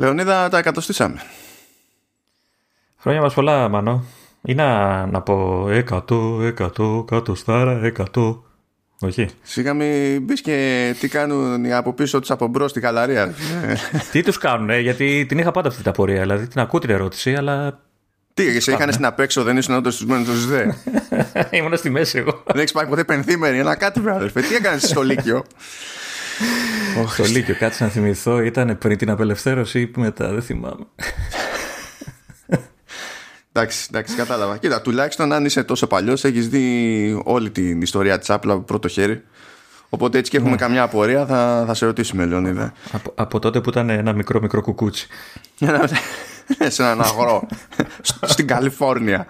Λεωνίδα, τα εκατοστήσαμε. Χρόνια μας πολλά, Μανώ. Ή να, να πω εκατό, εκατό, κάτω στάρα, εκατό. Όχι. Σιγά μην μπει και τι κάνουν οι από πίσω τους από μπρος στη γαλαρία. τι τους κάνουν, γιατί την είχα πάντα αυτή την απορία. Δηλαδή την ακούω την ερώτηση, αλλά. Τι, εσύ είχαν στην απέξω, δεν ήσουν όντως στου του δε. Ήμουν στη μέση εγώ. δεν έχεις πάει ποτέ πενθήμερη, ένα κάτι, βράδυ. Τι έκανες στο Λύκειο; Στο Λύκειο, κάτσε να θυμηθώ, ήταν πριν την απελευθέρωση ή μετά, δεν θυμάμαι. Εντάξει, εντάξει, κατάλαβα. Κοίτα, τουλάχιστον αν είσαι τόσο παλιός, έχεις δει όλη την ιστορία της Apple από πρώτο χέρι. Οπότε έτσι και έχουμε ναι. καμιά απορία, θα, θα σε ρωτήσουμε, Λεωνίδα. Από, από τότε που ήταν ένα μικρό μικρό κουκούτσι. σε έναν αγρό. στην Καλιφόρνια.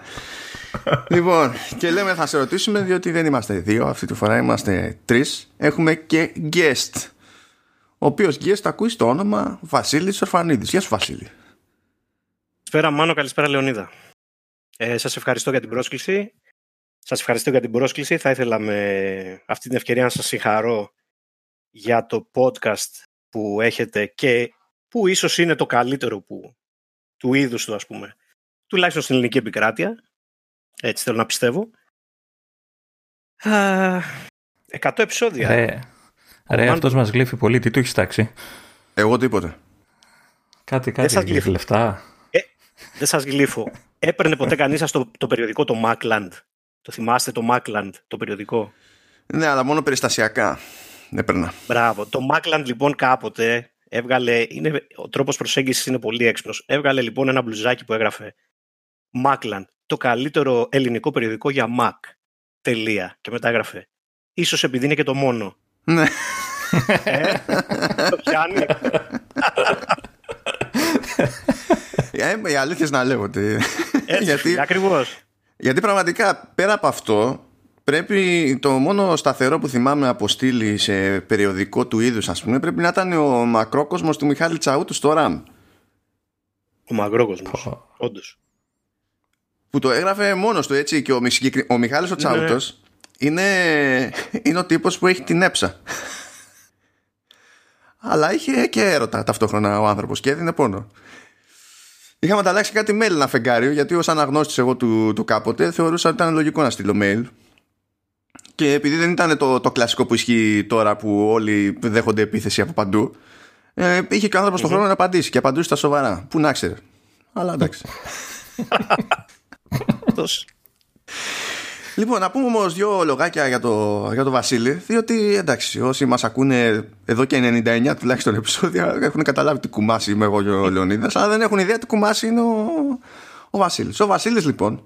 Λοιπόν, και λέμε θα σε ρωτήσουμε, διότι δεν είμαστε δύο, αυτή τη φορά είμαστε τρεις. Έχουμε και guest. Ο οποίος guest ακούει στο όνομα Βασίλης Ορφανίδης. Γεια σου, Βασίλη. Καλησπέρα, Μάνο, καλησπέρα, Λεωνίδα. Ε, σας ευχαριστώ για την πρόσκληση. Σας ευχαριστώ για την πρόσκληση. Θα ήθελα με αυτή την ευκαιρία να σας συγχαρώ για το podcast που έχετε και που ίσως είναι το καλύτερο που, του είδους του, ας πούμε. Τουλάχιστον στην ελληνική επικράτεια. Έτσι θέλω να πιστεύω. Εκατό επεισόδια. Ρε, ρε αυτός μας γλύφει πολύ. Τι του έχεις τάξει; Εγώ τίποτε. Κάτι, κάτι. Δεν σας λεφτά. Ε, δεν σας γλύφω. Έπαιρνε ποτέ κανείς σα το, το περιοδικό το Macland. Το θυμάστε το Macland, το περιοδικό; Ναι, αλλά μόνο περιστασιακά έπαιρνα. Μπράβο. Το Macland λοιπόν κάποτε έβγαλε, είναι, ο τρόπος προσέγγισης είναι πολύ έξυπνος. Έβγαλε λοιπόν ένα μπλουζάκι που έγραφε Macland, το καλύτερο ελληνικό περιοδικό για Mac. Τελεία. Και μετά έγραφε Ίσως επειδή είναι και το μόνο. Ναι. Ε, το πιάνει. Ε, οι αλήθειε να λέγονται. Έτσι, γιατί, ακριβώς. Γιατί πραγματικά πέρα από αυτό πρέπει το μόνο σταθερό που θυμάμαι από στήλη σε περιοδικό του είδους ας πούμε πρέπει να ήταν ο μακρόκοσμος του Μιχάλη Τσαούτου στο RAM. Ο μακρόκοσμος, oh. Όντως. Που το έγραφε μόνος του έτσι και ο, ο Μιχάλης ο ναι. Τσαούτος είναι, είναι ο τύπος που έχει την έψα. Αλλά είχε και έρωτα ταυτόχρονα ο άνθρωπος και έδινε πόνο. Είχαμε ανταλλάξει κάτι mail ένα φεγγάριο γιατί ως αναγνώστης εγώ του, του κάποτε θεωρούσα ότι ήταν λογικό να στείλω mail. Και επειδή δεν ήταν το, το κλασικό που ισχύει τώρα που όλοι δέχονται επίθεση από παντού, ε, είχε και ο άνθρωπος mm-hmm. τον χρόνο να απαντήσει και απαντούσε στα σοβαρά. Πού να ξέρει. Αλλά εντάξει. Λοιπόν, να πούμε όμως δύο λογάκια για το, για το Βασίλη, διότι εντάξει, όσοι μας ακούνε εδώ και 99 τουλάχιστον επεισόδια έχουν καταλάβει τι κουμάσι είμαι εγώ και ο Λεωνίδας, αλλά δεν έχουν ιδέα τι κουμάσι είναι ο, ο Βασίλης. Ο Βασίλης λοιπόν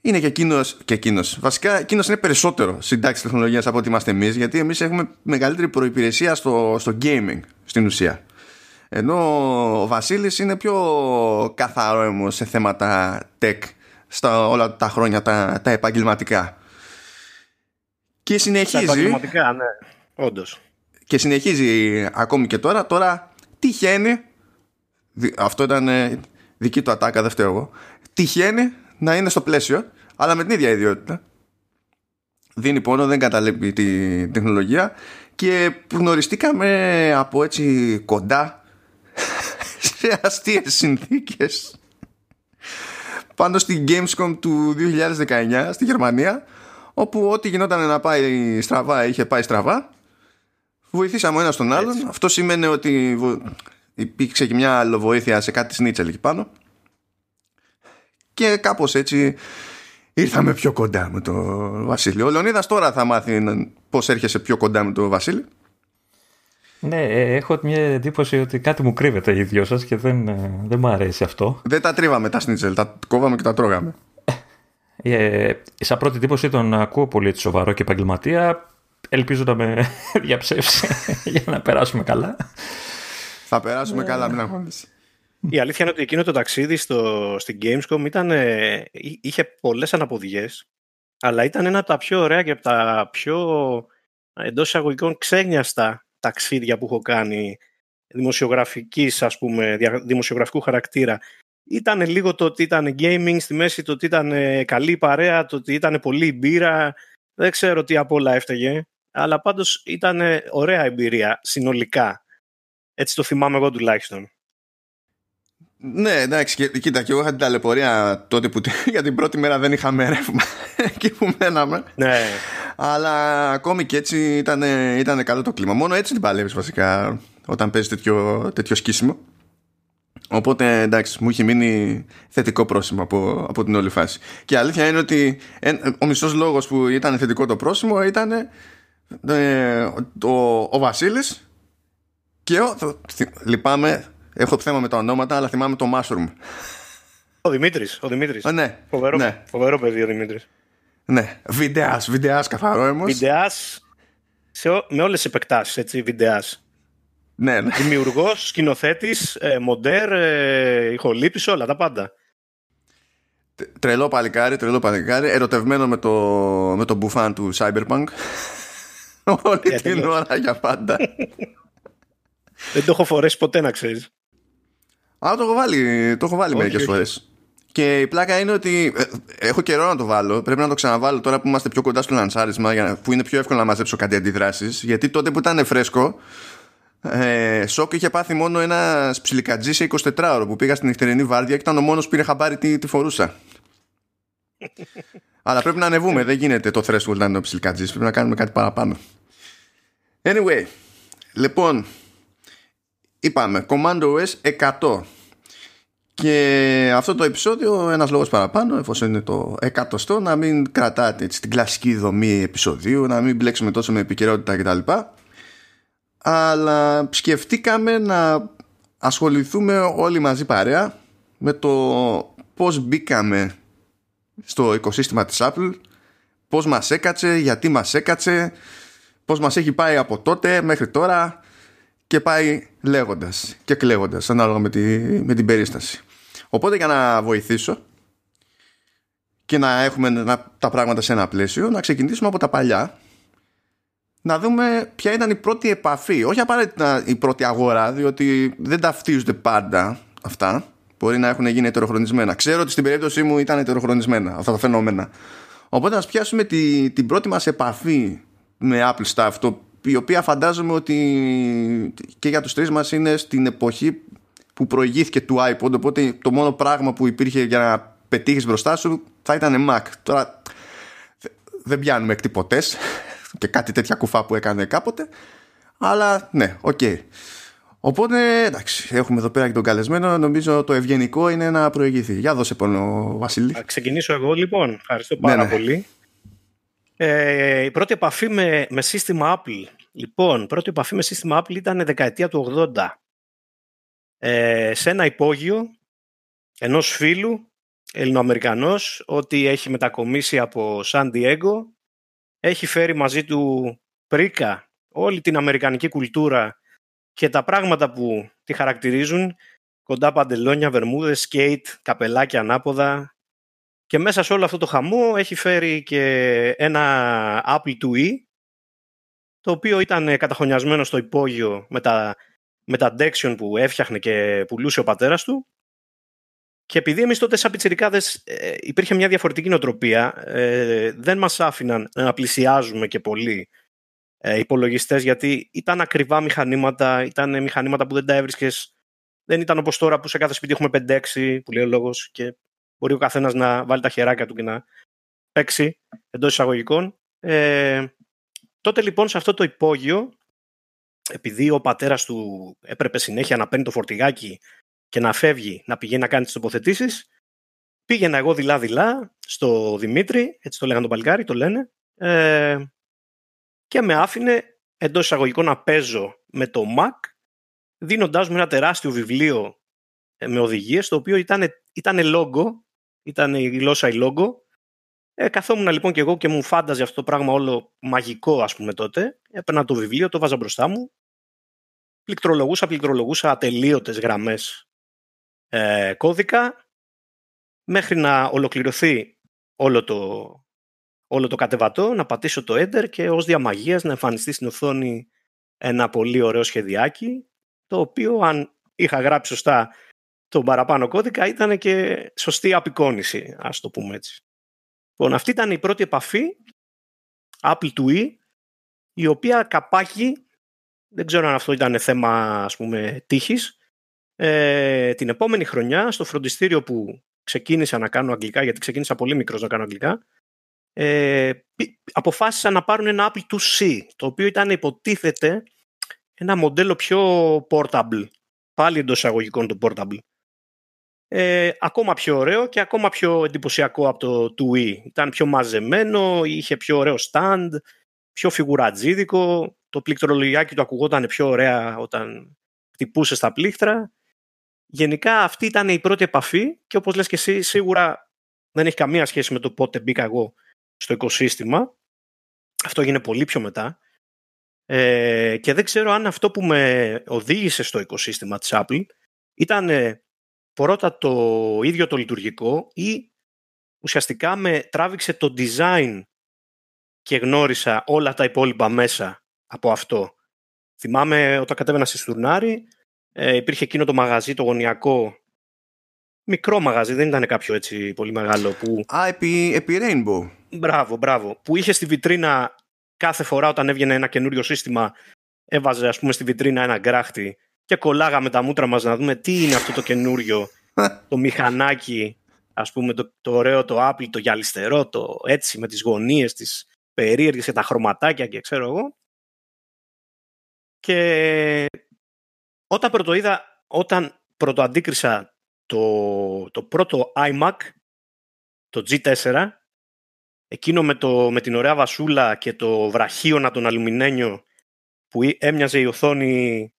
είναι και εκείνος. Και εκείνος. Βασικά, εκείνος είναι περισσότερο συντάξει τεχνολογίας από ότι είμαστε εμείς, γιατί εμείς έχουμε μεγαλύτερη προπηρεσία στο, στο gaming στην ουσία. Ενώ ο Βασίλης είναι πιο καθαρό σε θέματα tech στα όλα τα χρόνια τα, τα επαγγελματικά. Και συνεχίζει. Τα επαγγελματικά, ναι, όντως. Και συνεχίζει ακόμη και τώρα. Τώρα τυχαίνει. Αυτό ήταν ε, δική του ατάκα, δεν φταίω εγώ. Τυχαίνει να είναι στο πλαίσιο, αλλά με την ίδια ιδιότητα. Δίνει πόνο, δεν καταλέπει τη τεχνολογία και γνωριστήκαμε από έτσι κοντά σε αστείες συνθήκες. Πάνω στην Gamescom του 2019 στη Γερμανία όπου ό,τι γινόταν να πάει στραβά είχε πάει στραβά βοηθήσαμε ένας τον άλλον. Αυτό σημαίνει ότι υπήρξε και μια αλλοβοήθεια σε κάτι σνίτσελ εκεί πάνω. Και κάπως έτσι ήρθαμε πιο κοντά με τον Βασίλη ο Λεωνίδας τώρα θα μάθει πως έρχεσαι πιο κοντά με τον Βασίλη ναι, ε, έχω μια εντύπωση ότι κάτι μου κρύβεται οι δυο σας και δεν, ε, δεν μου αρέσει αυτό. Δεν τα τρίβαμε τα σνίτσελ, τα κόβαμε και τα τρώγαμε. Ε, σαν πρώτη εντύπωση τον ακούω πολύ σοβαρό και επαγγελματία. Ελπίζω να με διαψεύσει για να περάσουμε καλά. Θα περάσουμε ε... καλά, μην αγχώνεσαι. Η αλήθεια είναι ότι εκείνο το ταξίδι στο, στην Gamescom ήταν, ε, είχε πολλές αναποδιές, αλλά ήταν ένα από τα πιο ωραία και από τα πιο εντός εισαγωγικών ξένιαστα ταξίδια που έχω κάνει δημοσιογραφικής ας πούμε, δημοσιογραφικού χαρακτήρα ήταν λίγο το ότι ήταν gaming στη μέση, το ότι ήταν καλή παρέα, το ότι ήταν πολύ μπύρα. Δεν ξέρω τι από όλα έφταιγε. Αλλά πάντως ήταν ωραία εμπειρία συνολικά. Έτσι το θυμάμαι εγώ τουλάχιστον. Ναι, εντάξει, κοίτα, και εγώ είχα την ταλαιπωρία τότε που για την πρώτη μέρα δεν είχαμε ρεύμα εκεί που μέναμε. Ναι. Αλλά ακόμη και έτσι ήταν, ήταν καλό το κλίμα. Μόνο έτσι την παλεύεις βασικά όταν παίζεις τέτοιο, τέτοιο σκίσιμο. Οπότε εντάξει, μου είχε μείνει θετικό πρόσημο από, από την όλη φάση. Και η αλήθεια είναι ότι ο μισός λόγος που ήταν θετικό το πρόσημο ήταν ε, ο, ο Βασίλης και ο, λυπάμαι, έχω θέμα με τα ονόματα, αλλά θυμάμαι το Mushroom. Ο Δημήτρης. Ο Δημήτρης. ναι, φοβερό, ναι. φοβερό παιδί ο Δημήτρης. Ναι, βιντεάς, βιντεάς καθαρό έμος. Βιντεάς με όλες τις επεκτάσεις, έτσι, βιντεάς. Ναι, ναι. Δημιουργός, σκηνοθέτης, ε, μοντέρ, ε, ηχολήπτη, όλα τα πάντα. Τρελό παλικάρι, τρελό παλικάρι, ερωτευμένο με το, με το μπουφάν του Cyberpunk. Όλη την ώρα για πάντα. Δεν το έχω φορέσει ποτέ να ξέρεις. Α, το έχω βάλει, το έχω βάλει μερικές φορές. Και η πλάκα είναι ότι ε, έχω καιρό να το βάλω. Πρέπει να το ξαναβάλω τώρα που είμαστε πιο κοντά στο λανσάρισμα, που είναι πιο εύκολο να μαζέψω κάτι αντιδράσεις. Γιατί τότε που ήταν φρέσκο, ε, σοκ είχε πάθει μόνο ένα ψιλικατζή σε 24 ώρο που πήγα στην νυχτερινή βάρδια και ήταν ο μόνος που πήρε χαμπάρι τι, τι φορούσα. Αλλά πρέπει να ανεβούμε. Δεν γίνεται το threshold να είναι ο ψιλικατζής. Πρέπει να κάνουμε κάτι παραπάνω. Anyway, λοιπόν, είπαμε Command OS 100 και αυτό το επεισόδιο ένας λόγος παραπάνω εφόσον είναι το εκατοστό να μην κρατάτε έτσι, την κλασική δομή επεισοδίου να μην μπλέξουμε τόσο με επικαιρότητα κτλ. Αλλά σκεφτήκαμε να ασχοληθούμε όλοι μαζί παρέα με το πώς μπήκαμε στο οικοσύστημα της Apple πώς μας έκατσε, γιατί μας έκατσε πώς μας έχει πάει από τότε μέχρι τώρα και πάει λέγοντας και κλαίγοντας ανάλογα με, τη, με την περίσταση. Οπότε για να βοηθήσω και να έχουμε τα πράγματα σε ένα πλαίσιο να ξεκινήσουμε από τα παλιά να δούμε ποια ήταν η πρώτη επαφή όχι απαραίτητα η πρώτη αγορά διότι δεν ταυτίζονται πάντα αυτά. Μπορεί να έχουν γίνει ετεροχρονισμένα. Ξέρω ότι στην περίπτωση μου ήταν ετεροχρονισμένα αυτά τα φαινόμενα. Οπότε να πιάσουμε τη, την πρώτη μας επαφή με Apple stuff το η οποία φαντάζομαι ότι και για τους τρεις μας είναι στην εποχή που προηγήθηκε του iPod οπότε το μόνο πράγμα που υπήρχε για να πετύχεις μπροστά σου θα ήταν Mac τώρα δεν πιάνουμε εκτυπωτές και κάτι τέτοια κουφά που έκανε κάποτε αλλά ναι, OK okay. Οπότε, εντάξει, έχουμε εδώ πέρα και τον καλεσμένο. Νομίζω το ευγενικό είναι να προηγηθεί. Για δώσε πόνο, Βασίλη. Θα ξεκινήσω εγώ λοιπόν. Ευχαριστώ πάρα ναι, ναι. πολύ. Ε, η πρώτη επαφή με, με σύστημα Apple. Λοιπόν, η πρώτη επαφή με σύστημα Apple ήταν δεκαετία του 80. Ε, σε ένα υπόγειο ενός φίλου, Ελληνοαμερικανός, ότι έχει μετακομίσει από Σαν Diego, έχει φέρει μαζί του πρίκα όλη την αμερικανική κουλτούρα και τα πράγματα που τη χαρακτηρίζουν, κοντά παντελόνια, βερμούδες, σκέιτ, καπελάκια ανάποδα, και μέσα σε όλο αυτό το χαμό έχει φέρει και ένα Apple IIe, το οποίο ήταν καταχωνιασμένο στο υπόγειο με τα, με τα Dexion που έφτιαχνε και πουλούσε ο πατέρας του. Και επειδή εμείς τότε σαν πιτσιρικάδες ε, υπήρχε μια διαφορετική νοοτροπία, ε, δεν μας άφηναν να πλησιάζουμε και πολύ ε, υπολογιστές, γιατί ήταν ακριβά μηχανήματα, ήταν μηχανήματα που δεν τα έβρισκες, δεν ήταν όπως τώρα που σε κάθε σπίτι έχουμε 5-6, που λέει ο λόγος, και μπορεί ο καθένας να βάλει τα χεράκια του και να παίξει εντός εισαγωγικών. Ε, τότε λοιπόν σε αυτό το υπόγειο, επειδή ο πατέρας του έπρεπε συνέχεια να παίρνει το φορτηγάκι και να φεύγει, να πηγαίνει να κάνει τις τοποθετήσεις, πήγαινα εγώ δειλά-δειλά στο Δημήτρη, έτσι το λέγανε τον Παλικάρι, το λένε, ε, και με άφηνε εντός εισαγωγικών να παίζω με το Mac, δίνοντάς μου ένα τεράστιο βιβλίο ε, με οδηγίες, το οποίο ήταν, ήταν logo ήταν η γλώσσα η λόγο. Ε, καθόμουν λοιπόν και εγώ και μου φάνταζε αυτό το πράγμα όλο μαγικό ας πούμε τότε. Έπαιρνα το βιβλίο, το βάζα μπροστά μου. Πληκτρολογούσα, πληκτρολογούσα ατελείωτες γραμμές ε, κώδικα μέχρι να ολοκληρωθεί όλο το, όλο το κατεβατό, να πατήσω το enter και ως διαμαγείας να εμφανιστεί στην οθόνη ένα πολύ ωραίο σχεδιάκι το οποίο αν είχα γράψει σωστά τον παραπάνω κώδικα ήταν και σωστή απεικόνηση, ας το πούμε έτσι. Λοιπόν, αυτή ήταν η πρώτη επαφή Apple E, η οποία καπάκι, δεν ξέρω αν αυτό ήταν θέμα ας πούμε τύχης, Ε, την επόμενη χρονιά, στο φροντιστήριο που ξεκίνησα να κάνω αγγλικά, γιατί ξεκίνησα πολύ μικρός να κάνω αγγλικά, ε, αποφάσισαν να πάρουν ένα Apple IIc, το οποίο ήταν υποτίθεται ένα μοντέλο πιο portable. Πάλι εντός εισαγωγικών το portable. Ε, ακόμα πιο ωραίο και ακόμα πιο εντυπωσιακό από το 2E. Ήταν πιο μαζεμένο, είχε πιο ωραίο stand, πιο φιγουρατζίδικο. Το πληκτρολογιάκι του ακουγόταν πιο ωραία όταν χτυπούσε στα πλήκτρα. Γενικά αυτή ήταν η πρώτη επαφή και όπως λες και εσύ σίγουρα δεν έχει καμία σχέση με το πότε μπήκα εγώ στο οικοσύστημα. Αυτό έγινε πολύ πιο μετά. Ε, και δεν ξέρω αν αυτό που με οδήγησε στο οικοσύστημα της Apple ήταν πρώτα το ίδιο το λειτουργικό ή ουσιαστικά με τράβηξε το design και γνώρισα όλα τα υπόλοιπα μέσα από αυτό. Θυμάμαι όταν κατέβαινα στη Στουρνάρη, ε, υπήρχε εκείνο το μαγαζί, το γωνιακό, μικρό μαγαζί, δεν ήταν κάποιο έτσι πολύ μεγάλο. Που... Α, επί, επί Rainbow. Μπράβο, μπράβο. Που είχε στη βιτρίνα κάθε φορά όταν έβγαινε ένα καινούριο σύστημα, έβαζε ας πούμε στη βιτρίνα ένα γκράχτη και κολλάγαμε τα μούτρα μας να δούμε τι είναι αυτό το καινούριο, το μηχανάκι, ας πούμε το, το ωραίο το Apple, το γυαλιστερό, το έτσι με τις γωνίες, τις περίεργες και τα χρωματάκια και ξέρω εγώ. Και όταν πρωτοείδα, όταν πρωτοαντίκρισα το, το πρώτο iMac, το G4, εκείνο με, το, με την ωραία βασούλα και το βραχίωνα τον αλουμινένιο που έμοιαζε η οθόνη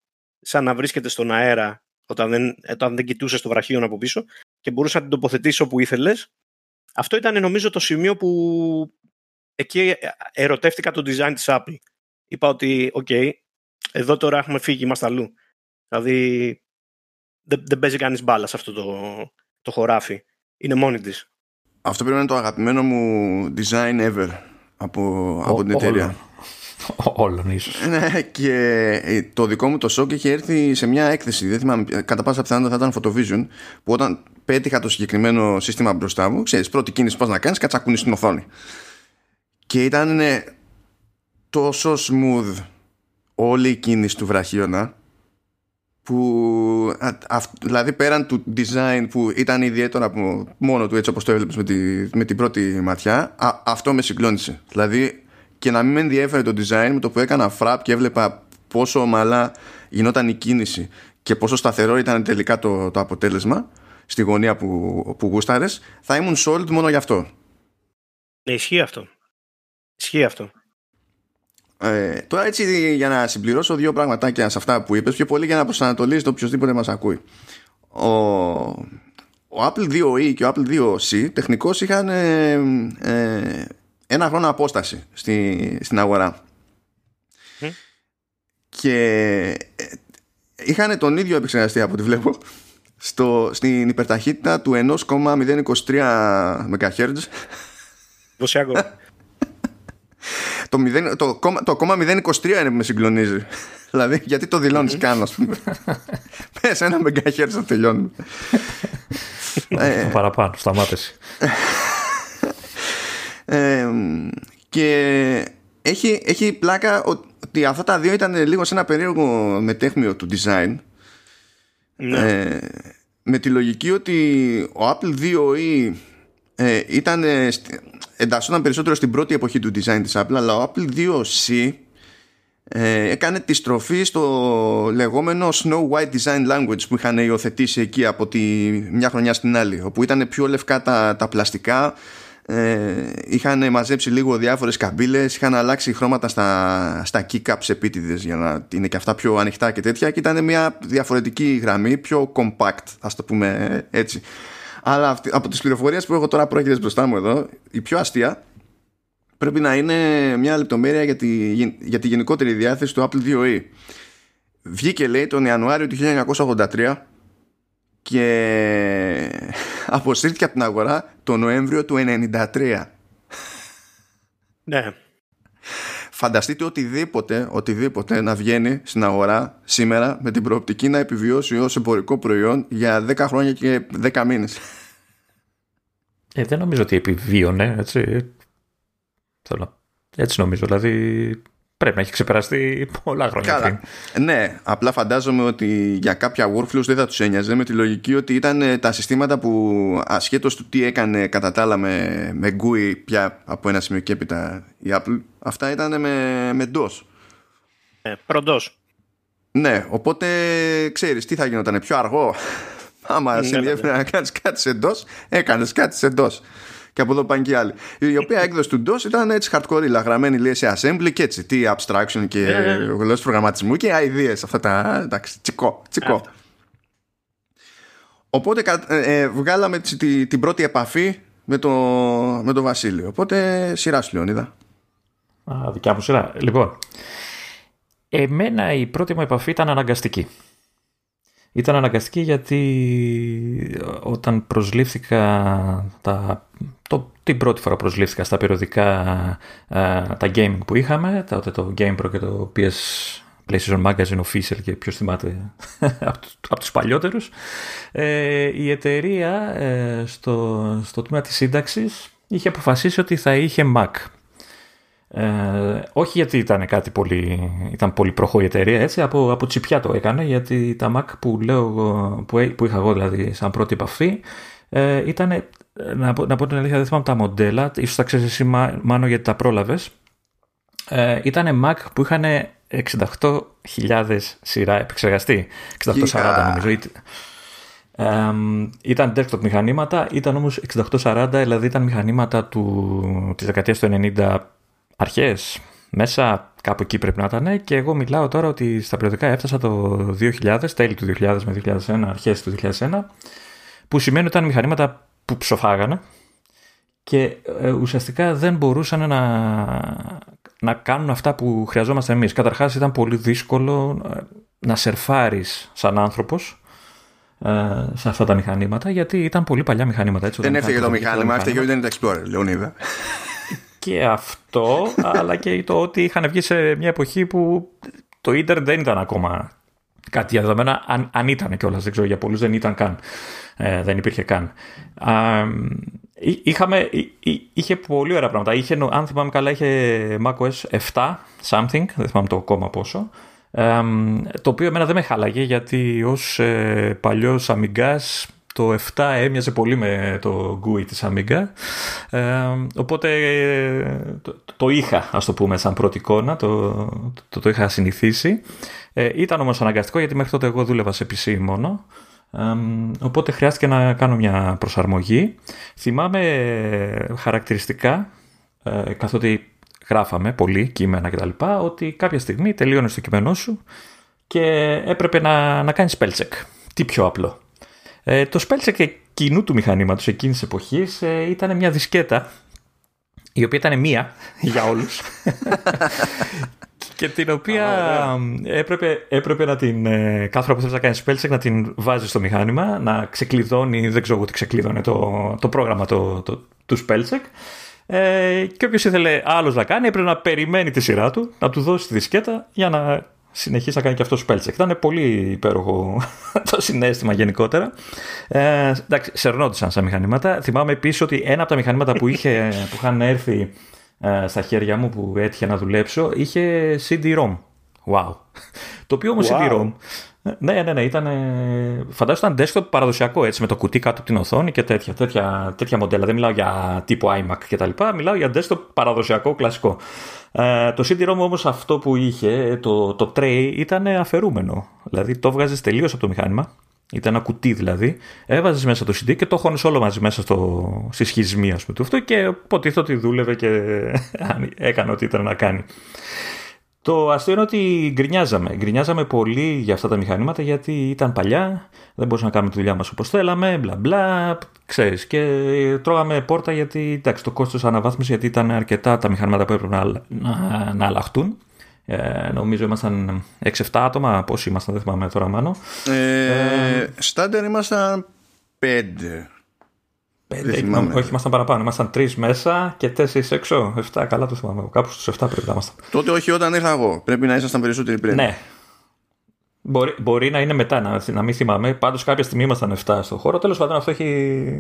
σαν να βρίσκεται στον αέρα όταν δεν, όταν δεν κοιτούσες το βραχίωνα από πίσω και μπορούσα να την τοποθετήσει όπου ήθελες. Αυτό ήταν νομίζω το σημείο που εκεί ερωτεύτηκα το design της Apple. Είπα ότι, οκ, εδώ τώρα έχουμε φύγει, είμαστε αλλού. Δηλαδή, δεν, δεν παίζει κανείς μπάλα σε αυτό το, το χωράφι. Είναι μόνη της. Αυτό πρέπει να είναι το αγαπημένο μου design ever από, από την εταιρεία. Όλων ίσως. Ναι, και ε, το δικό μου το σοκ είχε έρθει σε μια έκθεση. Δεν θυμάμαι, κατά πάσα πιθανότητα θα ήταν Photovision, που όταν πέτυχα το συγκεκριμένο σύστημα μπροστά μου, ξέρεις, πρώτη κίνηση πώς να κάνεις, κατσακούνεις στην οθόνη. Και ήταν τόσο smooth όλη η κίνηση του βραχίωνα που δηλαδή πέραν του design που ήταν ιδιαίτερο από μόνο του έτσι όπως το έβλεπες με, τη, με την πρώτη ματιά αυτό με συγκλώνησε δηλαδή και να μην με ενδιέφερε το design με το που έκανα φραπ και έβλεπα πόσο ομαλά γινόταν η κίνηση και πόσο σταθερό ήταν τελικά το, το αποτέλεσμα στη γωνία που, που γούσταρες θα ήμουν sold μόνο γι' αυτό. Ναι, ισχύει αυτό. Ισχύει αυτό. Ε, τώρα έτσι για να συμπληρώσω δύο πραγματάκια σε αυτά που είπες πιο πολύ για να προσανατολίσει το οποιοδήποτε μας ακούει. Ο, ο Apple 2e και ο Apple 2c τεχνικώς είχαν ε, ε, ένα χρόνο απόσταση στη, στην αγορά και ε, είχαν τον ίδιο επεξεργαστή από ό,τι βλέπω στο, στην υπερταχύτητα του 1,023 MHz το, 0, το, το, το 023 είναι που με συγκλονίζει. δηλαδή, γιατί το δηλώνεις mm-hmm. καν, ας πούμε; Πες ένα μεγκαχέρι να τελειώνουμε. ε, Παραπάνω, σταμάτηση. Ε, και έχει, έχει πλάκα ότι αυτά τα δύο ήταν λίγο σε ένα περίεργο μετέχμιο του design. Ναι. Ε, με τη λογική ότι ο Apple 2e ε, ήταν εντασσόταν περισσότερο στην πρώτη εποχή του design της Apple αλλά ο Apple 2C ε, έκανε τη στροφή στο λεγόμενο Snow White Design Language που είχαν υιοθετήσει εκεί από τη μια χρονιά στην άλλη όπου ήταν πιο λευκά τα, τα πλαστικά ε, είχαν μαζέψει λίγο διάφορες καμπύλες είχαν αλλάξει χρώματα στα, στα keycaps επίτηδες για να είναι και αυτά πιο ανοιχτά και τέτοια και ήταν μια διαφορετική γραμμή πιο compact ας το πούμε έτσι αλλά από τις πληροφορίες που έχω τώρα πρόκειται μπροστά μου εδώ, η πιο αστεία πρέπει να είναι μια λεπτομέρεια για τη, για τη γενικότερη διάθεση του Apple 2e. Βγήκε λέει τον Ιανουάριο του 1983 και αποσύρθηκε από την αγορά το Νοέμβριο του 1993. Ναι. Φανταστείτε οτιδήποτε, οτιδήποτε να βγαίνει στην αγορά σήμερα με την προοπτική να επιβιώσει ως εμπορικό προϊόν για 10 χρόνια και 10 μήνες. Ε, δεν νομίζω ότι επιβίωνε, έτσι. Έτσι νομίζω, δηλαδή πρέπει να έχει ξεπεραστεί πολλά χρόνια Καλά. Ναι, απλά φαντάζομαι ότι για κάποια workflows δεν θα τους ένοιαζε με τη λογική ότι ήταν ε, τα συστήματα που ασχέτως του τι έκανε κατά τα άλλα με, με GUI πια από ένα σημείο και έπειτα η Apple, αυτά ήταν με, με DOS. Ε, προντός. Ναι, οπότε ξέρεις τι θα γινόταν πιο αργό. Άμα Ναι, σε ναι, ενδιαφέρει να κάνεις κάτι σε DOS, έκανες κάτι σε DOS. Και από εδώ πάνε και οι άλλοι. Η οποία έκδοση του DOS ήταν έτσι hardcore, γραμμένη λέει σε assembly και έτσι. Τι abstraction και Ναι, ναι, ναι. γλώσσες προγραμματισμού και ideas. Αυτά τα. Εντάξει, τσικό. τσικό. Αυτό. Οπότε κα- ε, ε, βγάλαμε τσι- τη- την πρώτη επαφή με το, με το Βασίλειο. Οπότε σειρά σου, Λεωνίδα. Α, δικιά μου σειρά. Λοιπόν, εμένα η πρώτη μου επαφή ήταν αναγκαστική. Ήταν αναγκαστική γιατί όταν προσλήφθηκα τα, το, την πρώτη φορά προσλήφθηκα στα περιοδικά ε, τα gaming που είχαμε, τότε το GamePro και το PS PlayStation Magazine Official και ποιος θυμάται από, τους- από τους παλιότερους ε, η εταιρεία ε, στο, στο τμήμα της σύνταξης είχε αποφασίσει ότι θα είχε Mac ε, όχι γιατί ήταν κάτι πολύ, ήταν πολύ προχώ η εταιρεία, έτσι, από, από τσιπιά το έκανε, γιατί τα Mac που, λέω, εγώ- που, έ- που είχα εγώ δηλαδή σαν πρώτη επαφή, ε, ήταν, να, πω- να πω την αλήθεια δεν θυμάμαι τα μοντέλα, ίσως τα ξέρεις εσύ Μα- Μάνο γιατί τα πρόλαβες, ε, ήταν Mac που είχαν 68.000 σειρά επεξεργαστή, 6840 Κοίτα. νομίζω, Είτε- Εμ, ήταν desktop μηχανήματα, ήταν όμως 6840, δηλαδή ήταν μηχανήματα του, της δεκαετίας του 90 αρχές, μέσα κάπου εκεί πρέπει να ήταν και εγώ μιλάω τώρα ότι στα περιοδικά έφτασα το 2000, τέλη του 2000 με 2001, αρχές του 2001, που σημαίνει ότι ήταν μηχανήματα που ψοφάγανε και ε, ουσιαστικά δεν μπορούσαν να, να κάνουν αυτά που χρειαζόμαστε εμείς. Καταρχάς ήταν πολύ δύσκολο ε, να σερφάρεις σαν άνθρωπος ε, σε αυτά τα μηχανήματα γιατί ήταν πολύ παλιά μηχανήματα. Έτσι, Δεν όταν έφυγε το είχαν μηχάνημα, έφυγε μηχανήματα. ο Internet Explorer, Λεωνίδα. Και αυτό, αλλά και το ότι είχαν βγει σε μια εποχή που το ίντερνετ δεν ήταν ακόμα κάτι διαδεδομένα, αν, αν ήταν κιόλας, δεν ξέρω για πολλούς, δεν ήταν καν. Ε, δεν υπήρχε καν. Α, εί- είχαμε, εί- εί- είχε πολύ ωραία πράγματα. Είχε, νο- αν θυμάμαι καλά, είχε macOS 7 something, δεν θυμάμαι το κόμμα πόσο. Ε, το οποίο εμένα δεν με χάλαγε γιατί ως ε, παλιός αμυγκάς το 7 έμοιαζε πολύ με το GUI της Amiga ε, οπότε ε, το, το είχα ας το πούμε σαν πρώτη εικόνα το, το, το είχα συνηθίσει. Ε, ήταν όμως αναγκαστικό γιατί μέχρι τότε εγώ δούλευα σε PC μόνο. Ε, οπότε χρειάστηκε να κάνω μια προσαρμογή. Θυμάμαι ε, χαρακτηριστικά ε, καθότι γράφαμε πολύ κείμενα κτλ ότι κάποια στιγμή τελείωνε το κείμενό σου και έπρεπε να, να κάνεις spell check. Τι πιο απλό ε, το spell check εκείνου του μηχανήματος εκείνης της εποχής ε, ήταν μια δισκέτα η οποία ήταν μία για όλους. Και την οποία έπρεπε, έπρεπε να την ε, κάθε φορά που θέλεις να κάνεις spell check να την βάζεις στο μηχάνημα να ξεκλειδώνει, δεν ξέρω εγώ τι ξεκλείδωνε το, το πρόγραμμα το, το, του spell check. Ε, και όποιος ήθελε άλλος να κάνει έπρεπε να περιμένει τη σειρά του να του δώσει τη δισκέτα για να συνεχίσει να κάνει και αυτός spell check. Ήταν πολύ υπέροχο το συνέστημα γενικότερα. Ε, εντάξει, σερνόντουσαν σαν μηχανήματα. Θυμάμαι επίσης ότι ένα από τα μηχανήματα που, είχε, που είχαν έρθει ε, στα χέρια μου που έτυχε να δουλέψω είχε CD-ROM. Wow. Το οποίο όμως Wow. CD-ROM. Ναι, ναι, ναι, ήταν. Φαντάζομαι ήταν desktop παραδοσιακό έτσι με το κουτί κάτω από την οθόνη και τέτοια, τέτοια, τέτοια μοντέλα. Δεν μιλάω για τύπου iMac κτλ. Μιλάω για desktop παραδοσιακό κλασικό. Ε, το CD-ROM όμως αυτό που είχε, το, το tray, ήταν αφαιρούμενο. Δηλαδή το βγάζεις τελείως από το μηχάνημα. Ήταν ένα κουτί δηλαδή. Έβαζες μέσα το CD και το χώνεις όλο μαζί μέσα στο, στη σχισμή ας πούμε του αυτό και υποτίθεται ότι δούλευε και έκανε ό,τι ήταν να κάνει. Το αστείο είναι ότι γκρινιάζαμε. Γκρινιάζαμε πολύ για αυτά τα μηχανήματα γιατί ήταν παλιά, δεν μπορούσαμε να κάνουμε τη δουλειά μας όπως θέλαμε, μπλα μπλα, ξέρεις. Και τρώγαμε πόρτα γιατί, εντάξει, το κόστος αναβάθμισης γιατί ήταν αρκετά τα μηχανήματα που έπρεπε να, να, να αλλάχτούν. Ε, νομίζω ήμασταν 6-7 άτομα, πόσοι ήμασταν, δεν θυμάμαι τώρα μάνο. Ε, Στάντερ ήμασταν 5. Πέντε, θυμάμαι. όχι, ήμασταν παραπάνω. Ήμασταν τρεις μέσα και τέσσερις έξω. 7, καλά το θυμάμαι. Κάπου στους 7 πρέπει να ήμασταν. Τότε όχι όταν ήρθα εγώ. Πρέπει να ήσασταν περισσότεροι πριν. Ναι. Μπορεί, μπορεί να είναι μετά, να, να μην θυμάμαι. Πάντως κάποια στιγμή ήμασταν 7 στο χώρο. Τέλος πάντων, αυτό έχει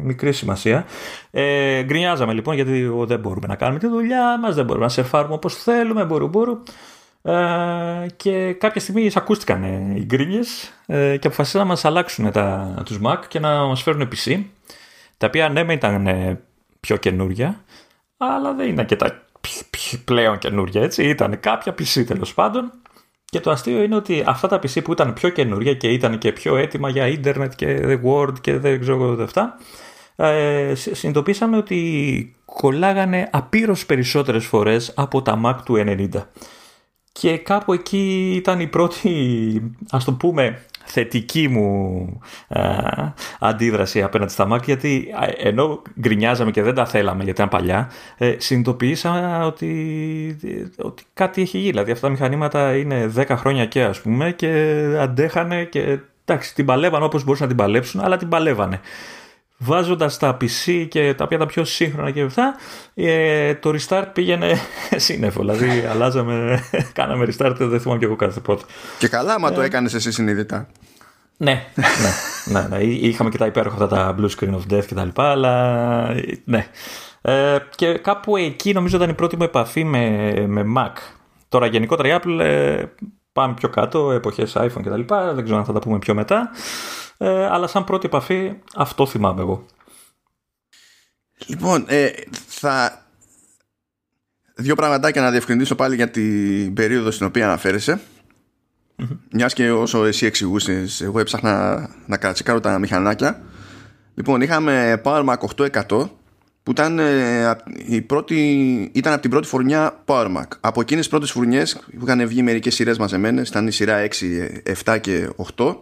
μικρή σημασία. Ε, γκρινιάζαμε λοιπόν γιατί ο, δεν μπορούμε να κάνουμε τη δουλειά μας, δεν μπορούμε να σερφάρουμε όπως θέλουμε. Μπορού, μπορού. Ε, και κάποια στιγμή ακούστηκαν οι γκρίνιες ε, και αποφασίσαν να μας αλλάξουν τα, τους Mac και να μας φέρουν PC τα οποία ναι ήταν ε, πιο καινούρια αλλά δεν ήταν και τα πλέον καινούρια έτσι ήταν κάποια PC τέλος πάντων και το αστείο είναι ότι αυτά τα PC που ήταν πιο καινούρια και ήταν και πιο έτοιμα για ίντερνετ και The Word και δεν ξέρω αυτά ε, συνειδητοποίησαμε ότι κολλάγανε απείρως περισσότερες φορές από τα Mac του 90. Και κάπου εκεί ήταν η πρώτη, ας το πούμε, θετική μου αντίδραση απέναντι στα Mac γιατί ενώ γκρινιάζαμε και δεν τα θέλαμε γιατί ήταν παλιά ε, συνειδητοποίησα ότι, ότι κάτι έχει γίνει. Δηλαδή αυτά τα μηχανήματα είναι 10 χρόνια και ας πούμε και αντέχανε και εντάξει την παλεύαν όπως μπορούσαν να την παλέψουν αλλά την παλεύανε Βάζοντας τα PC και τα οποία τα πιο σύγχρονα και αυτά, ε, το restart πήγαινε σύννεφο. Δηλαδή, αλλάζαμε, κάναμε restart, δεν θυμάμαι και εγώ κάθε πότε. Και καλά, μα το ε, έκανες εσύ συνειδητά. Ναι, ναι, ναι, ναι, Είχαμε και τα υπέροχα αυτά τα blue screen of death κτλ. Αλλά ναι. Ε, και κάπου εκεί νομίζω ήταν η πρώτη μου επαφή με, με Mac. Τώρα γενικότερα η Apple ε, πάμε πιο κάτω, εποχές iPhone κτλ. Δεν ξέρω αν θα τα πούμε πιο μετά. Ε, αλλά σαν πρώτη επαφή αυτό θυμάμαι εγώ. Λοιπόν, ε, θα... Δύο πραγματάκια να διευκρινίσω πάλι για την περίοδο στην οποία αναφέρεσαι. Mm-hmm. Μιας και όσο εσύ εξηγούσες, εγώ έψαχνα να κατσικάρω τα μηχανάκια. Λοιπόν, είχαμε PowerMac 800 που ήταν, ε, η πρώτη, ήταν από την πρώτη φουρνιά PowerMac. Από εκείνες τις πρώτες φουρνιές που είχαν βγει μερικές σειρές μαζεμένες, ήταν η σειρά 6, 7 και 8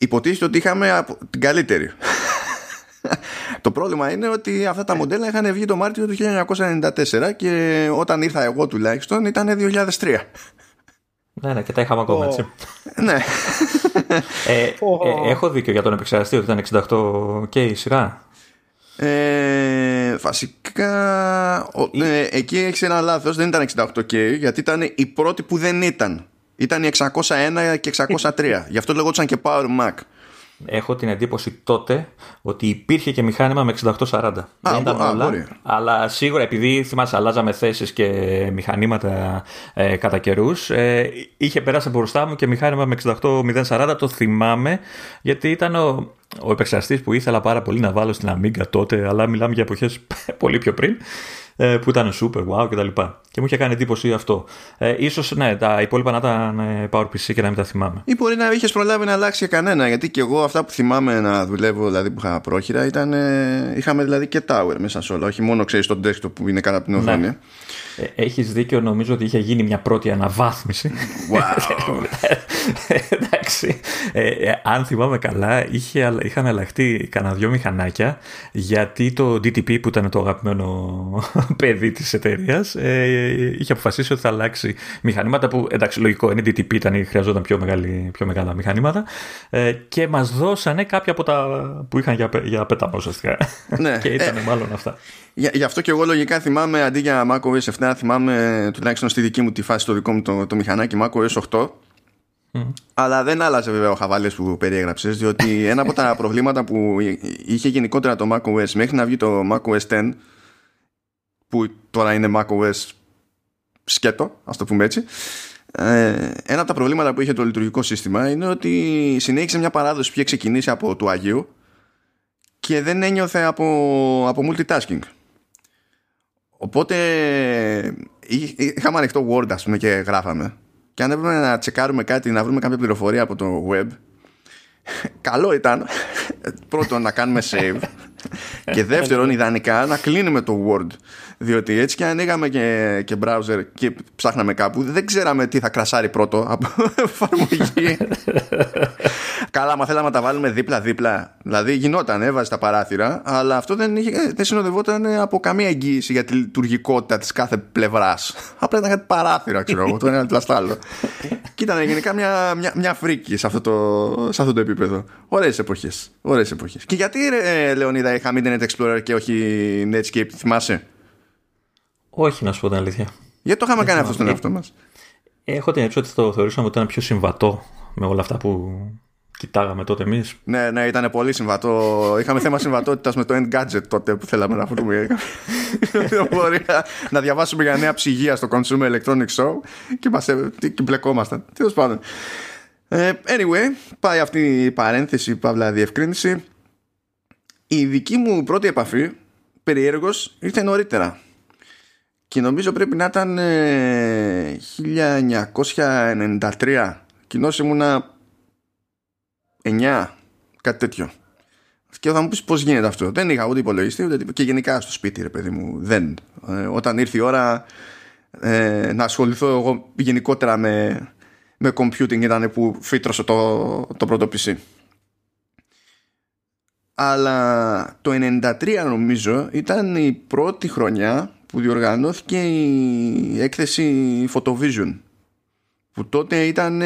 υποτίθεται ότι είχαμε την καλύτερη. το πρόβλημα είναι ότι αυτά τα μοντέλα είχαν βγει το Μάρτιο του 1994 και όταν ήρθα εγώ τουλάχιστον ήταν 2003. Ναι, ναι, και τα είχαμε ακόμα έτσι. ναι. Ε, ε, έχω δίκιο για τον επεξεργαστή ότι ήταν 68 και η σειρά. Ε, βασικά ε, εκεί έχεις ένα λάθος δεν ήταν 68K γιατί ήταν η πρώτη που δεν ήταν ήταν η 601 και 603. Γι' αυτό λεγόταν και Power Mac. Έχω την εντύπωση τότε ότι υπήρχε και μηχάνημα με 6840. Δεν ήταν όλα, αλλά σίγουρα επειδή θυμάσαι αλλάζαμε θέσεις και μηχανήματα ε, κατά καιρούς, ε, είχε περάσει μπροστά μου και μηχάνημα με 68040. Το θυμάμαι γιατί ήταν ο, ο επεξεργαστής που ήθελα πάρα πολύ να βάλω στην Amiga τότε, αλλά μιλάμε για εποχές πολύ πιο πριν. Ε, που ήταν super wow κτλ. Και, και μου είχε κάνει εντύπωση αυτό. Ε, ίσως ναι, τα υπόλοιπα να ήταν ε, PowerPC και να μην τα θυμάμαι. Ή μπορεί να είχες προλάβει να αλλάξει και κανένα. Γιατί και εγώ αυτά που θυμάμαι να δουλεύω, δηλαδή που είχα πρόχειρα, ήταν, ε, είχαμε δηλαδή και tower μέσα σε όλα. Όχι μόνο ξέρεις το desktop που είναι κάτω από την ναι. οθόνη. Ε, Έχεις δίκιο, νομίζω ότι είχε γίνει μια πρώτη αναβάθμιση. Wow. Εντάξει. Ε, ε, αν θυμάμαι καλά, είχε, είχαν αλλάχτεί κανένα δυο μηχανάκια γιατί το DTP που ήταν το αγαπημένο παιδί της εταιρείας ε, είχε αποφασίσει ότι θα αλλάξει μηχανήματα που εντάξει, λογικό είναι DTP, ήταν, χρειαζόταν πιο, μεγάλη, πιο μεγάλα μηχανήματα ε, και μας δώσανε κάποια από τα που είχαν για, για πέταμα ουσιαστικά. Ναι. και ήταν ε, μάλλον αυτά. Γι' αυτό και εγώ λογικά θυμάμαι αντί για macOS 7, θυμάμαι τουλάχιστον στη δική μου τη φάση το δικό μου το, το μηχανάκι macOS 8 αλλά δεν άλλαζε βέβαια ο χαβάλες που περιέγραψες διότι ένα από τα προβλήματα που είχε γενικότερα το macOS μέχρι να βγει το macOS 10 που τώρα είναι macOS σκέτο, ας το πούμε έτσι. Ε, ένα από τα προβλήματα που είχε το λειτουργικό σύστημα είναι ότι συνέχισε μια παράδοση που είχε ξεκινήσει από του Αγίου και δεν ένιωθε από, από multitasking. Οπότε είχαμε ανοιχτό Word ας πούμε και γράφαμε. Και αν έπρεπε να τσεκάρουμε κάτι, να βρούμε κάποια πληροφορία από το web, καλό ήταν πρώτον να κάνουμε save και δεύτερον ιδανικά να κλείνουμε το Word διότι έτσι και ανοίγαμε και, και browser και ψάχναμε κάπου δεν ξέραμε τι θα κρασάρει πρώτο από εφαρμογή καλά μα θέλαμε να τα βάλουμε δίπλα δίπλα δηλαδή γινόταν έβαζε τα παράθυρα αλλά αυτό δεν, είχε, δεν συνοδευόταν από καμία εγγύηση για τη λειτουργικότητα της κάθε πλευράς απλά ήταν κάτι παράθυρα ξέρω εγώ το ένα δίπλα στο άλλο και ήταν γενικά μια, μια, μια φρίκη σε αυτό, το, σε αυτό το επίπεδο ωραίες εποχές, ωραίες εποχές. και γιατί ρε, Λεωνίδα είχαμε Internet Explorer και όχι Netscape, θυμάσαι; Όχι, να σου πω την αλήθεια. Γιατί το είχαμε κάνει αυτό στον ε, εαυτό μας. Έχω την εντύπωση ότι το θεωρούσαμε ότι ήταν πιο συμβατό με όλα αυτά που κοιτάγαμε τότε εμείς. Ναι, ναι, ήταν πολύ συμβατό. Είχαμε θέμα συμβατότητας με το End Gadget τότε που θέλαμε να βρούμε. Μπορεί να διαβάσουμε για νέα ψυγεία στο Consumer Electronics Show και, μας, και μπλεκόμασταν. Τέλος πάντων. Ε, anyway, πάει αυτή η παρένθεση, παύλα διευκρίνηση. Η δική μου πρώτη επαφή, περιέργως, ήρθε νωρίτερα. Και νομίζω πρέπει να ήταν 1993. Κοινώς ήμουνα 9, κάτι τέτοιο. Και θα μου πεις πώς γίνεται αυτό. Δεν είχα ούτε υπολογιστή ούτε Και γενικά στο σπίτι, ρε παιδί μου. Δεν. Ε, όταν ήρθε η ώρα ε, να ασχοληθώ εγώ γενικότερα με, με computing ήταν που φύτρωσε το, το πρώτο PC. Αλλά το 93 νομίζω ήταν η πρώτη χρονιά που διοργανώθηκε η έκθεση Photovision που τότε ήταν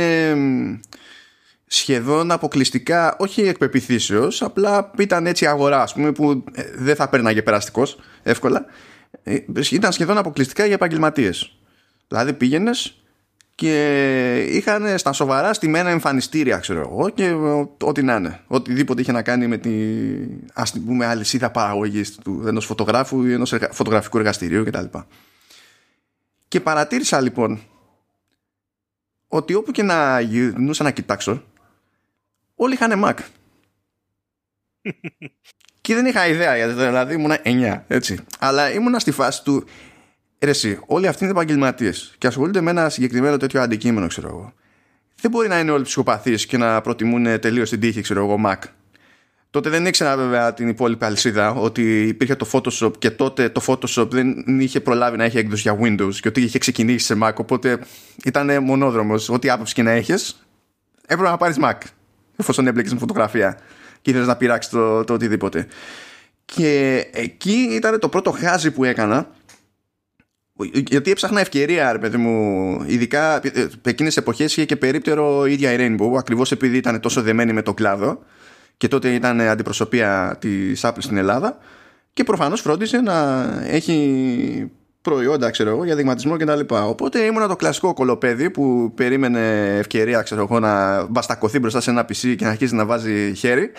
σχεδόν αποκλειστικά, όχι εκπεπιθήσεως, απλά ήταν έτσι αγορά, ας πούμε, που ε, δεν θα παίρναγε περαστικός εύκολα. Ε, ήταν σχεδόν αποκλειστικά για επαγγελματίες. Δηλαδή πήγαινες και είχαν στα σοβαρά στημένα εμφανιστήρια, ξέρω εγώ, και ό,τι να είναι. Οτιδήποτε είχε να κάνει με τη ας πούμε αλυσίδα παραγωγής του ενός φωτογράφου ή ενός φωτογραφικού εργαστηρίου κτλ. Και παρατήρησα λοιπόν ότι όπου και να γυρνούσα να κοιτάξω όλοι είχαν Mac. και δεν είχα ιδέα γιατί δηλαδή ήμουν 9, έτσι. Αλλά ήμουν στη φάση του. Ρε, εσύ, όλοι αυτοί είναι επαγγελματίες και ασχολούνται με ένα συγκεκριμένο τέτοιο αντικείμενο, ξέρω εγώ. Δεν μπορεί να είναι όλοι ψυχοπαθείς και να προτιμούν τελείως την τύχη, ξέρω εγώ, Mac. Τότε δεν ήξερα βέβαια την υπόλοιπη αλυσίδα ότι υπήρχε το Photoshop και τότε το Photoshop δεν είχε προλάβει να έχει έκδοση για Windows και ότι είχε ξεκινήσει σε Mac. Οπότε ήταν μονόδρομος. Ό,τι άποψη και να έχεις, έπρεπε να πάρεις Mac εφόσον έμπλεκες με φωτογραφία και ήθελες να πειράξεις το, το οτιδήποτε. Και εκεί ήταν το πρώτο χάζι που έκανα γιατί έψαχνα ευκαιρία, ρε παιδί μου, ειδικά εκείνες εποχές είχε και περίπτερο η ίδια η Rainbow, ακριβώς επειδή ήταν τόσο δεμένη με το κλάδο και τότε ήταν αντιπροσωπεία της Apple στην Ελλάδα. Και προφανώς φρόντιζε να έχει προϊόντα ξέρω εγώ, για δειγματισμό κτλ. Οπότε ήμουν το κλασικό κωλοπαίδι που περίμενε ευκαιρία ξέρω εγώ, να μπαστακωθεί μπροστά σε ένα PC και να αρχίσει να βάζει χέρι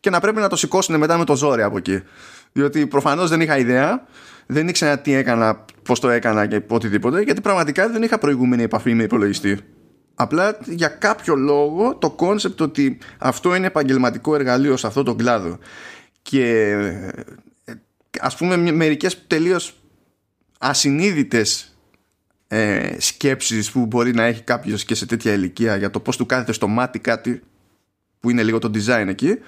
και να πρέπει να το σηκώσουν μετά με το ζόρι από εκεί. Διότι προφανώς δεν είχα ιδέα, δεν ήξερα τι έκανα, πώς το έκανα και οτιδήποτε, γιατί πραγματικά δεν είχα προηγούμενη επαφή με υπολογιστή. Απλά για κάποιο λόγο το κόνσεπτ ότι αυτό είναι επαγγελματικό εργαλείο σε αυτό το κλάδο και ε, ας πούμε μερικές τελείως ασυνείδητες ε, σκέψεις που μπορεί να έχει κάποιος και σε τέτοια ηλικία για το πώς του κάθεται στο μάτι κάτι που είναι λίγο το design εκεί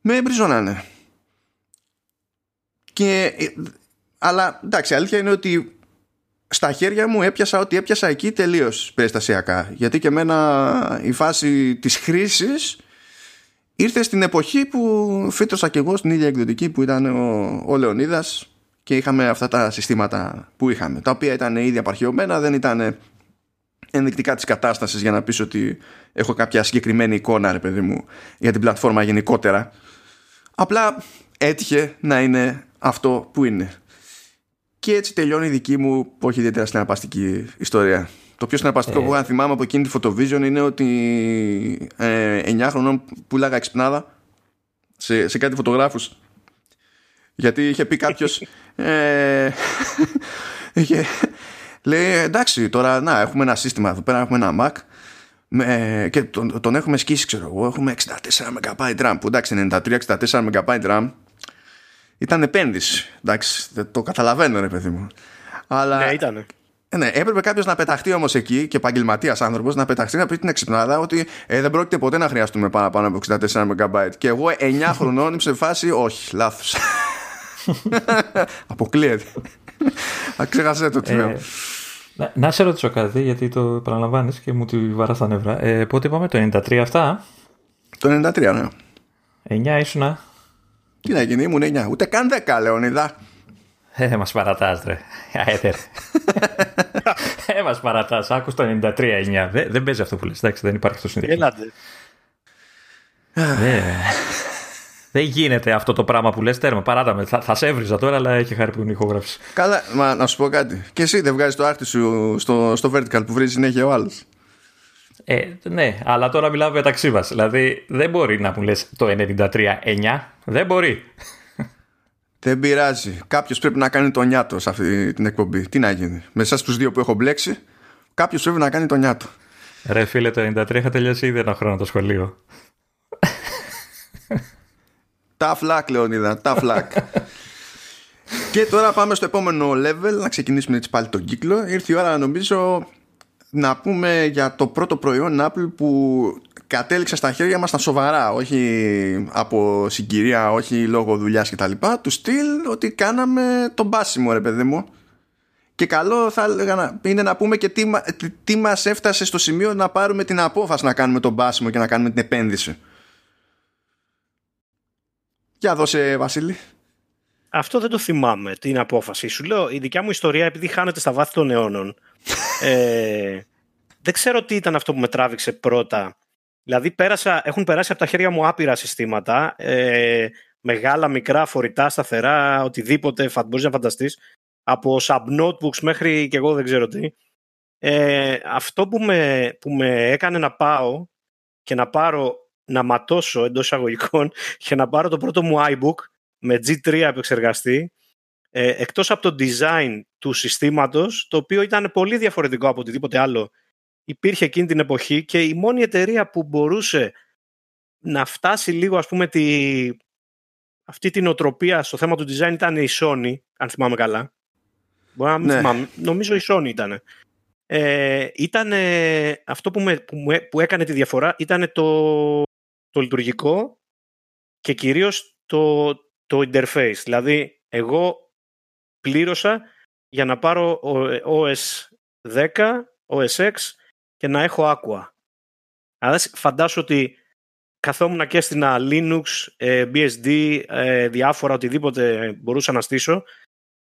με εμπριζώνανε και ε, αλλά εντάξει αλήθεια είναι ότι στα χέρια μου έπιασα ότι έπιασα εκεί τελείως περιστασιακά γιατί και εμένα η φάση της χρήσης ήρθε στην εποχή που φύτρωσα και εγώ στην ίδια εκδοτική που ήταν ο, ο Λεωνίδας και είχαμε αυτά τα συστήματα που είχαμε, τα οποία ήταν ήδη απαρχαιωμένα, δεν ήταν ενδεικτικά της κατάστασης για να πεις ότι έχω κάποια συγκεκριμένη εικόνα, ρε παιδί μου, για την πλατφόρμα γενικότερα. Απλά έτυχε να είναι αυτό που είναι. Και έτσι τελειώνει η δική μου, όχι ιδιαίτερα συναρπαστική ιστορία. Το πιο συναρπαστικό ε. που αν θυμάμαι από εκείνη τη Photovision είναι ότι ε, 9 χρονών πουλάγα εξυπνάδα σε, σε κάτι φωτογράφους γιατί είχε πει κάποιος. ε, είχε, λέει εντάξει, τώρα να έχουμε ένα σύστημα εδώ πέρα, έχουμε ένα Mac. Με, και τον, τον έχουμε σκίσει, ξέρω εγώ. Έχουμε 64 MB RAM. Που εντάξει, 93-64 MB RAM ήταν επένδυση. Εντάξει, το καταλαβαίνω, ρε παιδί μου. Αλλά, ναι, ήταν. Ε, ναι, έπρεπε κάποιος να πεταχτεί όμως εκεί και επαγγελματίας άνθρωπος να πεταχτεί να πει την εξυπνάδα ότι ε, δεν πρόκειται ποτέ να χρειαστούμε παραπάνω από 64 MB. Και εγώ 9 χρονών είμαι σε φάση, όχι, λάθος. Αποκλείεται. Ξέχασε το τι ε, να, να σε ρωτήσω κάτι, γιατί το επαναλαμβάνει και μου τη βαρά στα νεύρα. Ε, πότε είπαμε, το 93 αυτά; Το 93, ναι. 9 ήσουνα. Τι να γίνει, ήμουν 9. Ούτε καν 10, Λεωνίδα. Ε, μας παρατάς, ρε. Αέτερ. ε, μας παρατάς. Άκου το 93-9. Δεν, δεν παίζει αυτό που λες. Εντάξει, δεν υπάρχει το συνδυασμό. Έλατε. Ε, δεν γίνεται αυτό το πράγμα που λες τέρμα. Παράτα με. Θα, θα σε έβριζα τώρα, αλλά έχει χάρη που είναι ηχογράφηση. Καλά, μα να σου πω κάτι. Και εσύ δεν βγάζεις το άρτη σου στο, στο vertical που βρίζεις συνέχεια ο άλλος. Ε, ναι, αλλά τώρα μιλάμε μεταξύ μας. Δηλαδή δεν μπορεί να μου λες το 93-9. Δεν μπορεί. Δεν πειράζει. Κάποιος πρέπει να κάνει το νιάτο σε αυτή την εκπομπή. Τι να γίνει. Μέσα στου δύο που έχω μπλέξει, κάποιος πρέπει να κάνει το νιάτο. Ρε φίλε, το 93 είχα τελειώσει ήδη ένα χρόνο το σχολείο. Τα φλακ, Λεωνίδα, τα φλακ. και τώρα πάμε στο επόμενο level, να ξεκινήσουμε έτσι πάλι τον κύκλο. Ήρθε η ώρα, νομίζω, να πούμε για το πρώτο προϊόν Apple που κατέληξε στα χέρια μας τα σοβαρά. Όχι από συγκυρία, όχι λόγω δουλειάς κτλ του στυλ ότι κάναμε τον μπάσιμο ρε παιδί μου. Και καλό θα έλεγα είναι να πούμε και τι, τι μας έφτασε στο σημείο να πάρουμε την απόφαση να κάνουμε τον μπάσιμο και να κάνουμε την επένδυση. Για δώσε Βασίλη αυτό δεν το θυμάμαι την απόφαση. Σου λέω, η δικιά μου ιστορία, επειδή χάνεται στα βάθη των αιώνων, ε, δεν ξέρω τι ήταν αυτό που με τράβηξε πρώτα. Δηλαδή πέρασα, έχουν περάσει από τα χέρια μου άπειρα συστήματα, ε, μεγάλα, μικρά, φορητά, σταθερά, οτιδήποτε μπορείς να φανταστείς, από sub-notebooks μέχρι και εγώ δεν ξέρω τι. Ε, αυτό που με, που με έκανε να πάω και να πάρω, να ματώσω εντός εισαγωγικών και να πάρω το πρώτο μου iBook με G3 επεξεργαστή, ε, εκτός από το design του συστήματος, το οποίο ήταν πολύ διαφορετικό από οτιδήποτε άλλο υπήρχε εκείνη την εποχή και η μόνη εταιρεία που μπορούσε να φτάσει λίγο ας πούμε τη, αυτή την οτροπία στο θέμα του design ήταν η Sony, αν θυμάμαι καλά. Μπορεί να μην ναι. θυμάμαι. Νομίζω η Sony ήταν. Ε, ήταν αυτό που, με, που, που, έκανε τη διαφορά ήταν το, το λειτουργικό και κυρίως το, το interface. Δηλαδή, εγώ πλήρωσα για να πάρω OS 10, OS X και να έχω Aqua. Αλλά φαντάσου ότι καθόμουν και στην Linux, ε, BSD, ε, διάφορα, οτιδήποτε μπορούσα να στήσω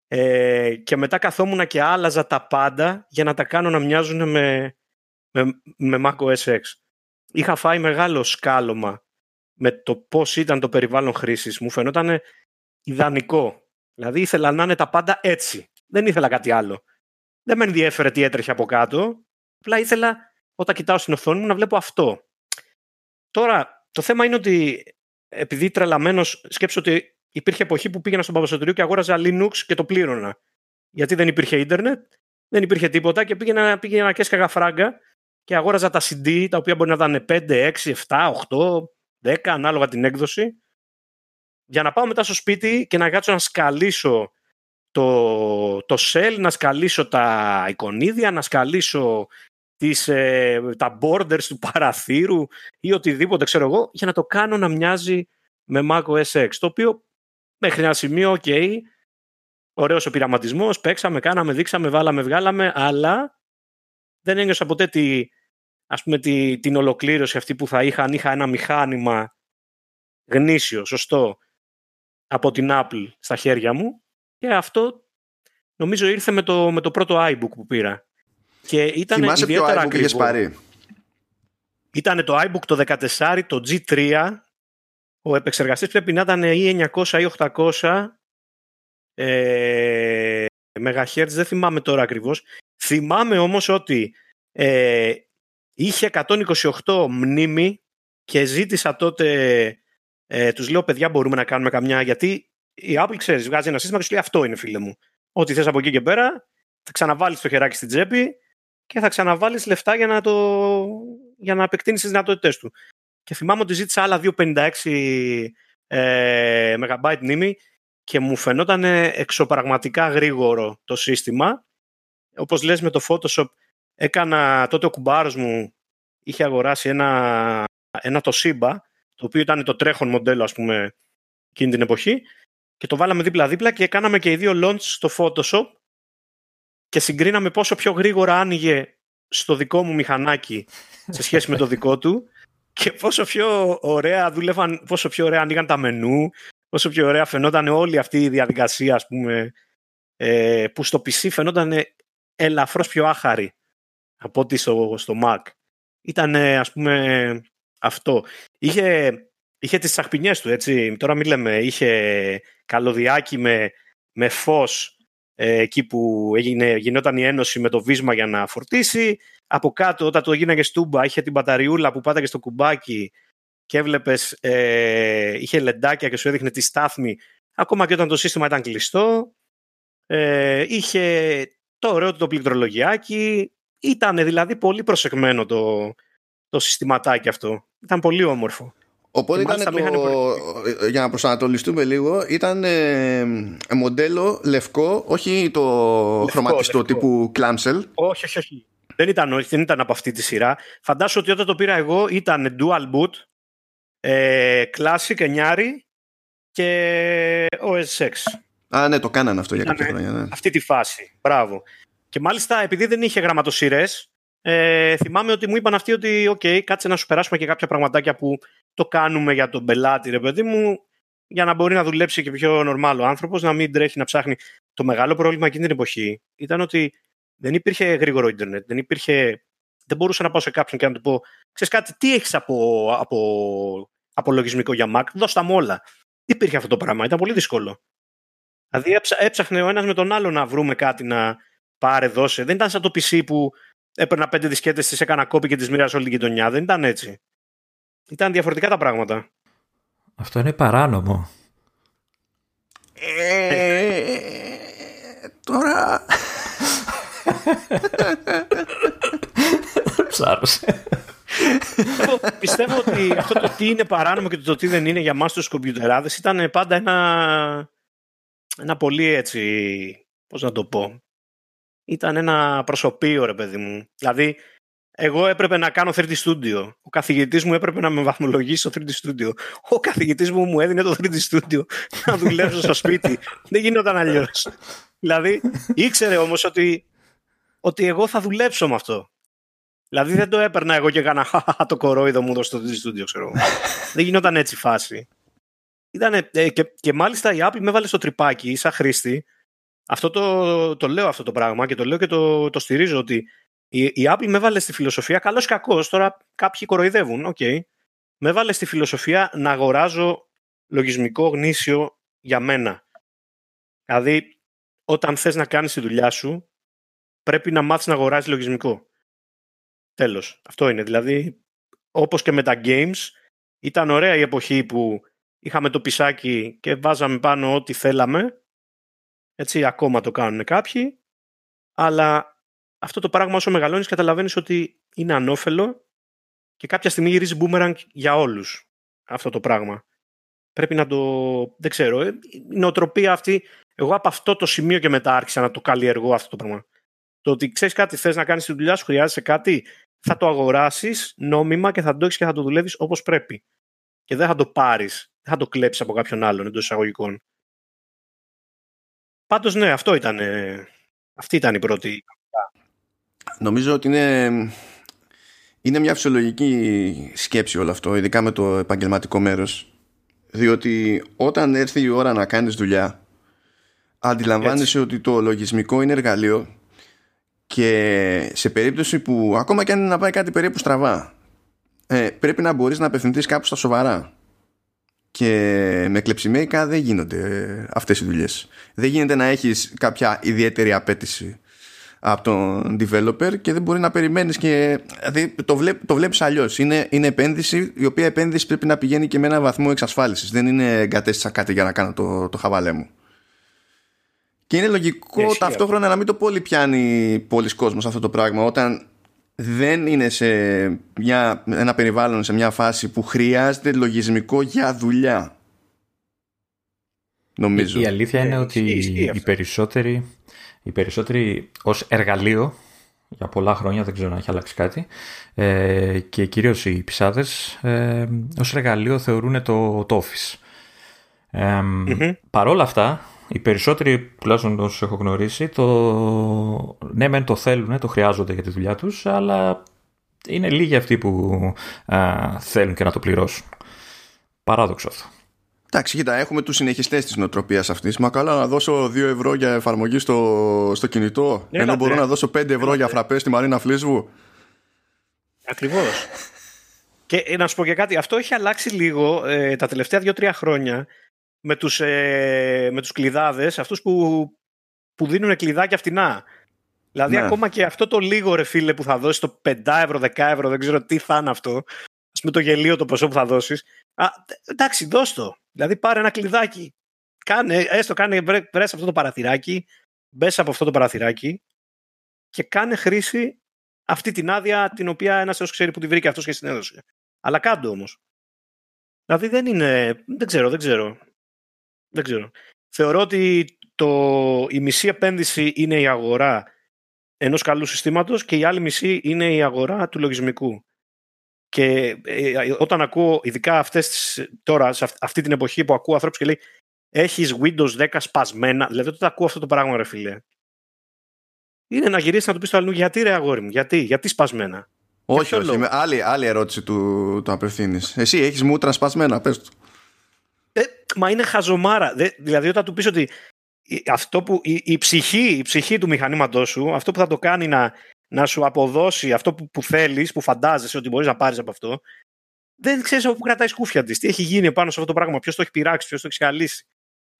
ε, και μετά καθόμουν και άλλαζα τα πάντα για να τα κάνω να μοιάζουν με, με, με Mac OS X. Είχα φάει μεγάλο σκάλωμα με το πώς ήταν το περιβάλλον χρήσης. Μου φαινόταν ιδανικό. Δηλαδή ήθελα να είναι τα πάντα έτσι. Δεν ήθελα κάτι άλλο. Δεν με ενδιέφερε τι έτρεχε από κάτω. Απλά ήθελα όταν κοιτάω στην οθόνη μου να βλέπω αυτό. Τώρα, το θέμα είναι ότι επειδή τρελαμένος σκέψω ότι υπήρχε εποχή που πήγαινα στον Παπασοτηρίου και αγόραζα Linux και το πλήρωνα. Γιατί δεν υπήρχε ίντερνετ, δεν υπήρχε τίποτα και πήγαινα, πήγαινα και έσκαγα φράγκα και αγόραζα τα CD τα οποία μπορεί να ήταν 5, 6, 7, 8, 10 ανάλογα την έκδοση. Για να πάω μετά στο σπίτι και να κάτσω να σκαλίσω το, το shell, να σκαλίσω τα εικονίδια, να σκαλίσω τις, ε, τα borders του παραθύρου ή οτιδήποτε ξέρω εγώ για να το κάνω να μοιάζει με Mac OS X το οποίο μέχρι ένα σημείο ok ωραίος ο πειραματισμός παίξαμε, κάναμε, δείξαμε, βάλαμε, βγάλαμε αλλά δεν ένιωσα ποτέ τη, ας πούμε, τη, την ολοκλήρωση αυτή που θα είχα αν είχα ένα μηχάνημα γνήσιο, σωστό από την Apple στα χέρια μου και αυτό νομίζω ήρθε με το, με το πρώτο iBook που πήρα. Και ήταν Θυμάσαι ιδιαίτερα ποιο iBook πάρει; Ήταν το iBook το 14, το G3. Ο επεξεργαστής πρέπει να ήταν ή 900 ή 800 ε, MHz, δεν θυμάμαι τώρα ακριβώς. Θυμάμαι όμως ότι ε, είχε 128 μνήμη και ζήτησα τότε, ε, τους λέω παιδιά μπορούμε να κάνουμε καμιά, γιατί η Apple ξέρεις βγάζει ένα σύστημα και σου λέει αυτό είναι φίλε μου. Ό,τι θες από εκεί και πέρα θα ξαναβάλεις το χεράκι στην τσέπη και θα ξαναβάλεις λεφτά για να, το... για να επεκτείνεις τις δυνατότητές του. Και θυμάμαι ότι ζήτησα άλλα 256 ε, MB μνήμη και μου φαινόταν εξωπραγματικά γρήγορο το σύστημα. Όπως λες με το Photoshop έκανα τότε ο κουμπάρος μου είχε αγοράσει ένα, ένα Toshiba το οποίο ήταν το τρέχον μοντέλο ας πούμε εκείνη την εποχή και το βάλαμε δίπλα-δίπλα και κάναμε και οι δύο launch στο Photoshop και συγκρίναμε πόσο πιο γρήγορα άνοιγε στο δικό μου μηχανάκι σε σχέση με το δικό του και πόσο πιο ωραία δούλευαν, πόσο πιο ωραία ανοίγαν τα μενού, πόσο πιο ωραία φαινόταν όλη αυτή η διαδικασία ας πούμε, ε, που στο PC φαινόταν ελαφρώς πιο άχαρη από ό,τι στο, στο Mac. Ήταν ας πούμε αυτό. Είχε, είχε τις σαχπινιές του έτσι, τώρα μην λέμε, είχε καλωδιάκι με, με φως ε, εκεί που έγινε, γινόταν η ένωση με το βίσμα για να φορτίσει. Από κάτω, όταν το γίναγες στούμπα, είχε την μπαταριούλα που πάταγες στο κουμπάκι και έβλεπες, ε, είχε λεντάκια και σου έδειχνε τη στάθμη ακόμα και όταν το σύστημα ήταν κλειστό. Ε, είχε το ωραίο το πληκτρολογιάκι. Ήταν δηλαδή πολύ προσεκμένο το, το συστηματάκι αυτό. Ήταν πολύ όμορφο. Οπότε ήταν το, για να προσανατολιστούμε λίγο, ήταν ε, μοντέλο λευκό, όχι το χρωματιστό τύπου Clamshell. Όχι, όχι, όχι. Δεν ήταν, δεν ήταν από αυτή τη σειρά. Φαντάσου ότι όταν το πήρα εγώ ήταν dual boot, ε, classic, εννιάρι και OS X. Α, ναι, το κάνανε αυτό για κάποια χρόνια. Ναι. Αυτή τη φάση. Μπράβο. Και μάλιστα επειδή δεν είχε γραμματοσύρες, ε, θυμάμαι ότι μου είπαν αυτοί ότι «ΟΚ, κάτσε να σου περάσουμε και κάποια πραγματάκια που το κάνουμε για τον πελάτη, ρε παιδί μου, για να μπορεί να δουλέψει και πιο νορμάλ ο άνθρωπος, να μην τρέχει να ψάχνει». Το μεγάλο πρόβλημα εκείνη την εποχή ήταν ότι δεν υπήρχε γρήγορο ίντερνετ, δεν υπήρχε... Δεν μπορούσα να πάω σε κάποιον και να του πω «Ξέρεις κάτι, τι έχεις από, από, από λογισμικό για Mac, δώσ' μου όλα». Υπήρχε αυτό το πράγμα, ήταν πολύ δύσκολο. Δηλαδή έψαχνε ο ένας με τον άλλο να βρούμε κάτι να πάρε, δώσε. Δεν ήταν σαν το PC που έπαιρνα πέντε δισκέτες, τις έκανα κόπη και τις μοίρασα όλη την γειτονιά. Δεν ήταν έτσι. Ήταν διαφορετικά τα πράγματα. Αυτό είναι παράνομο. Ε, τώρα... Ψάρωσε. Πιστεύω ότι αυτό το τι είναι παράνομο και το τι δεν είναι για μας τους κομπιουτεράδες ήταν πάντα ένα, ένα πολύ έτσι, πώς να το πω, ήταν ένα προσωπείο ρε παιδί μου. Δηλαδή, εγώ έπρεπε να κάνω 3D Studio. Ο καθηγητής μου έπρεπε να με βαθμολογήσει στο 3D Studio. Ο καθηγητής μου μου έδινε το 3D Studio να δουλέψω στο σπίτι. Δεν γινόταν αλλιώς. δηλαδή, ήξερε όμως ότι, ότι εγώ θα δουλέψω με αυτό. Δηλαδή δεν το έπαιρνα εγώ και έκανα το κορόιδο μου στο 3D Studio, ξέρω. δεν γινόταν έτσι φάση. Ήτανε, ε, και, και μάλιστα η Apple με έβαλε στο τριπάκι σαν χρήστη αυτό το, το λέω αυτό το πράγμα και το λέω και το, το στηρίζω ότι η, η Apple με έβαλε στη φιλοσοφία, καλώς κακώς, τώρα κάποιοι κοροϊδεύουν, OK, okay, με έβαλε στη φιλοσοφία να αγοράζω λογισμικό γνήσιο για μένα. Δηλαδή, όταν θες να κάνεις τη δουλειά σου, πρέπει να μάθεις να αγοράζεις λογισμικό. Τέλος. Αυτό είναι. Δηλαδή, όπως και με τα games, ήταν ωραία η εποχή που είχαμε το πισάκι και βάζαμε πάνω ό,τι θέλαμε έτσι, ακόμα το κάνουν κάποιοι. Αλλά αυτό το πράγμα όσο μεγαλώνεις καταλαβαίνεις ότι είναι ανώφελο και κάποια στιγμή γυρίζει boomerang για όλους αυτό το πράγμα. Πρέπει να το... δεν ξέρω. Ε, η νοοτροπία αυτή... Εγώ από αυτό το σημείο και μετά άρχισα να το καλλιεργώ αυτό το πράγμα. Το ότι ξέρεις κάτι, θες να κάνεις τη δουλειά σου, χρειάζεσαι κάτι, θα το αγοράσεις νόμιμα και θα το έχεις και θα το δουλεύεις όπως πρέπει. Και δεν θα το πάρεις, δεν θα το κλέψεις από κάποιον άλλον εντός εισαγωγικών. Πάντως ναι, αυτό ήταν, αυτή ήταν η πρώτη. Νομίζω ότι είναι, είναι μια φυσιολογική σκέψη όλο αυτό, ειδικά με το επαγγελματικό μέρος. Διότι όταν έρθει η ώρα να κάνεις δουλειά, αντιλαμβάνεσαι ότι το λογισμικό είναι εργαλείο και σε περίπτωση που ακόμα και αν είναι να πάει κάτι περίπου στραβά, ε, πρέπει να μπορείς να απευθυνθείς κάπου στα σοβαρά και με κλεψιμέικα δεν γίνονται αυτές οι δουλειές. Δεν γίνεται να έχεις κάποια ιδιαίτερη απέτηση από τον developer και δεν μπορεί να περιμένεις και δηλαδή το, βλέπ, το βλέπεις αλλιώς. Είναι, είναι επένδυση η οποία επένδυση πρέπει να πηγαίνει και με ένα βαθμό εξασφάλισης. Δεν είναι εγκατέστησα κάτι για να κάνω το, το χαβαλέ μου. Και είναι λογικό ταυτόχρονα να μην το πολύ πιάνει πολλοί κόσμος αυτό το πράγμα. Όταν δεν είναι σε μια, ένα περιβάλλον, σε μια φάση που χρειάζεται λογισμικό για δουλειά. Νομίζω. Η, αλήθεια είναι ε, ότι οι περισσότεροι, οι περισσότεροι ως εργαλείο για πολλά χρόνια, δεν ξέρω αν έχει αλλάξει κάτι, ε, και κυρίως οι πισάδες ε, ως εργαλείο θεωρούν το, το Office. Ε, Παρόλα αυτά, οι περισσότεροι, τουλάχιστον όσους έχω γνωρίσει, το... ναι, μεν το θέλουν, το χρειάζονται για τη δουλειά τους, αλλά είναι λίγοι αυτοί που θέλουν και να το πληρώσουν. Παράδοξο αυτό. Εντάξει, κοίτα, έχουμε τους συνεχιστές της νοοτροπίας αυτής. Μα καλά να δώσω 2 ευρώ για εφαρμογή στο, στο κινητό, ναι, ενώ μπορώ να δώσω 5 ευρώ για φραπές στη Μαρίνα Φλίσβου. Ακριβώς. και ε, να σου πω και κάτι, αυτό έχει αλλάξει λίγο ε, τα τελευταία 2-3 χρόνια με τους, ε, με τους κλειδάδες, αυτούς που, που δίνουν κλειδάκια φτηνά. Δηλαδή ναι. ακόμα και αυτό το λίγο ρε φίλε που θα δώσεις το 5 ευρώ, 10 ευρώ, δεν ξέρω τι θα είναι αυτό, ας πούμε το γελίο το ποσό που θα δώσεις, α, εντάξει δώσ' το. Δηλαδή πάρε ένα κλειδάκι. κάνε, έστω κάνε, βρες αυτό το παραθυράκι, μπες από αυτό το παραθυράκι και κάνε χρήση αυτή την άδεια την οποία ένας θεός ξέρει που τη βρήκε αυτός και συνέδωσε. Αλλά κάντο όμως. Δηλαδή δεν είναι, δεν ξέρω, δεν ξέρω. Δεν ξέρω. Θεωρώ ότι το, η μισή επένδυση είναι η αγορά ενός καλού συστήματος και η άλλη μισή είναι η αγορά του λογισμικού. Και ε, όταν ακούω, ειδικά αυτές τις, τώρα, σε αυτή την εποχή που ακούω ανθρώπους και λέει έχεις Windows 10 σπασμένα, δηλαδή όταν ακούω αυτό το πράγμα ρε φίλε, είναι να γυρίσεις να του πεις στο αλλού γιατί ρε αγόρι μου, γιατί, γιατί σπασμένα; Όχι, όχι. Με άλλη, άλλη ερώτηση του το απευθύνεις. Εσύ έχεις μούτρα σπασμένα, πες του. Ε, μα είναι χαζομάρα. δηλαδή, όταν του πεις ότι αυτό που, η, η, ψυχή, η ψυχή του μηχανήματός σου, αυτό που θα το κάνει να, να σου αποδώσει αυτό που, που θέλεις, που φαντάζεσαι ότι μπορείς να πάρεις από αυτό, δεν ξέρεις από πού κρατάει σκούφια της. Τι έχει γίνει πάνω σε αυτό το πράγμα, ποιος το έχει πειράξει, ποιος το έχει χαλίσει.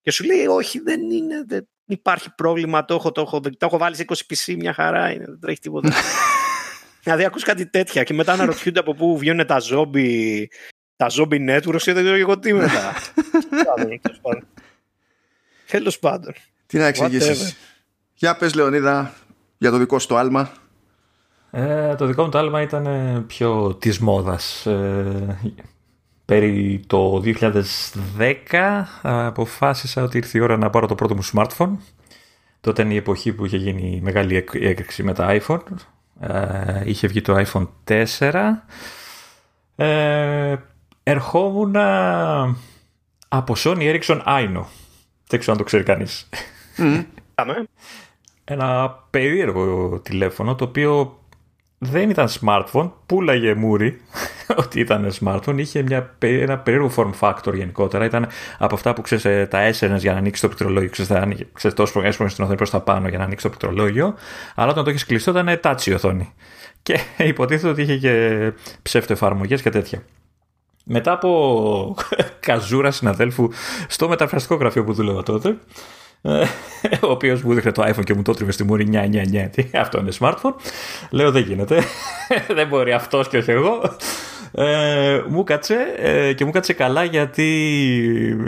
Και σου λέει, Όχι, δεν είναι, δεν υπάρχει πρόβλημα, το έχω, το έχω, το έχω βάλει σε 20 PC, μια χαρά είναι, δεν τρέχει τίποτα. δηλαδή, ακούς κάτι τέτοια και μετά αναρωτιούνται από πού βγαίνουν τα zombie, τα zombie networks και δεν ξέρω εγώ τι μετά. Τέλος πάντων. Τι να εξηγήσεις. Για πες Λεωνίδα για το δικό σου το άλμα. Ε, το δικό μου το άλμα ήταν ε, πιο της μόδας. Ε, περί το 2010 αποφάσισα ότι ήρθε η ώρα να πάρω το πρώτο μου smartphone. Τότε είναι η εποχή που είχε γίνει η μεγάλη έκρηξη με τα iPhone. Ε, είχε βγει το iPhone 4. Ε, ερχόμουν από Sony Ericsson Aino. Δεν ξέρω αν το ξέρει κανείς. Mm. Ένα περίεργο τηλέφωνο το οποίο δεν ήταν smartphone, πουλάγε μούρι ότι ήταν smartphone, είχε μια, ένα περίεργο form factor γενικότερα. Ήταν από αυτά που ξέρεις ε, τα έσαιρνε για να ανοίξει το πληκτρολόγιο. Ξέρεις, ξέρεις, το έσπρωγες στην οθόνη προς τα πάνω για να ανοίξει το πληκτρολόγιο. Αλλά όταν το έχεις κλειστό ήταν touch η οθόνη. Και υποτίθεται ότι είχε και ψεύτο εφαρμογές και τέτοια. Μετά από καζούρα συναδέλφου στο μεταφραστικό γραφείο που δούλευα τότε, ε, ο οποίος μου δείχνε το iPhone και μου το τρίβε στη μούρη 999. Αυτό είναι smartphone. Λέω δεν γίνεται. δεν μπορεί αυτός και όχι εγώ. Ε, μου κάτσε ε, και μου κάτσε καλά γιατί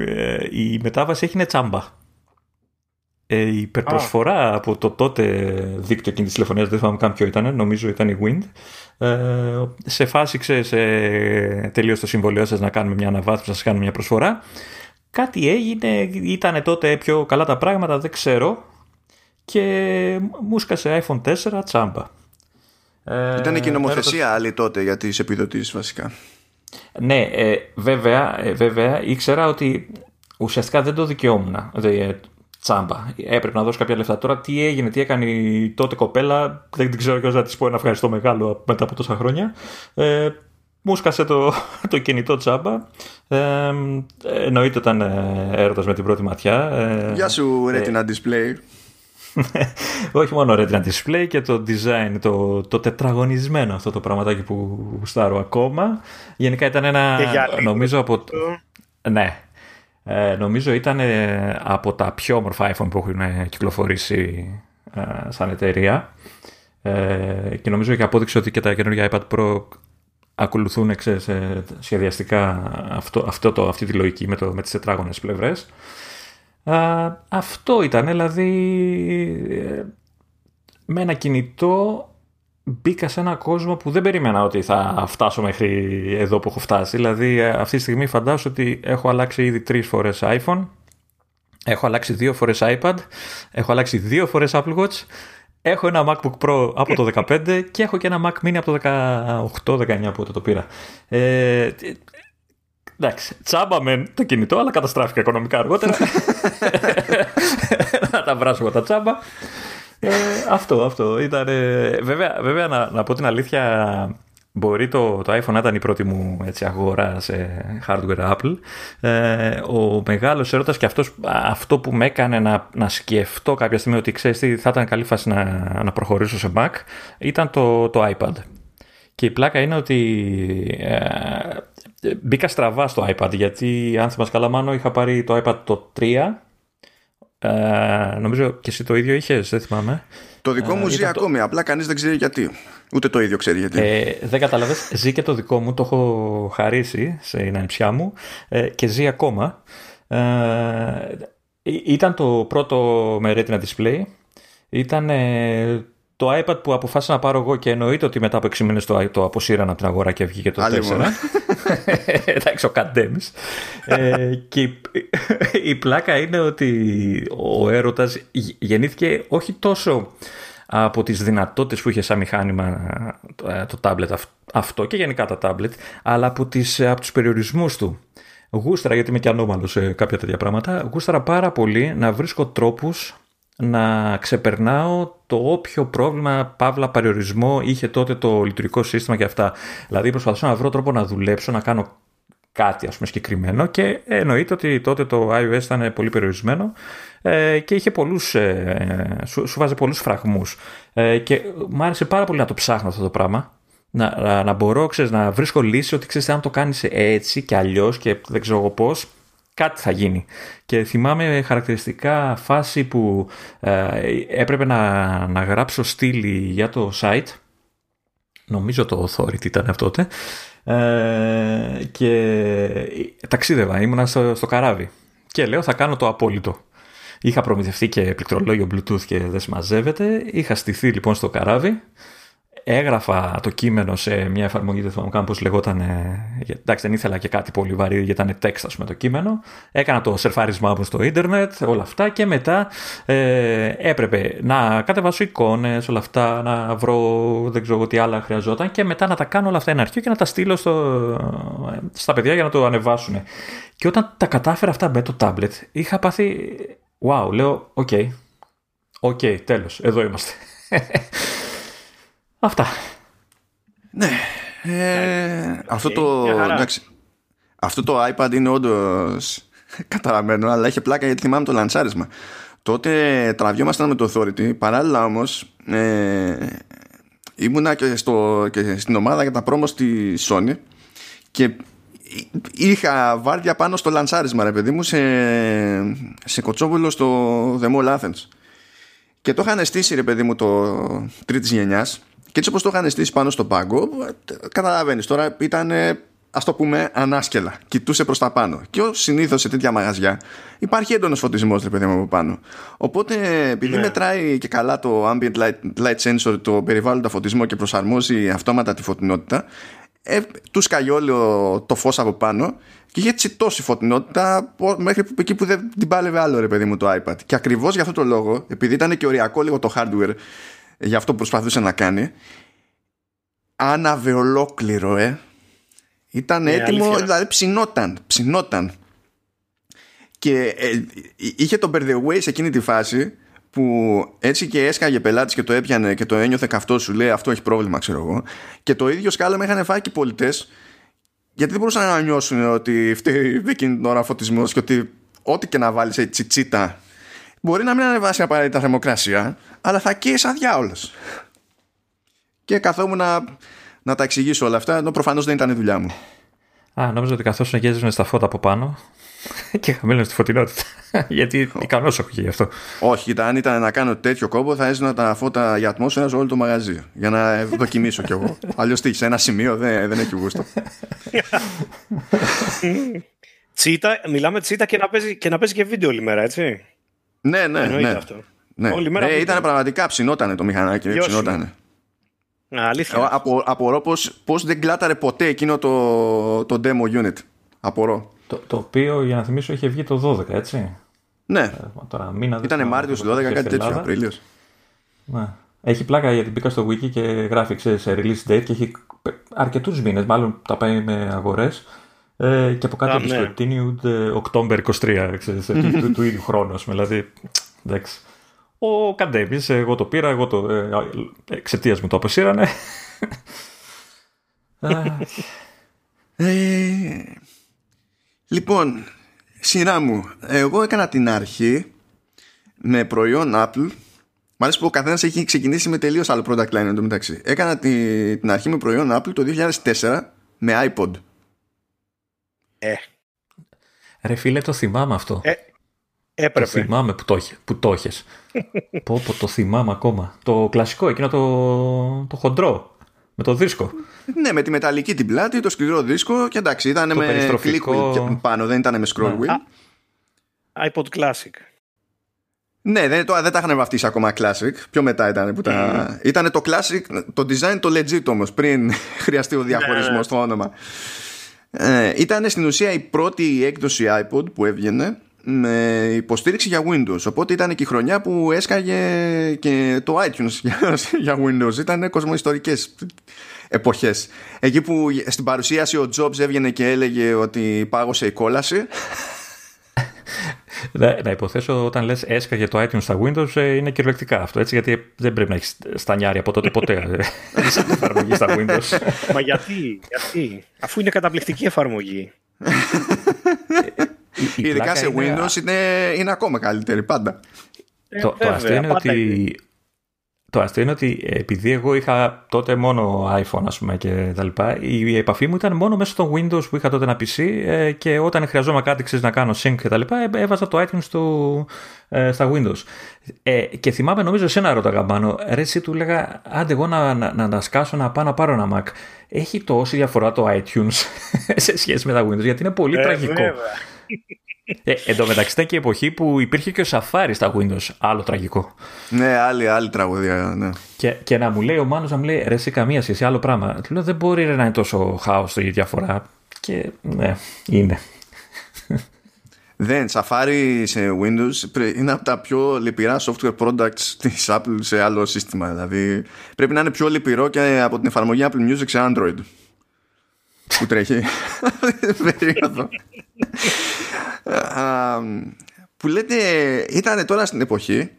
ε, η μετάβαση έχει τσάμπα. Ε, η υπερπροσφορά από το τότε δίκτυο κινητή τηλεφωνίας, δεν θυμάμαι καν ποιο ήταν, νομίζω ήταν η Wind. Ε, σε φάση, ξέρεις, ε, τελείω το συμβολίο σας να κάνουμε μια αναβάθμιση, να σας κάνουμε μια προσφορά. Κάτι έγινε, ήταν τότε πιο καλά τα πράγματα, δεν ξέρω. Και μου σκάσε iPhone 4 τσάμπα. Ε, ήταν και η νομοθεσία άλλη τότε για τις επιδοτήσεις βασικά. Ναι, ε, βέβαια, ε, βέβαια ήξερα ότι ουσιαστικά δεν το δικαιόμουν. Δηλαδή, τσάμπα. Έπρεπε να δώσω κάποια λεφτά. Τώρα τι έγινε, τι έκανε η τότε κοπέλα, δεν ξέρω ποιο να της πω ένα ευχαριστώ μεγάλο μετά από τόσα χρόνια. Ε, μου σκάσε το, το κινητό τσάμπα. Ε, εννοείται ήταν ε, έρωτας με την πρώτη ματιά. Ε, Γεια σου ε, Retina Display. Όχι μόνο Retina Display και το design, το, το τετραγωνισμένο αυτό το πραγματάκι που γουστάρω ακόμα. Γενικά ήταν ένα, νομίζω από... Ναι, ε, νομίζω ήταν από τα πιο όμορφα iPhone που έχουν κυκλοφορήσει σαν εταιρεία. Ε, και νομίζω και απόδειξε ότι και τα καινούργια iPad Pro ακολουθούν ξέρεις, ε, σχεδιαστικά αυτό, αυτό το, αυτή τη λογική με, το, με τις τετράγωνες πλευρές. αυτό ήταν, δηλαδή ε, με ένα κινητό μπήκα σε ένα κόσμο που δεν περίμενα ότι θα φτάσω μέχρι εδώ που έχω φτάσει. Δηλαδή ε, αυτή τη στιγμή φαντάζομαι ότι έχω αλλάξει ήδη τρεις φορές iPhone, έχω αλλάξει δύο φορές iPad, έχω αλλάξει δύο φορές Apple Watch Έχω ένα MacBook Pro από το 15 και έχω και ένα Mac Mini από το 18-19 που το πήρα. Ε, εντάξει, τσάμπα με το κινητό, αλλά καταστράφηκα οικονομικά αργότερα. να τα βράσω τα τσάμπα. Ε, αυτό, αυτό. Ήταν, βέβαια, βέβαια να, να πω την αλήθεια, Μπορεί το, το iPhone να ήταν η πρώτη μου έτσι, αγορά σε hardware Apple. Ε, ο μεγάλος έρωτας και αυτός, αυτό που με έκανε να, να σκεφτώ κάποια στιγμή ότι ξέρεις τι θα ήταν καλή φάση να, να προχωρήσω σε Mac ήταν το, το iPad. Και η πλάκα είναι ότι ε, μπήκα στραβά στο iPad γιατί αν θυμάσαι καλά μάνο είχα πάρει το iPad το 3 ε, νομίζω και εσύ το ίδιο είχες, δεν θυμάμαι. Το δικό μου ε, ζει ακόμη, απλά κανείς δεν ξέρει γιατί. Ούτε το ίδιο ξέρει γιατί. Ε, δεν κατάλαβες, ζει και το δικό μου, το έχω χαρίσει σε ενανιψιά μου ε, και ζει ακόμα. Ε, ήταν το πρώτο με Retina Display. Ήταν ε, το iPad που αποφάσισα να πάρω εγώ και εννοείται ότι μετά από 6 μήνες το, το αποσύραν από την αγορά και βγήκε το 4. Εντάξει, ο Καντέμις. ε, και η, η πλάκα είναι ότι ο έρωτας γεννήθηκε όχι τόσο από τις δυνατότητες που είχε σαν μηχάνημα ε, το tablet αυτό και γενικά τα tablet, αλλά από, τις, από τους περιορισμούς του. Γούσταρα, γιατί είμαι και ανώμαλος σε κάποια τέτοια πράγματα, γούσταρα πάρα πολύ να βρίσκω τρόπους να ξεπερνάω το όποιο πρόβλημα, παύλα, περιορισμό είχε τότε το λειτουργικό σύστημα και αυτά. Δηλαδή προσπαθούσα να βρω τρόπο να δουλέψω, να κάνω κάτι ας πούμε συγκεκριμένο και εννοείται ότι τότε το iOS ήταν πολύ περιορισμένο ε, και είχε πολλούς, ε, σου, σου βάζει πολλούς φραγμούς ε, και μου άρεσε πάρα πολύ να το ψάχνω αυτό το πράγμα να, να, να μπορώ ξέρεις, να βρίσκω λύση ότι ξέρεις αν το κάνεις έτσι και αλλιώς και δεν ξέρω εγώ πώς κάτι θα γίνει. Και θυμάμαι χαρακτηριστικά φάση που ε, έπρεπε να, να γράψω στήλη για το site. Νομίζω το Authority ήταν αυτό τότε. Ε, και ταξίδευα, ήμουνα στο, στο καράβι. Και λέω θα κάνω το απόλυτο. Είχα προμηθευτεί και πληκτρολόγιο Bluetooth και δεν συμμαζεύεται. Είχα στηθεί λοιπόν στο καράβι έγραφα το κείμενο σε μια εφαρμογή, δεν θυμάμαι καν πώς λεγόταν, εντάξει δεν ήθελα και κάτι πολύ βαρύ γιατί ήταν text ας πούμε το κείμενο, έκανα το σερφάρισμά μου στο ίντερνετ, όλα αυτά και μετά ε, έπρεπε να κατεβάσω εικόνες, όλα αυτά, να βρω δεν ξέρω τι άλλα χρειαζόταν και μετά να τα κάνω όλα αυτά ένα αρχείο και να τα στείλω στο, στα παιδιά για να το ανεβάσουν. Και όταν τα κατάφερα αυτά με το tablet, είχα πάθει, wow, λέω, OK, okay, OK, okay, τέλος, εδώ είμαστε. Αυτά. Ναι. Ε, αυτό, το, εντάξει, αυτό το iPad είναι όντως καταραμένο, αλλά έχει πλάκα γιατί θυμάμαι το λανσάρισμα. Τότε τραβιόμασταν με το Authority, παράλληλα όμως ε, ήμουνα και, στο, και στην ομάδα για τα πρόμος στη Sony και είχα βάρδια πάνω στο λανσάρισμα ρε παιδί μου σε, σε κοτσόβουλο στο The Mall Athens και το είχαν στήσει ρε παιδί μου το τρίτης γενιάς και έτσι όπως το είχαν στήσει πάνω στον πάγκο, καταλαβαίνεις τώρα ήταν ας το πούμε ανάσκελα. Κοιτούσε προς τα πάνω. Και ως συνήθως σε τέτοια μαγαζιά υπάρχει έντονος φωτισμός, ρε παιδί μου από πάνω. Οπότε επειδή ναι. μετράει και καλά το ambient light, light sensor, το περιβάλλοντα φωτισμό και προσαρμόζει αυτόματα τη φωτεινότητα, ε, του σκαγεί το φως από πάνω και είχε έτσι τόση φωτεινότητα μέχρι εκεί που δεν την πάλευε άλλο ρε παιδί μου το iPad. Και ακριβώς για αυτό το λόγο, επειδή ήταν και οριακό λίγο το hardware για αυτό που προσπαθούσε να κάνει. Άναβε ολόκληρο ε. Ήταν ε, έτοιμο αλήθεια. δηλαδή ψινόταν ψινόταν. Και ε, είχε τον way σε εκείνη τη φάση που έτσι και έσκαγε πελάτης και το έπιανε και το ένιωθε καυτό σου λέει αυτό έχει πρόβλημα ξέρω εγώ και το ίδιο σκάλα είχαν φάει και οι πολιτές γιατί δεν μπορούσαν να νιώσουν ότι φταίει εκείνη την ώρα φωτισμός και ότι ό,τι και να βάλεις έτσι τσίτα μπορεί να μην ανεβάσει απαραίτητα θερμοκρασία, αλλά θα καίει σαν διάολος. Και καθόμουν να, να τα εξηγήσω όλα αυτά, ενώ προφανώς δεν ήταν η δουλειά μου. Α, νόμιζα ότι καθώς γέζεσαι στα φώτα από πάνω και χαμήλωνε στη φωτεινότητα. Γιατί ικανός έχω γι' αυτό. Όχι, κοίτα, αν ήταν να κάνω τέτοιο κόμπο, θα έζηνα τα φώτα για ατμόσφαιρα σε όλο το μαγαζί. Για να δοκιμήσω κι εγώ. Αλλιώς τι, σε ένα σημείο δεν, δεν έχει γούστο. τσίτα, μιλάμε τσίτα και να, παίζει, και να παίζει και βίντεο όλη μέρα, έτσι. Ναι, ναι, ναι. Αυτό. ναι. Όλη μέρα ε, ήταν πραγματικά ψινότανε το μηχανάκι. Ψινότανε. Αλήθεια. Απο, απορώ πώς, πώς δεν κλάταρε ποτέ εκείνο το, το demo unit. Απορώ. Το, το οποίο, για να θυμίσω, είχε βγει το 12, έτσι. Ναι. Ε, τώρα, μήνα, Ήτανε Μάρτιος 12, κάτι τέτοιο, Απρίλιος. Ναι. Έχει πλάκα γιατί μπήκα στο wiki και γράφει σε release date και έχει αρκετούς μήνες, μάλλον τα πάει με αγορές ε, και από κάτω discontinued ναι. October 23, ξέρεις, του, του, του, ίδιου χρόνου, δηλαδή, εντάξει. Ο Καντέμις, εγώ το πήρα, εγώ το, ε, εξαιτίας μου το αποσύρανε. ε, λοιπόν, σειρά μου, εγώ έκανα την αρχή με προϊόν Apple Μ' αρέσει που ο καθένας έχει ξεκινήσει με τελείως άλλο product line εντωμεταξύ. Έκανα την, την αρχή με προϊόν Apple το 2004 με iPod. Ε. Ρε φίλε, το θυμάμαι αυτό. Ε, έπρεπε. Το θυμάμαι που το, που το έχεις. πω, πω, το θυμάμαι ακόμα. Το κλασικό, εκείνο το, το χοντρό. Με το δίσκο. Ναι, με τη μεταλλική την πλάτη, το σκληρό δίσκο και εντάξει, ήταν με click wheel πάνω, δεν ήταν με scroll ναι. wheel. iPod Classic. Ναι, δεν, το, δεν τα είχαν βαφτίσει ακόμα classic. Πιο μετά ήταν που τα. Mm. Ήταν το classic, το design το legit όμως, πριν χρειαστεί ο διαχωρισμός ναι. στο όνομα. Ε, ήταν στην ουσία η πρώτη έκδοση iPod που έβγαινε με υποστήριξη για Windows. Οπότε ήταν και η χρονιά που έσκαγε και το iTunes για, για Windows. Ήταν κοσμοϊστορικές εποχές. Εκεί που στην παρουσίαση ο Jobs έβγαινε και έλεγε ότι πάγωσε η κόλαση. Να, να υποθέσω όταν λες έσκαγε το iTunes στα Windows ε, είναι κυριολεκτικά αυτό έτσι γιατί δεν πρέπει να έχεις στανιάρι από τότε ποτέ σαν εφαρμογής στα Windows. Μα γιατί, γιατί, αφού είναι καταπληκτική εφαρμογή. Ειδικά σε Windows είναι, είναι ακόμα καλύτερη πάντα. Ε, το, το αστείο είναι ότι το αστείο είναι ότι επειδή εγώ είχα τότε μόνο iPhone ας πούμε και τα λοιπά, η επαφή μου ήταν μόνο μέσω των Windows που είχα τότε ένα PC ε, και όταν χρειαζόμουν κάτι ξέρεις, να κάνω sync και τα λοιπά ε, έβαζα το iTunes του, ε, στα Windows. Ε, και θυμάμαι νομίζω σε ένα ρώταγα πάνω, ρε εσύ του λέγα άντε εγώ να, να, να, να σκάσω να πάω να πάρω ένα Mac. Έχει τόση διαφορά το iTunes σε σχέση με τα Windows γιατί είναι πολύ τραγικό. Ε, εν τω μεταξύ ήταν και η εποχή που υπήρχε και ο Safari στα Windows. Άλλο τραγικό. Ναι, άλλη, άλλη τραγωδία. Ναι. Και, και να μου λέει ο Μάνος να μου λέει ρε, σε καμία σχέση, άλλο πράγμα. Του λέω δεν μπορεί ρε, να είναι τόσο χάος η διαφορά. Και ναι, είναι. Δεν, Safari σε Windows είναι από τα πιο λυπηρά software products της Apple σε άλλο σύστημα. Δηλαδή πρέπει να είναι πιο λυπηρό και από την εφαρμογή Apple Music σε Android που τρέχει περίοδο που λέτε ήταν τώρα στην εποχή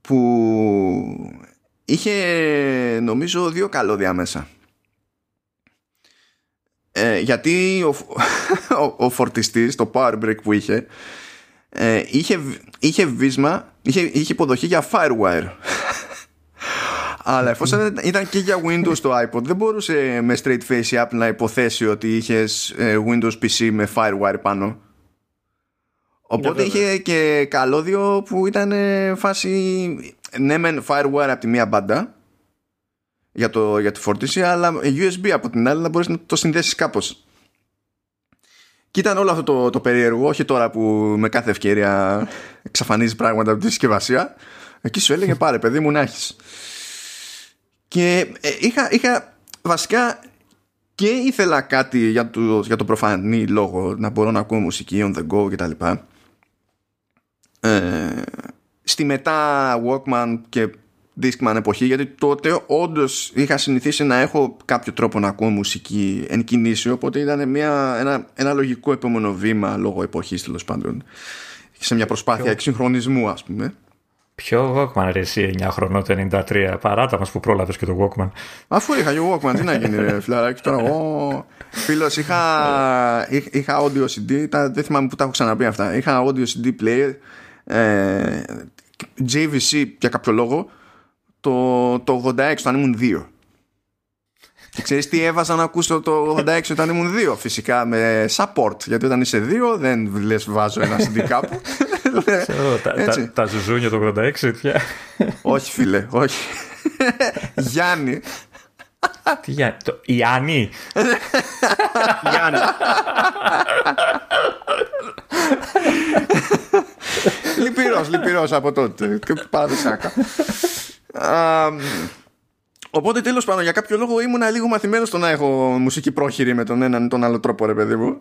που είχε νομίζω δύο καλώδια μέσα ε, γιατί ο, ο, ο φορτιστής το power break που είχε ε, είχε, είχε βίσμα είχε, είχε υποδοχή για firewire αλλά εφόσον ήταν και για Windows το iPod, δεν μπορούσε με straight face η Apple να υποθέσει ότι είχες ε, Windows PC με Firewire πάνω. Οπότε είχε και καλώδιο που ήταν φάση ναι μεν Firewire από τη μία μπάντα για, το, για τη φόρτιση αλλά USB από την άλλη να μπορείς να το συνδέσεις κάπως. Και ήταν όλο αυτό το, το περίεργο, όχι τώρα που με κάθε ευκαιρία εξαφανίζεις πράγματα από τη συσκευασία. Εκεί σου έλεγε πάρε παιδί μου να έχεις. Και ε, είχα, είχα βασικά και ήθελα κάτι για το, για το προφανή λόγο να μπορώ να ακούω μουσική on the go κτλ. Ε, στη μετά Walkman και Discman εποχή γιατί τότε όντως είχα συνηθίσει να έχω κάποιο τρόπο να ακούω μουσική εν κινήσει οπότε ήταν μια, ένα, ένα λογικό επόμενο βήμα λόγω εποχής τέλος πάντων σε μια προσπάθεια εξυγχρονισμού ας πούμε. Ποιο Walkman ρε εσύ 9 χρονών το 93 Παράτα μας που πρόλαβες και το Walkman. Αφού είχα και Walkman τι να γίνει ρε φιλαράκι Τώρα εγώ φίλος είχα, είχα audio CD τα, Δεν θυμάμαι που τα έχω ξαναπεί αυτά. Είχα audio CD player ε, JVC για κάποιο λόγο το, το 86 όταν ήμουν 2 και ξέρεις τι έβαζα να ακούσω το 86 όταν ήμουν 2 Φυσικά με support Γιατί όταν είσαι 2 δεν λες βάζω ένα CD κάπου τα, τα, ζουζούνια το 86 πια. όχι φίλε, όχι. Γιάννη. Τι Γιάννη, το Ιάννη. Γιάννη. λυπηρός, λυπηρός από τότε. Παραδοσιακά. Οπότε τέλος πάντων για κάποιο λόγο ήμουν λίγο μαθημένος στο να έχω μουσική πρόχειρη με τον έναν τον άλλο τρόπο ρε παιδί μου.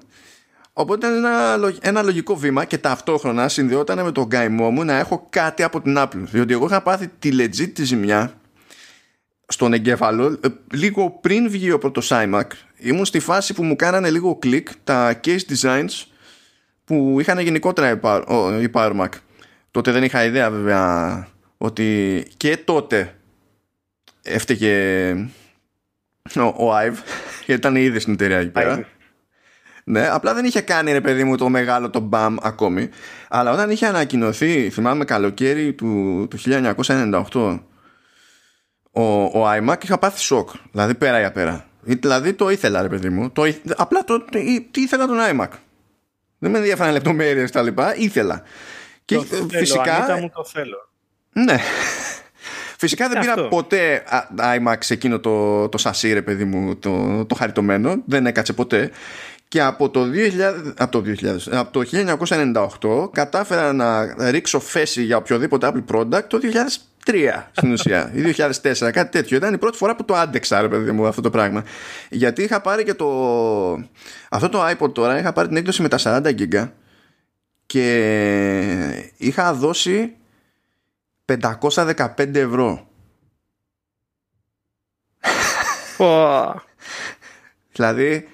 Οπότε ήταν ένα, ένα λογικό βήμα και ταυτόχρονα συνδυόταν με τον γκαημό μου να έχω κάτι από την Apple. Διότι εγώ είχα πάθει τη legit τη ζημιά στον εγκέφαλο ε, λίγο πριν βγει ο πρώτος iMac. Ήμουν στη φάση που μου κάνανε λίγο κλικ τα case designs που είχαν γενικότερα η Power Mac. Τότε δεν είχα ιδέα βέβαια ότι και τότε έφταιγε ο, ο Ive γιατί ήταν ήδη στην εταιρεία εκεί πέρα. Ναι, απλά δεν είχε κάνει ρε παιδί μου το μεγάλο το μπαμ ακόμη. Αλλά όταν είχε ανακοινωθεί, θυμάμαι καλοκαίρι του, του 1998, ο, ο iMac είχα πάθει σοκ. Δηλαδή πέρα για πέρα. Δηλαδή το ήθελα ρε παιδί μου. Το, απλά το, τι ήθελα τον iMac. Δεν με ενδιαφέραν λεπτομέρειες τα λοιπά. Ήθελα. Και το φυσικά. Θέλω, μου το θέλω. Ναι. Φυσικά δεν πήρα ποτέ iMac σε εκείνο το, το σασί, ρε παιδί μου, το, το χαριτωμένο. Δεν έκατσε ποτέ. και από το, 2000, από, το 2000, από το 1998 κατάφερα να ρίξω φέση για οποιοδήποτε Apple product το 2003 στην ουσία. Ή 2004 κάτι τέτοιο. Ήταν η πρώτη φορά που το άντεξα ρε παιδί μου αυτό το πράγμα. Γιατί είχα πάρει και το αυτό το iPod τώρα είχα πάρει την έκδοση με τα 40 GB και είχα δώσει 515 ευρώ. Δηλαδή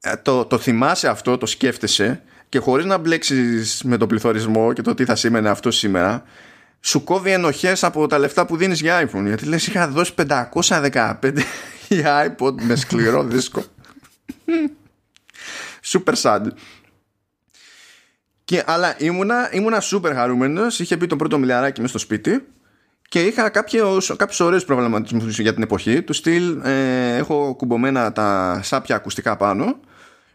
ε, το, το θυμάσαι αυτό, το σκέφτεσαι και χωρίς να μπλέξεις με τον πληθωρισμό και το τι θα σήμαινε αυτό σήμερα σου κόβει ενοχές από τα λεφτά που δίνεις για iPhone. Γιατί λες είχα δώσει 515 για iPod με σκληρό δίσκο super sad και, αλλά ήμουνα, ήμουνα super χαρούμενος. Είχε πει το πρώτο μιλιαράκι μες στο σπίτι και είχα κάποιους, κάποιους ωραίους προβληματισμούς για την εποχή. Του στυλ ε, έχω κουμπωμένα τα σάπια ακουστικά πάνω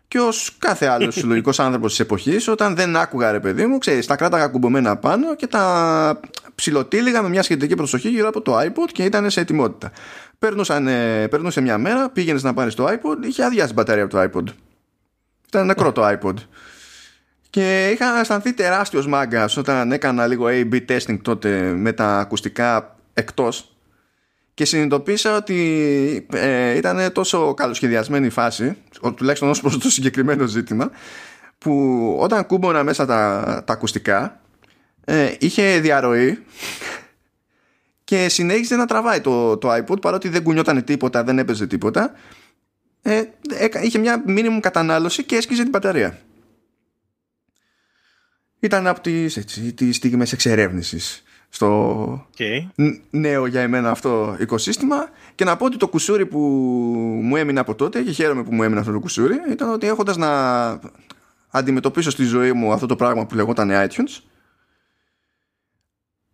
και ως κάθε άλλος συλλογικός άνθρωπος της εποχής, όταν δεν άκουγα ρε παιδί μου, ξέρεις, τα κράταγα κουμπωμένα πάνω και τα ψιλοτήλιγα με μια σχετική προσοχή γύρω από το iPod και ήταν σε ετοιμότητα. Παίρνουσαν, περνούσε μια μέρα, πήγαινες να πάρεις το iPod, είχε αδειάσει μπαταρία από το iPod. Ήταν νεκρό το iPod. Και είχα αισθανθεί τεράστιος μάγκας όταν έκανα λίγο A-B testing τότε με τα ακουστικά εκτός και συνειδητοποίησα ότι ε, ήταν τόσο καλοσχεδιασμένη η φάση, τουλάχιστον ως προς το συγκεκριμένο ζήτημα, που όταν κούμπονα μέσα τα, τα ακουστικά, ε, είχε διαρροή και συνέχιζε να τραβάει το, το iPod παρότι δεν κουνιόταν τίποτα, δεν έπαιζε τίποτα. Ε, είχε μια μήνυμου κατανάλωση και έσκυζε την μπαταρία. Ήταν από τις, έτσι, τις στιγμές εξερεύνησης στο νέο για εμένα αυτό οικοσύστημα. Και να πω ότι το κουσούρι που μου έμεινε από τότε και χαίρομαι που μου έμεινε αυτό το κουσούρι ήταν ότι έχοντας να αντιμετωπίσω στη ζωή μου αυτό το πράγμα που λεγόταν iTunes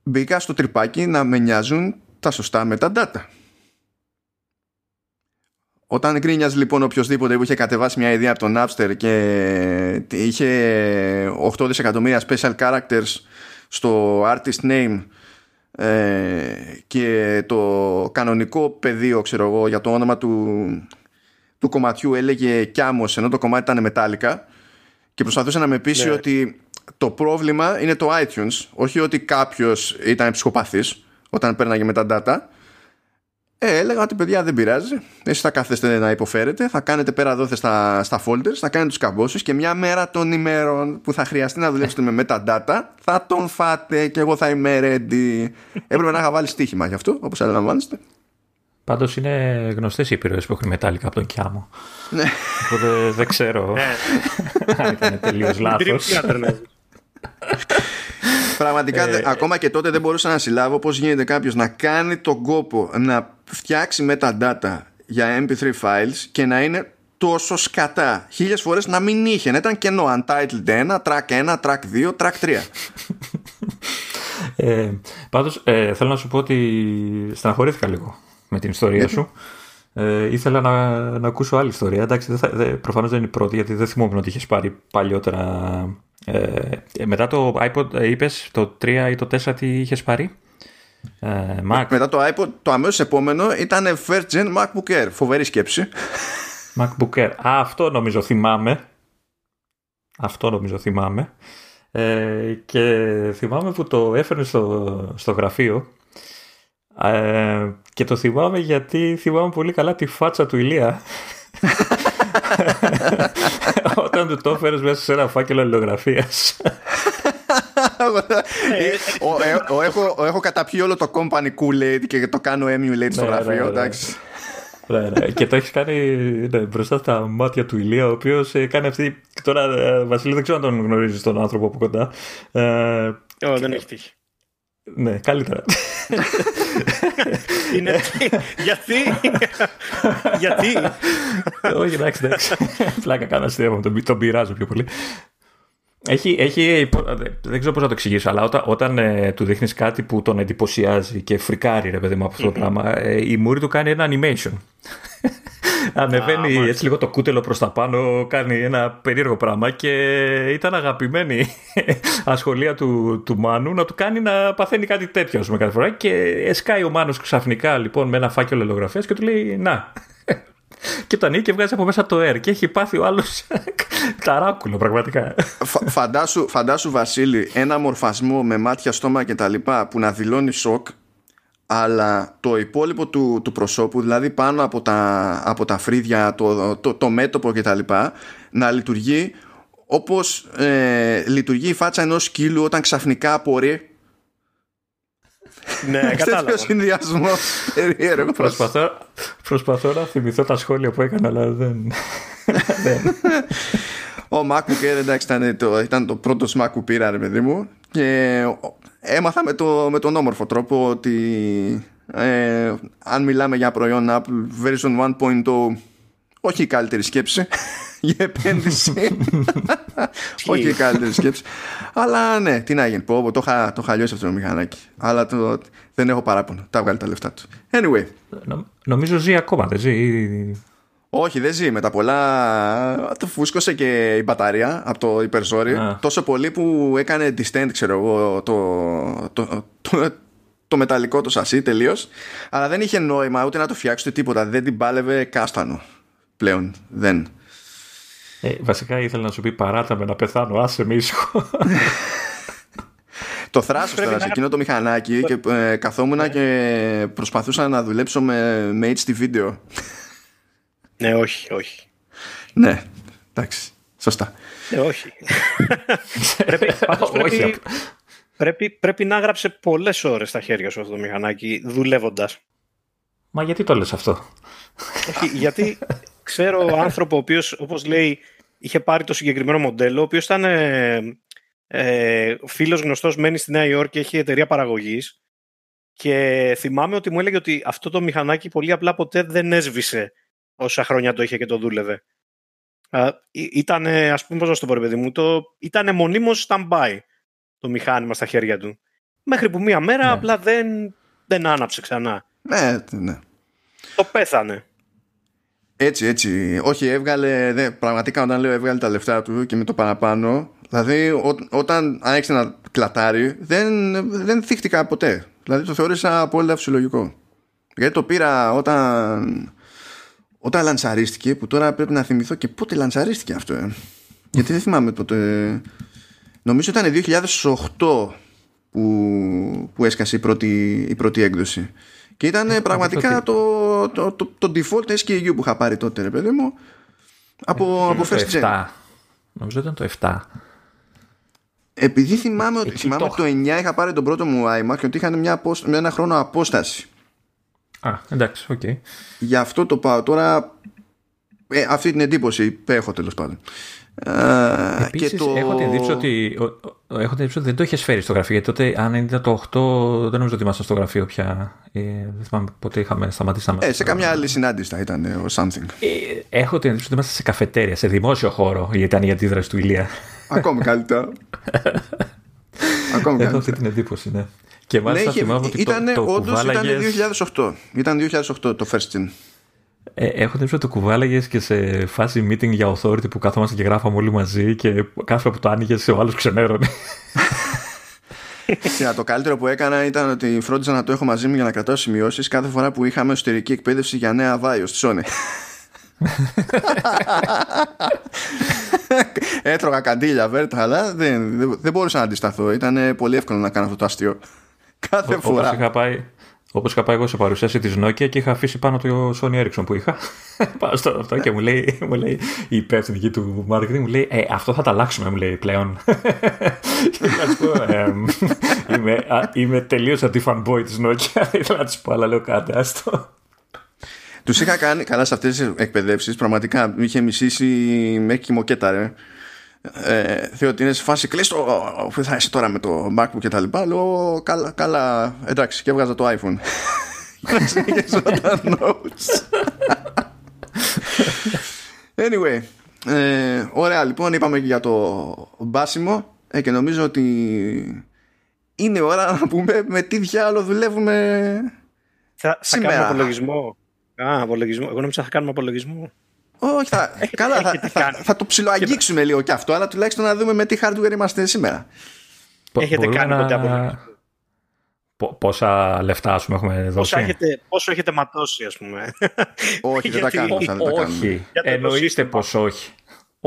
μπήκα στο τρυπάκι να με νοιάζουν τα σωστά με τα data. Όταν γκρίνιαζε λοιπόν οποιοδήποτε που είχε κατεβάσει μια ιδέα από τον Napster και είχε 8 δισεκατομμύρια special characters στο artist name ε, και το κανονικό πεδίο ξέρω εγώ για το όνομα του, του κομματιού έλεγε Κιάμος ενώ το κομμάτι ήταν μετάλλικα και προσπαθούσε να με πείσει ναι. ότι το πρόβλημα είναι το iTunes όχι ότι κάποιος ήταν ψυχοπαθής όταν πέρναγε με τα data ε, έλεγα ότι παιδιά δεν πειράζει. Εσείς θα κάθεστε να υποφέρετε, θα κάνετε πέρα δόθε στα, στα folders, θα κάνετε τους καμπόσου και μια μέρα των ημέρων που θα χρειαστεί να δουλέψετε με metadata θα τον φάτε και εγώ θα είμαι ready. Έπρεπε να είχα βάλει στοίχημα γι' αυτό, όπως αντιλαμβάνεστε. Πάντως είναι γνωστές οι επιρροές που έχουν μετάλλικα από τον Κιάμο. Ναι. Οπότε δεν ξέρω ναι. αν ήταν τελείως λάθος. Πραγματικά ε, ακόμα και τότε δεν μπορούσα να συλλάβω πώς γίνεται κάποιος να κάνει τον κόπο να φτιάξει metadata για mp3 files και να είναι τόσο σκατά. Χίλιες φορές να μην είχε, να ήταν κενό. Untitled 1, track 1, track 2, track 3. ε, πάντως ε, θέλω να σου πω ότι στεναχωρήθηκα λίγο με την ιστορία σου. Ε, ήθελα να, να ακούσω άλλη ιστορία. Εντάξει, δεν θα, δεν, προφανώς δεν είναι η πρώτη γιατί δεν θυμόμουν ότι είχες πάρει παλιότερα. Ε, ε, μετά το iPod ε, είπες το 3 ή το 4 τι είχες πάρει; Ε, Mac. Μετά το iPod το αμέσως επόμενο ήταν first gen MacBook Air. Φοβερή σκέψη. MacBook Air. Α, αυτό νομίζω θυμάμαι. Αυτό νομίζω θυμάμαι. Ε, και θυμάμαι που το έφερε στο, στο γραφείο ε, και το θυμάμαι γιατί θυμάμαι πολύ καλά τη φάτσα του Ηλία όταν του το έφερες μέσα σε ένα φάκελο αλληλογραφίας έχω, έχω καταπιεί όλο το company cool και το κάνω emulate στο ναι, γραφείο ναι, ναι. εντάξει Και το έχεις κάνει ναι, μπροστά στα μάτια του Ηλία, ο οποίος ε, κάνει αυτή. Τώρα, ε, Βασίλη, δεν ξέρω αν τον γνωρίζεις τον άνθρωπο από κοντά. Ε, Όχι, δεν έχει τύχει. Ναι, καλύτερα. Είναι... γιατί; γιατί; Όχι, εντάξει, εντάξει. Πλάκα κάνω αστείο, τον, τον πειράζω πιο πολύ. Έχει, έχει, δεν ξέρω πώς να το εξηγήσω, αλλά όταν, όταν ε, του δείχνεις κάτι που τον εντυπωσιάζει και φρικάρει, ρε παιδί μου, από αυτό το πράγμα, ε, η μούρη του κάνει ένα animation. Ανεβαίνει έτσι λίγο το κούτελο προς τα πάνω, κάνει ένα περίεργο πράγμα και ήταν αγαπημένη ασχολία του, του Μάνου να του κάνει να παθαίνει κάτι τέτοιο με κάθε φορά. Και εσκάει ο Μάνος ξαφνικά λοιπόν με ένα φάκελο ελογραφία και του λέει Να, και το ανοίγει και βγάζει από μέσα το air και έχει πάθει ο άλλος ταράκουλο πραγματικά. φαντάσου, φαντάσου Βασίλη ένα μορφασμό με μάτια, στόμα και τα λοιπά που να δηλώνει σοκ αλλά το υπόλοιπο του, του προσώπου δηλαδή πάνω από τα, από τα φρύδια το, το, το μέτωπο και τα λοιπά να λειτουργεί όπως ε, λειτουργεί η φάτσα ενός σκύλου όταν ξαφνικά απορρεί ναι, κατάλαβα. Τέτοιο συνδυασμός περίεργος. Προσπαθώ, προσπαθώ να θυμηθώ τα σχόλια που έκανα, αλλά δεν. Ο MacBook Air εντάξει ήταν το, ήταν το πρώτο Mac που πήρα ρε παιδί μου και έμαθα με, το, με τον όμορφο τρόπο ότι ε, αν μιλάμε για προϊόν Apple version 1.0 όχι η καλύτερη σκέψη για επένδυση. Όχι η καλύτερη σκέψη. Αλλά ναι, τι να γίνει. Πω, το είχα, το είχα λιώσει αυτό το μηχανάκι. Αλλά το, δεν έχω παράπονο. Τα βγάλει τα λεφτά του. Anyway. νομίζω ζει ακόμα, δεν ζει. Όχι, δεν ζει. Με τα πολλά. Το φούσκωσε και η μπαταρία από το υπερζόρι. Τόσο πολύ που έκανε distend, ξέρω εγώ, το, το, το, το μεταλλικό το σασί τελείως. Αλλά δεν είχε νόημα ούτε να το φτιάξει τίποτα. Δεν την πάλευε κάστανο πλέον. Δεν. Ε, βασικά ήθελα να σου πει παράτα με να πεθάνω, άσε με ήσυχο. το θράσος τώρα σε εκείνο το μηχανάκι και ε, καθόμουν ναι. και προσπαθούσα να δουλέψω με, με HD βίντεο. Ναι, όχι, όχι. Ναι, εντάξει, σωστά. Ναι, όχι. πρέπει, πρέπει, πρέπει, πρέπει, να γράψει πολλές ώρες στα χέρια σου αυτό το μηχανάκι δουλεύοντας. Μα γιατί το λες αυτό; Όχι, γιατί ξέρω άνθρωπο ο οποίος, όπως λέει, είχε πάρει το συγκεκριμένο μοντέλο, ο οποίος ήταν ε, ε, φίλος γνωστός, μένει στη Νέα Υόρκη, έχει εταιρεία παραγωγής και θυμάμαι ότι μου έλεγε ότι αυτό το μηχανάκι πολύ απλά ποτέ δεν έσβησε όσα χρόνια το είχε και το δούλευε. Ήταν, ας πούμε, πώς να το πω, παιδί μου, το, ήταν μονίμως stand-by το μηχάνημα στα χέρια του. Μέχρι που μία μέρα ναι. απλά δεν, δεν άναψε ξανά. Ναι, ναι. Το πέθανε. Έτσι, έτσι. Όχι, έβγαλε. Δε, πραγματικά όταν λέω έβγαλε τα λεφτά του και με το παραπάνω. Δηλαδή, ό, όταν άρχισε να κλατάρει, δεν, δεν θύχτηκα ποτέ. Δηλαδή, το θεώρησα απόλυτα φυσιολογικό. Γιατί το πήρα όταν. Όταν λανσαρίστηκε, που τώρα πρέπει να θυμηθώ και πότε λανσαρίστηκε αυτό, ε. Γιατί δεν θυμάμαι πότε. Νομίζω ήταν 2008 που, που έσκασε η πρώτη, η πρώτη έκδοση. Και ήταν ε, πραγματικά το, το, το, το, default SKU που είχα πάρει τότε, ρε παιδί μου, από, ε, από first gen. Νομίζω ήταν το 7. Επειδή θυμάμαι ότι θυμάμαι το 9 είχα πάρει τον πρώτο μου iMac και ότι είχαν μια, μια ένα χρόνο απόσταση. Α, εντάξει, OK. Okay. Γι' αυτό το πάω. Τώρα ε, αυτή την εντύπωση έχω τέλος πάντων. Ε, Επίσης, το... έχω την εντύπωση ότι, έχω την ότι δεν το είχες φέρει στο γραφείο. Γιατί τότε, αν ήταν το 8, δεν νομίζω ότι ήμασταν στο γραφείο πια. Ε, δεν θυμάμαι πότε είχαμε σταματήσει να Ε, σε καμιά άλλη συνάντηση θα ήταν ο something. Ε, έχω την εντύπωση ότι είμαστε σε καφετέρια, σε δημόσιο χώρο, γιατί ήταν η αντίδραση του Ηλία. Ακόμη καλύτερα. Ακόμη Έχω αυτή την εντύπωση, ναι. Και μάλιστα ναι, θυμάμαι ότι ήταν, το, το όντως, ήταν 2008. Ήταν 2008 το first gen. Ε, έχω την το κουβάλαγες και σε φάση meeting για authority που καθόμαστε και γράφαμε όλοι μαζί και κάθε φορά που το άνοιγες ο άλλος ξενέρωνε. το καλύτερο που έκανα ήταν ότι φρόντιζα να το έχω μαζί μου για να κρατάω σημειώσεις κάθε φορά που είχαμε εσωτερική εκπαίδευση για νέα βάιος στη Sony. Έτρωγα καντήλια βέρτα, αλλά δεν, δεν, μπορούσα να αντισταθώ. Ήταν πολύ εύκολο να κάνω αυτό το αστείο. Κάθε φορά. είχα πάει, Όπως είχα πάει εγώ σε παρουσίαση της Nokia και είχα αφήσει πάνω το Sony Ericsson που είχα. Πάω στο αυτό και μου λέει, μου λέει η υπεύθυνη του marketing, μου λέει, ε, αυτό θα τα αλλάξουμε, μου λέει πλέον. και να σου πω, ε, είμαι, είμαι τελείως αντι-fanboy της Nokia. Ήθελα να του πω, αλλά λέω κάτι, άστο. Τους είχα κάνει καλά σε αυτές τις εκπαιδεύσεις. Πραγματικά είχε μισήσει μέχρι και μοκέτα, ρε ε, θεωρώ ότι είναι σε φάση κλείστο που θα είσαι τώρα με το MacBook και τα λοιπά λέω καλά, καλά εντάξει και έβγαζα το iPhone anyway ε, ωραία λοιπόν είπαμε και για το μπάσιμο ε, και νομίζω ότι είναι ώρα να πούμε με τι διάλογο δουλεύουμε θα, θα κάνουμε απολογισμό Α, απολογισμό. Εγώ νόμιζα θα κάνουμε απολογισμό. Όχι, θα, καλά, θα, θα, θα, το ψιλοαγγίξουμε λίγο κι αυτό, αλλά τουλάχιστον να δούμε με τι hardware είμαστε σήμερα. Έχετε κάνει να... ποτέ πόσα λεφτά ας πούμε, έχουμε δώσει; Πόσα έχετε, πόσο έχετε ματώσει, ας πούμε; όχι, δεν τα κάνουμε. Όχι, εννοείστε πως όχι.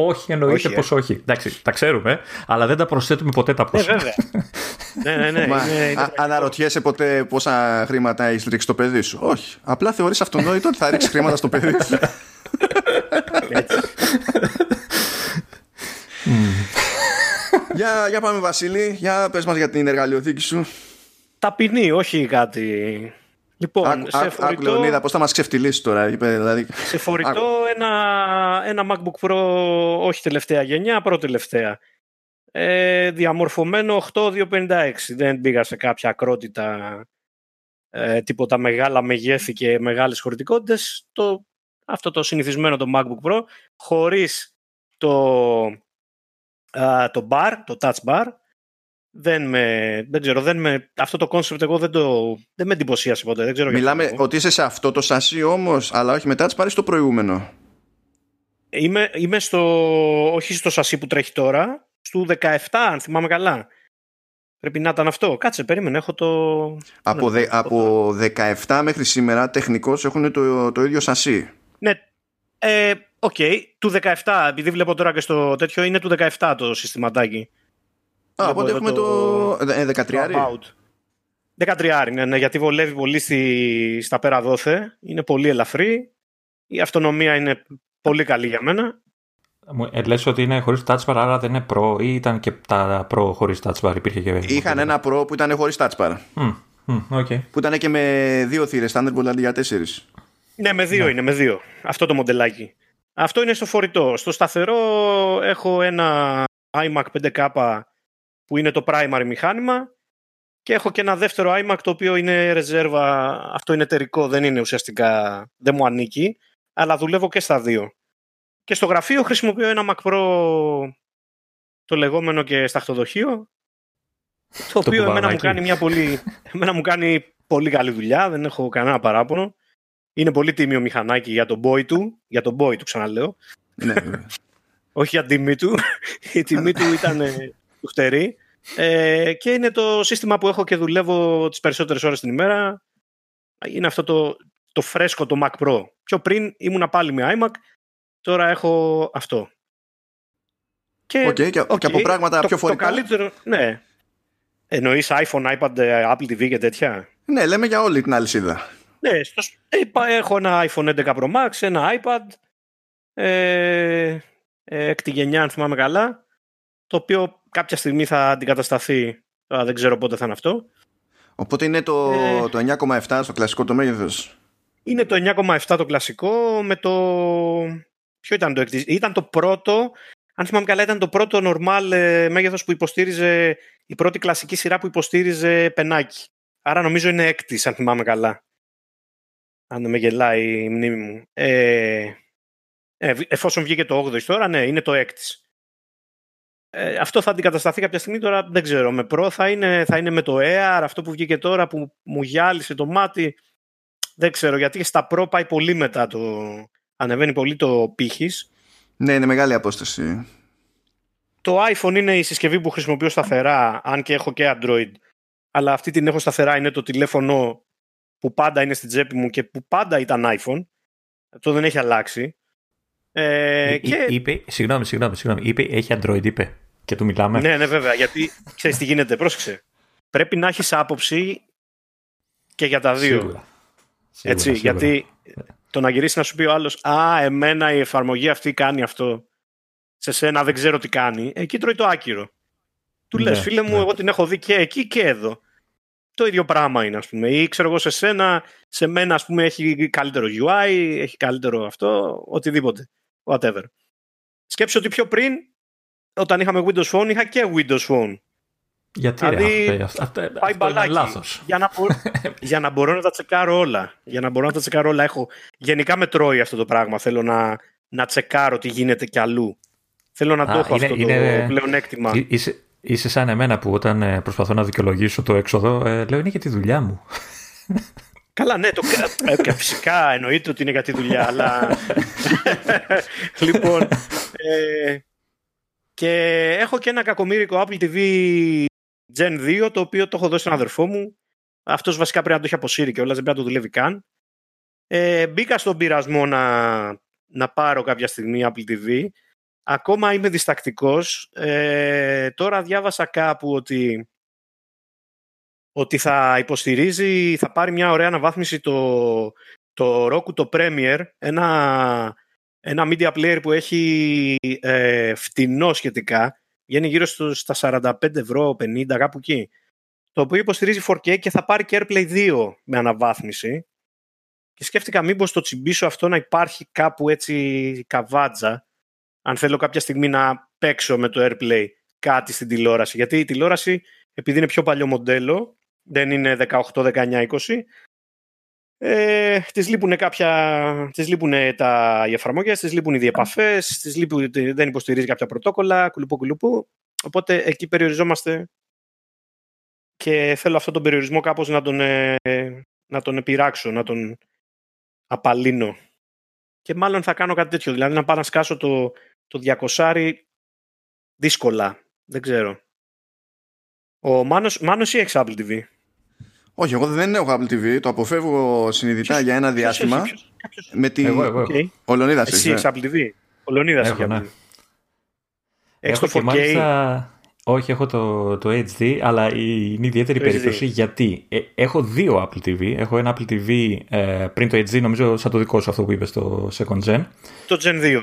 Όχι, εννοείται πως όχι. Εντάξει, τα ξέρουμε, αλλά δεν τα προσθέτουμε ποτέ τα ποσά. Ναι, βέβαια. ναι, ναι, ναι. Μα, είναι, είναι αναρωτιέσαι ποτέ πόσα χρήματα έχεις ρίξει στο παιδί σου; Όχι. Απλά θεωρείς αυτονόητο ότι θα ρίξεις χρήματα στο παιδί σου. για, για πάμε Βασίλη, για πες μας για την εργαλειοθήκη σου. Ταπεινή, όχι κάτι Λοιπόν, άκου, σε φορητό... Άκου Λεωνίδα, πώς θα μας ξεφτυλίσει τώρα. Δηλαδή... Σε φορητό ένα, ένα MacBook Pro, όχι τελευταία γενιά, πρώτη τελευταία. Ε, διαμορφωμένο 8256. Δεν πήγα σε κάποια ακρότητα, ε, τίποτα μεγάλα μεγέθη και μεγάλες χωρητικότητες. Το, αυτό το συνηθισμένο το MacBook Pro, χωρίς το, το bar, το touch bar, δεν με, δεν ξέρω, δεν με, αυτό το concept εγώ δεν, το, δεν με εντυπωσίασε ποτέ. Δεν ξέρω Μιλάμε ότι είσαι σε αυτό το σασί όμως, αλλά όχι μετά, πάρει στο προηγούμενο; Είμαι, είμαι στο, όχι στο σασί που τρέχει τώρα, στο 17 αν θυμάμαι καλά. Πρέπει να ήταν αυτό. Κάτσε, περίμενε, έχω το... Από, ναι, από 17 μέχρι σήμερα τεχνικώς έχουν το, το ίδιο σασί. Ναι, ε, OK, okay. του 17, επειδή βλέπω τώρα και στο τέτοιο, είναι του 17 το συστηματάκι. Α, οπότε έχουμε το, το 13. 13, ναι, ναι, γιατί βολεύει πολύ στη, στα πέρα δώθε. Είναι πολύ ελαφρύ. Η αυτονομία είναι πολύ καλή για μένα. Ε, λες ότι είναι χωρίς touch bar, άρα δεν είναι pro ή ήταν και τα pro χωρίς touch bar, υπήρχε και... Είχαν ένα pro που ήταν χωρίς touch bar. Mm, okay. Που ήταν και με δύο θύρες, Thunderbolt αντί για τέσσερις. Ναι, με δύο ναι. είναι, με δύο. Αυτό το μοντελάκι. Αυτό είναι στο φορητό. Στο σταθερό έχω ένα iMac 5K που είναι το primary μηχάνημα και έχω και ένα δεύτερο iMac το οποίο είναι ρεζέρβα, αυτό είναι εταιρικό, δεν είναι ουσιαστικά, δεν μου ανήκει, αλλά δουλεύω και στα δύο. Και στο γραφείο χρησιμοποιώ ένα Mac Pro το λεγόμενο και σταχτοδοχείο, το οποίο εμένα μου κάνει μια πολύ, εμένα μου κάνει πολύ καλή δουλειά, δεν έχω κανένα παράπονο. Είναι πολύ τίμιο μηχανάκι για τον boy του, για τον boy του ξαναλέω. Ναι, Όχι για τιμή του. Η τιμή του ήταν του χτερί. Ε, και είναι το σύστημα που έχω και δουλεύω τις περισσότερες ώρες την ημέρα. Είναι αυτό το, το φρέσκο το Mac Pro. Πιο πριν ήμουνα πάλι με iMac, τώρα έχω αυτό. Και, okay, και, okay, και από πράγματα το, πιο φορητά. Το καλύτερο, ναι. Εννοείς iPhone, iPad, Apple TV και τέτοια; Ναι, λέμε για όλη την αλυσίδα. Ναι, στο, έχω ένα iPhone 11 Pro Max, ένα iPad, ε, έκτη γενιά αν θυμάμαι καλά, το οποίο κάποια στιγμή θα αντικατασταθεί. Τώρα δεν ξέρω πότε θα είναι αυτό. Οπότε είναι το, ε, το 9,7 στο κλασικό το μέγεθος. Είναι το 9,7 το κλασικό με το... Ποιο ήταν το Ήταν το πρώτο, αν θυμάμαι καλά ήταν το πρώτο normal ε, μέγεθος που υποστήριζε, η πρώτη κλασική σειρά που υποστήριζε πενάκι. Άρα νομίζω είναι έκτης, αν θυμάμαι καλά. Αν δεν με γελάει η μνήμη μου. Ε, ε, εφόσον βγήκε το 8 τώρα, ναι, είναι το έκτη. Ε, αυτό θα αντικατασταθεί κάποια στιγμή τώρα δεν ξέρω. Με Pro θα είναι, θα είναι με το Air αυτό που βγήκε τώρα που μου γυάλισε το μάτι. Δεν ξέρω γιατί στα Pro πάει πολύ μετά το ανεβαίνει πολύ το πύχης. Ναι είναι μεγάλη απόσταση. Το iPhone είναι η συσκευή που χρησιμοποιώ σταθερά αν και έχω και Android. Αλλά αυτή την έχω σταθερά είναι το τηλέφωνο που πάντα είναι στην τσέπη μου και που πάντα ήταν iPhone αυτό δεν έχει αλλάξει ε, Εί, και... Είπε, συγγνώμη, συγγνώμη, συγγνώμη, είπε, έχει Android, είπε. Και του μιλάμε. Ναι, ναι, βέβαια. Γιατί ξέρεις τι γίνεται, πρόσεξε. Πρέπει να έχεις άποψη και για τα δύο. Σίγουρα. Έτσι, σίγουρα. γιατί το να γυρίσει να σου πει ο άλλος, Α, εμένα η εφαρμογή αυτή κάνει αυτό. Σε σένα δεν ξέρω τι κάνει. Εκεί τρώει το άκυρο. Του ναι, λε, φίλε μου, ναι. εγώ την έχω δει και εκεί και εδώ. Το ίδιο πράγμα είναι, ας πούμε. Ή ξέρω εγώ σε σένα, σε μένα, ας πούμε, έχει καλύτερο UI, έχει καλύτερο αυτό, οτιδήποτε whatever. Σκέψω ότι πιο πριν, όταν είχαμε Windows Phone, είχα και Windows Phone. Γιατί δηλαδή, ρε, αυτό, αυτό, πάει αυτό είναι λάθος. Για να, μπορώ, για να μπορώ να τα τσεκάρω όλα. Για να μπορώ να τα τσεκάρω όλα. Έχω, γενικά με τρώει αυτό το πράγμα. Θέλω να, να τσεκάρω τι γίνεται κι αλλού. Θέλω να Α, το έχω είναι, αυτό είναι, το πλεονέκτημα. Είσαι, είσαι σαν εμένα που όταν ε, προσπαθώ να δικαιολογήσω το έξοδο, ε, λέω είναι για τη δουλειά μου. Καλά, ναι, το... ε, φυσικά εννοείται ότι είναι για τη δουλειά, αλλά... λοιπόν, ε, και έχω και ένα κακομύρικο Apple TV Gen 2, το οποίο το έχω δώσει στον αδερφό μου. αυτός βασικά πρέπει να το έχει αποσύρει και όλα δεν πρέπει να το δουλεύει καν. Ε, μπήκα στον πειρασμό να, να πάρω κάποια στιγμή Apple TV. Ακόμα είμαι διστακτικός. Ε, τώρα διάβασα κάπου ότι ότι θα υποστηρίζει, θα πάρει μια ωραία αναβάθμιση το, το Roku, το Premier, ένα, ένα media player που έχει ε, φτηνό σχετικά, βγαίνει γύρω στα 45 ευρώ, 50, κάπου εκεί, το οποίο υποστηρίζει 4K και θα πάρει και AirPlay 2 με αναβάθμιση. Και σκέφτηκα μήπως το τσιμπήσω αυτό να υπάρχει κάπου έτσι καβάτζα, αν θέλω κάποια στιγμή να παίξω με το AirPlay κάτι στην τηλεόραση. Γιατί η τηλεόραση, επειδή είναι πιο παλιό μοντέλο, δεν είναι 18, 19, 20. Ε, τις λείπουν κάποια, τις λείπουν τα, οι εφαρμογές, τις λείπουν οι διεπαφές, τις λείπουν, δεν υποστηρίζει κάποια πρωτόκολλα, κουλουπού κουλουπού. Οπότε εκεί περιοριζόμαστε και θέλω αυτόν τον περιορισμό κάπως να τον, ε, να τον επιράξω, να τον απαλύνω. Και μάλλον θα κάνω κάτι τέτοιο, δηλαδή να πάω να σκάσω το, το 200 δύσκολα. Δεν ξέρω. Ο Μάνος, Μάνος ή έχεις Apple TV? Όχι, εγώ δεν έχω Apple TV. Το αποφεύγω συνειδητά για ένα διάστημα. Με την... Εγώ, εγώ. Okay. Ο Λονίδας Εσύ έχεις Apple TV. Ο Λονίδας έχει Apple ναι. TV. Έχεις το 4K. Μάλιστα, όχι, έχω το, το HD, αλλά είναι ιδιαίτερη Το περίπτωση HD. γιατί; Ε, έχω δύο Apple TV. Έχω ένα Apple TV ε, πριν το HD, νομίζω σαν το δικό σου αυτό που είπες, το Second Gen. Το Gen 2.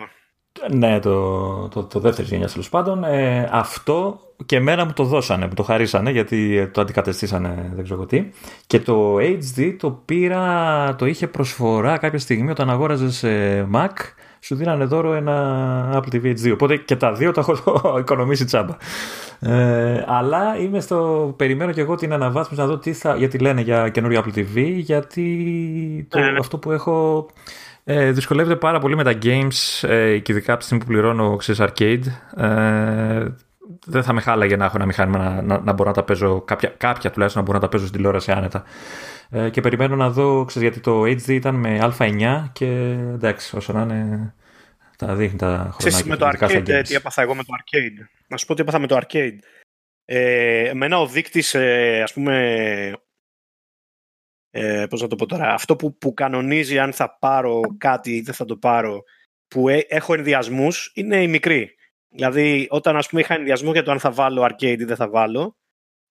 Ναι, το, το, το δεύτερη γενιά τέλος πάντων. Ε, αυτό και εμένα μου το δώσανε, μου το χαρίσανε γιατί το αντικατεστήσανε δεν ξέρω τι. Και το HD το πήρα, το είχε προσφορά κάποια στιγμή όταν αγόραζες Mac, σου δίνανε δώρο ένα Apple TV HD. Οπότε και τα δύο τα έχω οικονομήσει τσάμπα. Ε, αλλά είμαι στο. Περιμένω και εγώ την αναβάθμιση να δω τι θα. Γιατί λένε για καινούριο Apple TV, γιατί το, Ναι, ναι. αυτό που έχω ε, δυσκολεύεται πάρα πολύ με τα games ε, και ειδικά από τη στιγμή που πληρώνω ξέρεις, arcade. Ε, δεν θα με χάλαγε να έχω ένα μηχάνημα να, να, να μπορώ να τα παίζω, κάποια, κάποια τουλάχιστον να μπορώ να τα παίζω στην τηλεόραση άνετα. Ε, και περιμένω να δω, ξέρεις, γιατί το HD ήταν με Α9 και εντάξει, όσο να είναι, τα δείχνει τα Ξέρεις, χρονάκια. με το ειδικά στα arcade, ε, games. τι έπαθα εγώ με το arcade. Να σου πω τι έπαθα με το arcade. Ε, εμένα ο δείκτης, ε, ας πούμε, ε, πώς να το πω τώρα, αυτό που, που κανονίζει αν θα πάρω κάτι ή δεν θα το πάρω, που ε, έχω ενδιασμούς, είναι η μικρή. Δηλαδή, όταν ας πούμε είχα ενδιασμό για το αν θα βάλω arcade ή δεν θα βάλω,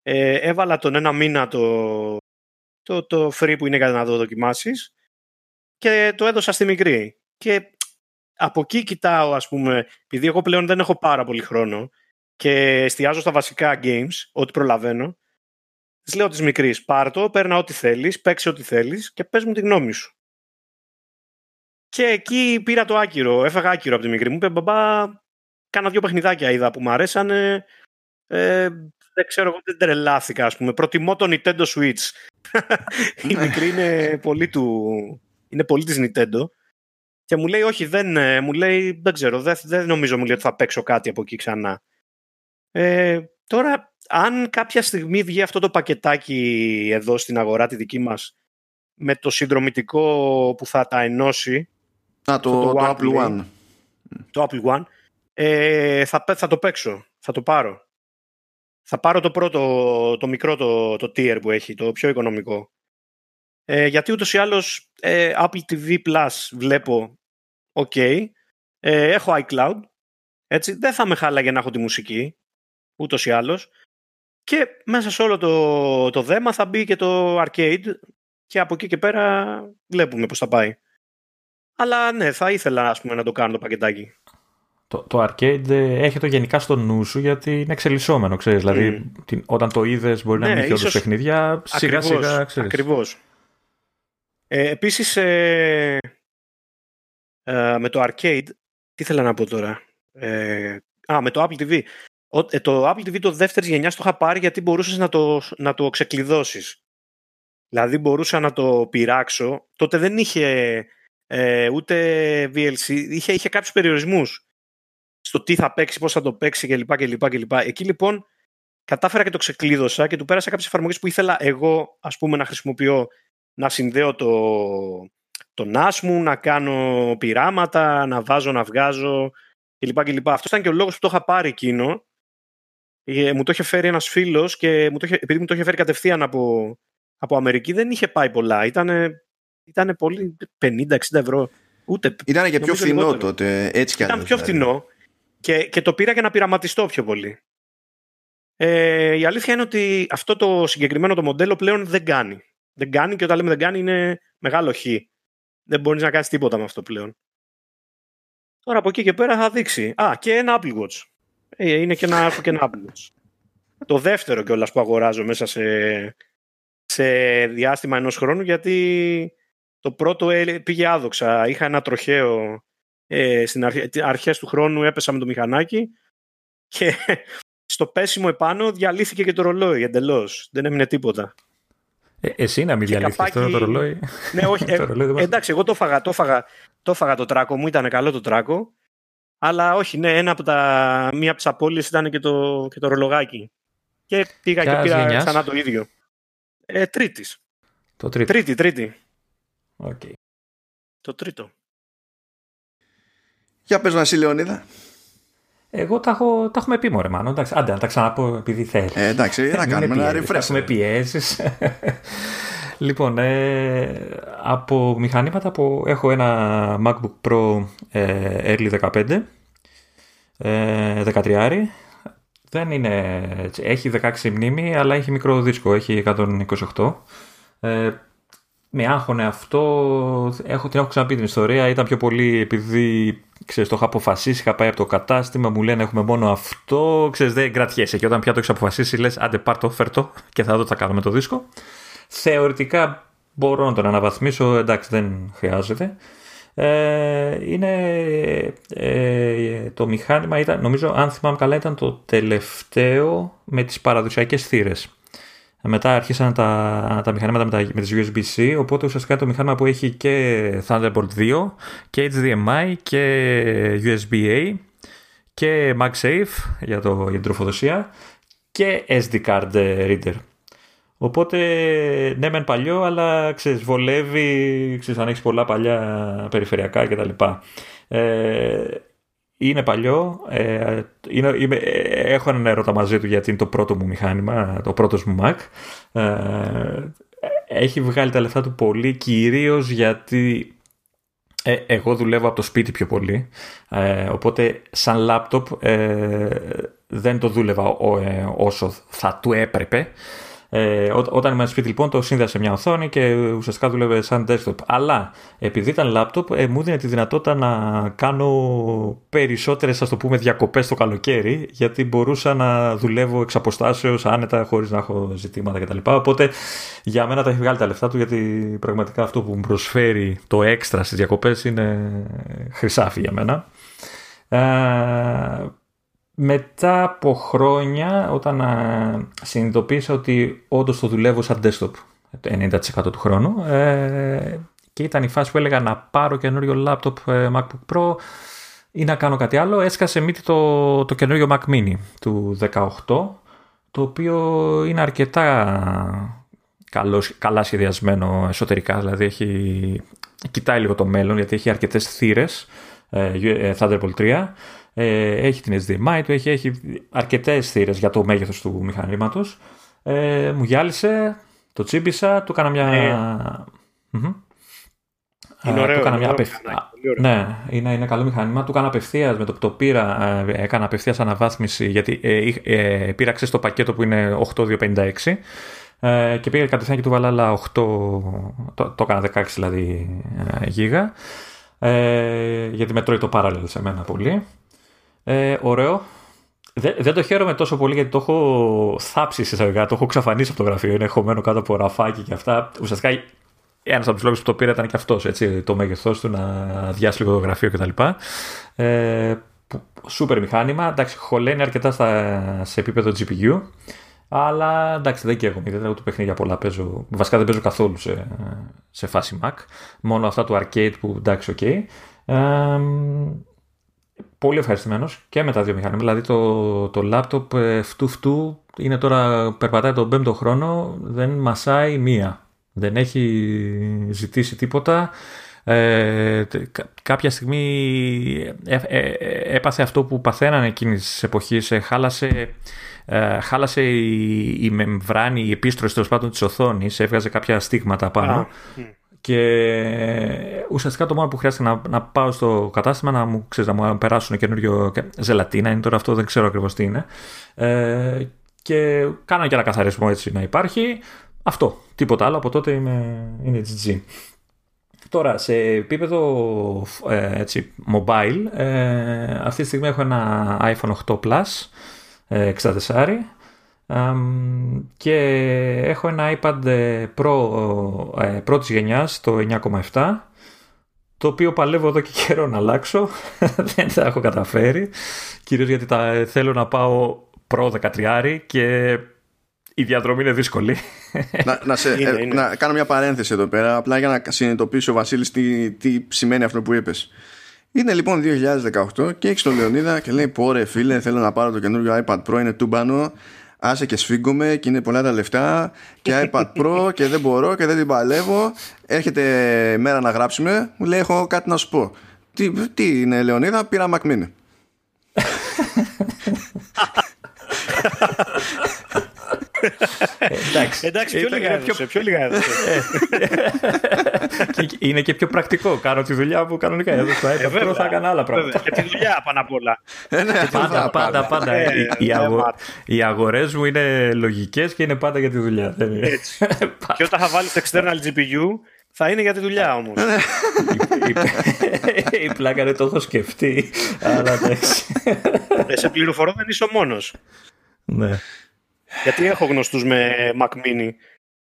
ε, έβαλα τον ένα μήνα το, το, το free που είναι για να το δοκιμάσεις και το έδωσα στη μικρή. Και από εκεί κοιτάω, ας πούμε, επειδή εγώ πλέον δεν έχω πάρα πολύ χρόνο και εστιάζω στα βασικά games, ό,τι προλαβαίνω, της λέω της μικρής: Πάρ το, παίρνα ό,τι θέλεις, παίξε ό,τι θέλεις και πες μου τη γνώμη σου. Και εκεί πήρα το άκυρο. Έφαγα άκυρο από τη μικρή μου. Είπε μπαμπά, κάνα δύο παιχνιδάκια είδα που μου αρέσανε. Ε, δεν ξέρω, εγώ δεν τρελάθηκα, ας πούμε. Προτιμώ το Nintendo Switch. Η μικρή είναι πολύ του. Είναι πολύ της Nintendo. Και μου λέει, όχι, δεν, ε, μου λέει, δεν ξέρω, δεν, δεν νομίζω μου λέει ότι θα παίξω κάτι από εκεί ξανά. Ε, τώρα, αν κάποια στιγμή βγει αυτό το πακετάκι εδώ στην αγορά τη δική μας με το συνδρομητικό που θα τα ενώσει, Α, το, το το, One Apple Play. One. το Apple One, ε, θα, πέ- θα το παίξω, θα το πάρω. Θα πάρω το πρώτο, το μικρό το, το tier που έχει, το πιο οικονομικό. Ε, γιατί ούτως ή άλλως ε, Apple TV Plus βλέπω ok, ε, έχω iCloud, έτσι, δεν θα με χάλαγε να έχω τη μουσική, ούτως ή άλλως. Και μέσα σε όλο το, το δέμα θα μπει και το arcade και από εκεί και πέρα βλέπουμε πώς θα πάει. Αλλά ναι, θα ήθελα ας πούμε, να το κάνω το πακετάκι. Το, το arcade ε, έχει το γενικά στο νου σου γιατί είναι εξελισσόμενο, ξέρεις. Δηλαδή, την- όταν το είδες μπορεί να Ναι, μην είχε όντως ίσως- παιχνίδια, σιγά Ακριβώς, σιγά, ξέρεις. ακριβώς. Ε, επίσης, ε, ε, με το arcade, τι ήθελα να πω τώρα. Ε, α, με το Apple TV. Ο- ε, το Apple TV το δεύτερης γενιάς το είχα πάρει γιατί μπορούσες να το, να το ξεκλειδώσεις. Δηλαδή μπορούσα να το πειράξω. Τότε δεν είχε ε, ούτε VLC, είχε, είχε κάποιους περιορισμούς στο τι θα παίξει, πώς θα το παίξει κλπ. κλπ, κλπ. Εκεί λοιπόν κατάφερα και το ξεκλείδωσα και του πέρασα κάποιες εφαρμογές που ήθελα εγώ ας πούμε να χρησιμοποιώ να συνδέω το, το NAS μου, να κάνω πειράματα, να βάζω, να βγάζω κλπ. κλπ. Αυτός ήταν και ο λόγος που το είχα πάρει εκείνο. Ε, μου το είχε φέρει ένας φίλος και μου το είχε, επειδή μου το είχε φέρει κατευθείαν από, από Αμερική δεν είχε πάει πολλά. Ήταν ήτανε πολύ 50-60 ευρώ. Ούτε, ήταν και πιο φθηνό λιγότερο. τότε. Έτσι κι Ήταν πιο δηλαδή. φθηνό και, και το πήρα για να πειραματιστώ πιο πολύ. Ε, η αλήθεια είναι ότι αυτό το συγκεκριμένο το μοντέλο πλέον δεν κάνει. Δεν κάνει και όταν λέμε δεν κάνει είναι μεγάλο χ. Δεν μπορείς να κάνεις τίποτα με αυτό πλέον. Τώρα από εκεί και πέρα θα δείξει. Α, και ένα Apple Watch. Ε, είναι και ένα, και ένα Apple Watch. Το δεύτερο κιόλας που αγοράζω μέσα σε, σε διάστημα ενός χρόνου γιατί το πρώτο πήγε άδοξα. Είχα ένα τροχαίο ε, στην αρχές του χρόνου έπεσα με το μηχανάκι και στο πέσιμο επάνω διαλύθηκε και το ρολόι εντελώς. Δεν έμεινε τίποτα. Ε, εσύ να μην διαλύθηκες καπάκι... το ρολόι. Ναι, όχι. ε, εντάξει, εγώ το φάγα, το φάγα, το φάγα το τράκο μου, ήταν καλό το τράκο. Αλλά όχι, ναι, ένα από τα, μία από τις απώλειες ήταν και το, και το ρολογάκι. Και πήγα και πήρα γενιάς; ξανά το ίδιο. Ε, τρίτης. Το τρίτο. Τρίτη, τρίτη. Okay. Το τρίτο. Για πες Βασίλη Λεωνίδα. Εγώ τα, έχω, τα έχουμε πει μωρέ μάνο. Εντάξει, άντε να τα ξαναπώ επειδή θέλεις. Ε, εντάξει, να κάνουμε ένα refresh. Έχουμε πιέσεις. Λοιπόν, ε, από μηχανήματα που έχω ένα MacBook Pro ε, Early 15, ε, 13 δεν είναι, έχει 16 μνήμη, αλλά έχει μικρό δίσκο, έχει 128. Ε, με άγχωνε αυτό, έχω, την έχω ξαναπεί την ιστορία, ήταν πιο πολύ επειδή ξέρεις, το είχα αποφασίσει, είχα πάει από το κατάστημα, μου λένε έχουμε μόνο αυτό, ξέρεις δεν κρατιέσαι και όταν πια το έχεις αποφασίσει λες άντε πάρ το, φέρ το και θα δω τι θα κάνω με το δίσκο. Θεωρητικά μπορώ να τον αναβαθμίσω, εντάξει δεν χρειάζεται. Ε, είναι ε, το μηχάνημα ήταν, νομίζω αν θυμάμαι καλά ήταν το τελευταίο με τις παραδοσιακές θύρες μετά αρχίσαν τα, τα μηχανήματα με, τα, με τις USB-C, οπότε ουσιαστικά το μηχάνημα που έχει και Thunderbolt 2 και HDMI και USB-A και MagSafe για, το, για την τροφοδοσία και SD card reader. Οπότε ναι μεν παλιό αλλά ξέρεις βολεύει ξέρεις, αν έχεις πολλά παλιά περιφερειακά κτλ. Ε, είναι παλιό. Ε, είναι, είμαι, έχω έναν έρωτα μαζί του γιατί είναι το πρώτο μου μηχάνημα, το πρώτο μου Mac. Ε, έχει βγάλει τα λεφτά του πολύ κυρίως γιατί ε, εγώ δουλεύω από το σπίτι πιο πολύ. Ε, οπότε σαν λάπτοπ δεν το δούλευα όσο θα του έπρεπε. Ε, ό, όταν ήμουν σπίτι λοιπόν το σύνδεσα μια οθόνη και ουσιαστικά δούλευε σαν desktop. Αλλά επειδή ήταν laptop ε, μου δίνει τη δυνατότητα να κάνω περισσότερες ας το πούμε διακοπές το καλοκαίρι γιατί μπορούσα να δουλεύω εξ αποστάσεως άνετα χωρίς να έχω ζητήματα κτλ. Οπότε για μένα τα έχει βγάλει τα λεφτά του γιατί πραγματικά αυτό που μου προσφέρει το έξτρα στις διακοπές είναι χρυσάφι για μένα. Ε, μετά από χρόνια, όταν α, συνειδητοποίησα ότι όντως το δουλεύω σαν desktop το 90% του χρόνου ε, και ήταν η φάση που έλεγα να πάρω καινούριο laptop ε, MacBook Pro ή να κάνω κάτι άλλο, έσκασε μύτη το, το καινούριο Mac Mini του 18 το οποίο είναι αρκετά καλός, καλά σχεδιασμένο εσωτερικά, δηλαδή έχει, κοιτάει λίγο το μέλλον γιατί έχει αρκετές θύρες ε, ε Thunderbolt 3 ε, έχει την SDMI του, έχει, έχει αρκετές θύρες για το μέγεθος του μηχανήματος. Ε, μου γυάλισε, το τσίμπησα, του έκανα μια... Ε. Είναι ωραίο, του μια Ναι, είναι, είναι καλό μηχάνημα. Του έκανα απευθείας με το που το πήρα, ε, έκανα απευθείας αναβάθμιση γιατί ε, ε, πήραξε στο πακέτο που είναι 8256 ε, και πήγα κατευθείαν και του βάλα άλλα 8, το, το έκανα 16 δηλαδή γίγα. Ε, γιατί με τρώει το parallel σε μένα πολύ. Ε, ωραίο. Δεν, δεν το χαίρομαι τόσο πολύ γιατί το έχω θάψει σε το έχω εξαφανίσει από το γραφείο. Είναι χωμένο κάτω από ραφάκι και αυτά. Ουσιαστικά ένας από τους λόγους που το πήρα ήταν και αυτός. Το μέγεθός του να αδειάσει λίγο το γραφείο κτλ. Ε, σούπερ μηχάνημα. Εντάξει, χωλαίνει αρκετά στα, σε επίπεδο GPU. Αλλά εντάξει, δεν καίγομαι. Δεν έχω το παιχνίδια πολλά παίζω. Βασικά δεν παίζω καθόλου σε, σε φάση Mac. Μόνο αυτά του arcade που εντάξει, OK. Okay. Ε, πολύ ευχαριστημένος και με τα δύο μηχανήματα. Δηλαδή το, το laptop ε, φτού φτού είναι τώρα, περπατάει τον πέμπτο χρόνο, δεν μασάει μία. Δεν έχει ζητήσει τίποτα. Ε, κάποια στιγμή ε, ε, έπαθε αυτό που παθαίνανε εκείνης της εποχής. χάλασε, χάλασε η, η μεμβράνη, η επίστρωση τέλος πάντων της οθόνης, έβγαζε κάποια στίγματα πάνω. Και ουσιαστικά το μόνο που χρειάζεται να, να πάω στο κατάστημα να μου, ξέρεις, να μου περάσουν καινούριο ζελατίνα, είναι τώρα αυτό δεν ξέρω ακριβώς τι είναι. Ε, και κάνω και ένα καθαρισμό έτσι να υπάρχει. Αυτό. Τίποτα άλλο. Από τότε είμαι, είναι GG. Τώρα, σε επίπεδο ε, έτσι, mobile, ε, αυτή τη στιγμή έχω ένα iPhone 8 Plus, ε, 64, και έχω ένα iPad Pro ε, πρώτης γενιάς, το 9,7, το οποίο παλεύω εδώ και καιρό να αλλάξω, δεν τα έχω καταφέρει, κυρίως γιατί τα, θέλω να πάω Pro 13 και η διαδρομή είναι δύσκολη. Να, να, σε, ε, να κάνω μια παρένθεση εδώ πέρα, απλά για να συνειδητοποιήσει ο Βασίλης τι, τι σημαίνει αυτό που είπες. Είναι λοιπόν 2018 και έχεις τον Λεωνίδα και λέει: Πόρε φίλε, θέλω να πάρω το καινούριο iPad Pro, είναι τούμπανο. Άσε και σφίγγομαι και είναι πολλά τα λεφτά και iPad Pro και δεν μπορώ και δεν την παλεύω. Έρχεται μέρα να γράψουμε, μου λέει: Έχω κάτι να σου πω. Τι, τι είναι, Λεωνίδα, πήρα Mac Mini. εντάξει, εντάξει πιο λίγα έδωσε. Πιο λίγα έδωσε. είναι και πιο πρακτικό. Κάνω τη δουλειά που κανονικά έδωσα. Ε, ε θα έκανα άλλα πράγματα. Και τη δουλειά πάνω απ' όλα. Ε, ναι, πάντα, πάντα, πάντα. Ε, οι αγορές μου είναι λογικές και είναι πάντα για τη δουλειά. Και όταν θα βάλεις το external GPU, θα είναι για τη δουλειά όμως. Η πλάκα δεν το έχω σκεφτεί. Αλλά εντάξει. Σε πληροφορώ δεν είσαι ο μόνος. Ναι. Γιατί έχω γνωστούς με Mac Mini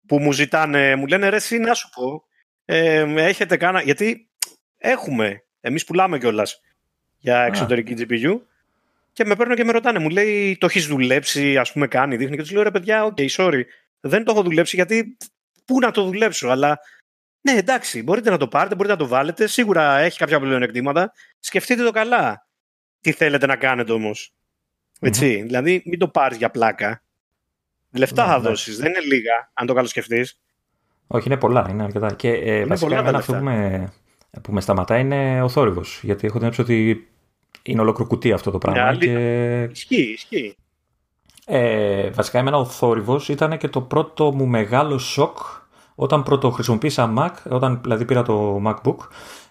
που μου ζητάνε, μου λένε ρε εσύ να σου πω, ε, έχετε κάνα, γιατί έχουμε, εμείς πουλάμε κιόλας για εξωτερική GPU και με παίρνουν και με ρωτάνε, μου λέει το έχεις δουλέψει, ας πούμε κάνει, δείχνει και τους λέω ρε παιδιά, ok, sorry, δεν το έχω δουλέψει γιατί πού να το δουλέψω, αλλά ναι εντάξει, μπορείτε να το πάρετε, μπορείτε να το βάλετε, σίγουρα έχει κάποια πλεονεκτήματα, σκεφτείτε το καλά. Τι θέλετε να κάνετε όμως. δηλαδή μην το πάρεις για πλάκα. Λεφτά θα δώσεις, δεν είναι λίγα, αν το καλοσκεφτείς. Όχι, είναι πολλά, είναι αρκετά. Και ε, βασικά εμένα αυτό που με, που με σταματάει είναι ο θόρυβος. Γιατί έχω την άποψη ότι είναι ολόκληρο αυτό το πράγμα. Ναι, και... Ισχύει, ισχύει. Ε, βασικά, εμένα ο θόρυβος ήταν και το πρώτο μου μεγάλο σοκ όταν πρώτο χρησιμοποίησα Mac, όταν δηλαδή πήρα το MacBook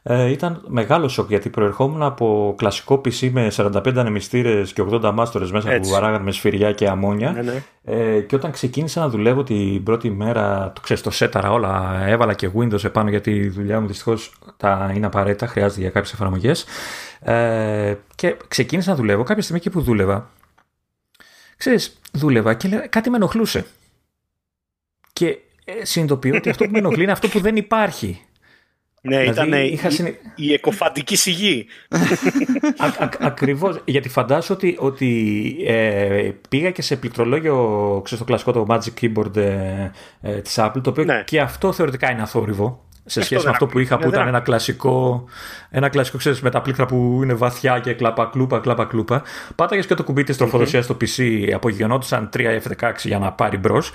ε, ήταν μεγάλο σοκ γιατί προερχόμουν από κλασικό PC με 45 ανεμιστήρες και 80 μάστορες μέσα Έτσι. που βαράγαν με σφυριά και αμμόνια. Ναι, ναι. Ε, και όταν ξεκίνησα να δουλεύω την πρώτη μέρα, το ξέρεις, το σέταρα όλα, έβαλα και Windows επάνω γιατί η δουλειά μου δυστυχώς τα είναι απαραίτητα, χρειάζεται για κάποιες εφαρμογές. Ε, και ξεκίνησα να δουλεύω κάποια στιγμή εκεί που δούλευα. Ξέρεις, δούλευα και κάτι με ενοχλούσε. Και ε, συνειδητοποιώ ότι αυτό που με ενοχλεί είναι αυτό που δεν υπάρχει. Ναι, δηλαδή, ήταν η, η εκοφαντική σιγή. Ακριβώς, γιατί φαντάζομαι ότι, ότι ε, πήγα και σε πληκτρολόγιο, ξέρεις το κλασικό το Magic Keyboard ε, ε, της Apple, το οποίο ναι. και αυτό θεωρητικά είναι αθόρυβο σε σχέση με αυτό που είχα που ναι, ήταν ένα κλασικό, ένα κλασικό ξέρεις, με τα πλήκτρα που είναι βαθιά και κλαπα κλούπα, κλαπα κλούπα. Πάταγες και το κουμπί της τροφοδοσίας στο PC, απογειωνόντουσαν 3 F16 για να πάρει μπρος.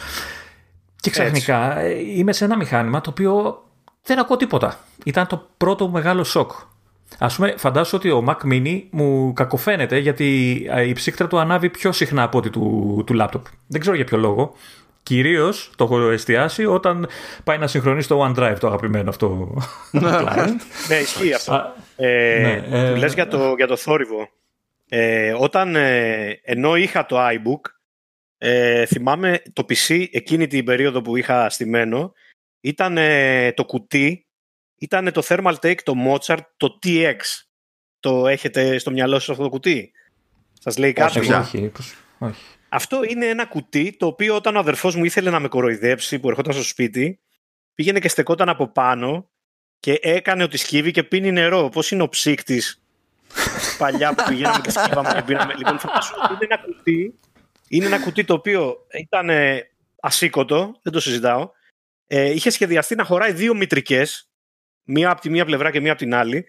Και ξαφνικά Έτσι. Ε, είμαι σε ένα μηχάνημα το οποίο δεν ακούω τίποτα. Ήταν το πρώτο μεγάλο σοκ. Α πούμε, φαντάσου ότι ο Mac Mini μου κακοφαίνεται γιατί η ψύκτρα του ανάβει πιο συχνά από ότι του, του laptop. Δεν ξέρω για ποιο λόγο. Κυρίως το έχω εστιάσει όταν πάει να συγχρονίσει το OneDrive, το αγαπημένο αυτό. ναι, ισχύει αυτό. ε, ναι, ε, λες για το, για το θόρυβο. Ε, όταν, ε, ενώ είχα το iBook, ε, θυμάμαι το PC εκείνη την περίοδο που είχα στημένο, ήταν το κουτί, ήταν το Thermal Take, το Mozart, το TX. Το έχετε στο μυαλό σας αυτό το κουτί; Σας λέει κάτι; Όχι, όχι, όχι. Αυτό είναι ένα κουτί το οποίο όταν ο αδερφός μου ήθελε να με κοροϊδέψει που ερχόταν στο σπίτι, πήγαινε και στεκόταν από πάνω και έκανε ότι σκύβει και πίνει νερό. Πώς είναι ο ψύκτης; Παλιά που πηγαίναμε και σκύβαμε και πίναμε. Λοιπόν, φαντάσου είναι ένα κουτί, είναι ένα κουτί το οποίο ήταν ασήκωτο, δεν το συζητάω, ε, είχε σχεδιαστεί να χωράει δύο μητρικές, μία από τη μία πλευρά και μία από την άλλη,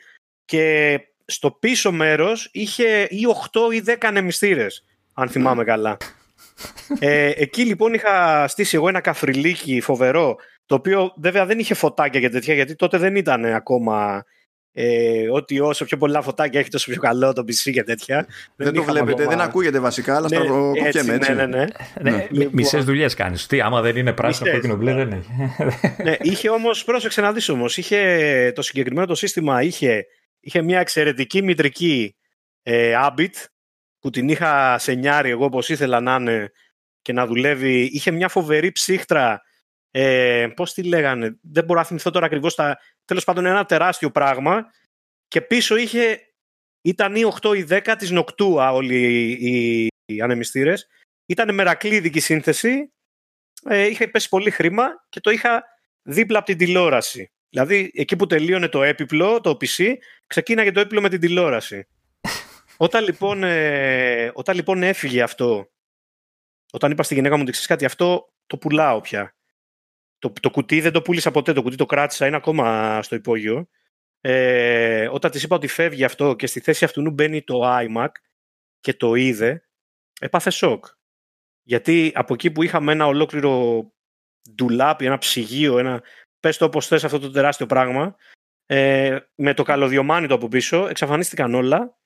και στο πίσω μέρος είχε ή 8 ή 10 ανεμιστήρες, αν θυμάμαι καλά. Ε, εκεί λοιπόν είχα στήσει εγώ ένα καφριλίκι φοβερό το οποίο βέβαια δεν είχε φωτάκια και τέτοια, γιατί τότε δεν ήταν ακόμα ε, ότι όσο πιο πολλά φωτάκια έχει τόσο πιο καλό το PC και τέτοια. Δεν, το βλέπετε, ακόμα... δεν ακούγεται βασικά, αλλά ναι, στραβοκοπιέμαι έτσι. Ναι, ναι, ναι. ναι. ναι. Λοιπόν, Μισές δουλειές κάνεις. Τι, άμα δεν είναι πράσινο, κόκκινο, μπλε, δεν έχει. ναι, είχε όμως, πρόσεξε να δεις όμως, είχε το συγκεκριμένο το σύστημα είχε, είχε μια εξαιρετική μητρική ε, Ambit που την είχα σενιάρει εγώ όπω ήθελα να είναι και να δουλεύει. Είχε μια φοβερή ψύχτρα ε, πώς τη λέγανε, δεν μπορώ να θυμηθώ τώρα ακριβώς, τα, τέλος πάντων ένα τεράστιο πράγμα και πίσω είχε, ήταν ή 8 ή 10 της Νοκτούα όλοι οι, οι ανεμιστήρες. Ήταν μερακλείδικη σύνθεση, ε, είχε πέσει πολύ χρήμα και το είχα δίπλα από την τηλεόραση. Δηλαδή, εκεί που τελείωνε το έπιπλο, το PC, ξεκίναγε το έπιπλο με την τηλεόραση. όταν, λοιπόν, ε, όταν λοιπόν έφυγε αυτό, όταν είπα στη γυναίκα μου ότι κάτι, αυτό το πουλάω πια. Το, το κουτί δεν το πούλησα ποτέ, το κουτί το κράτησα, είναι ακόμα στο υπόγειο. Ε, όταν της είπα ότι φεύγει αυτό και στη θέση αυτού μπαίνει το iMac και το είδε, έπαθε σοκ. Γιατί από εκεί που είχαμε ένα ολόκληρο ντουλάπι, ένα ψυγείο, ένα, πες το όπως θες αυτό το τεράστιο πράγμα, ε, με το καλωδιωμάνι το από πίσω, εξαφανίστηκαν όλα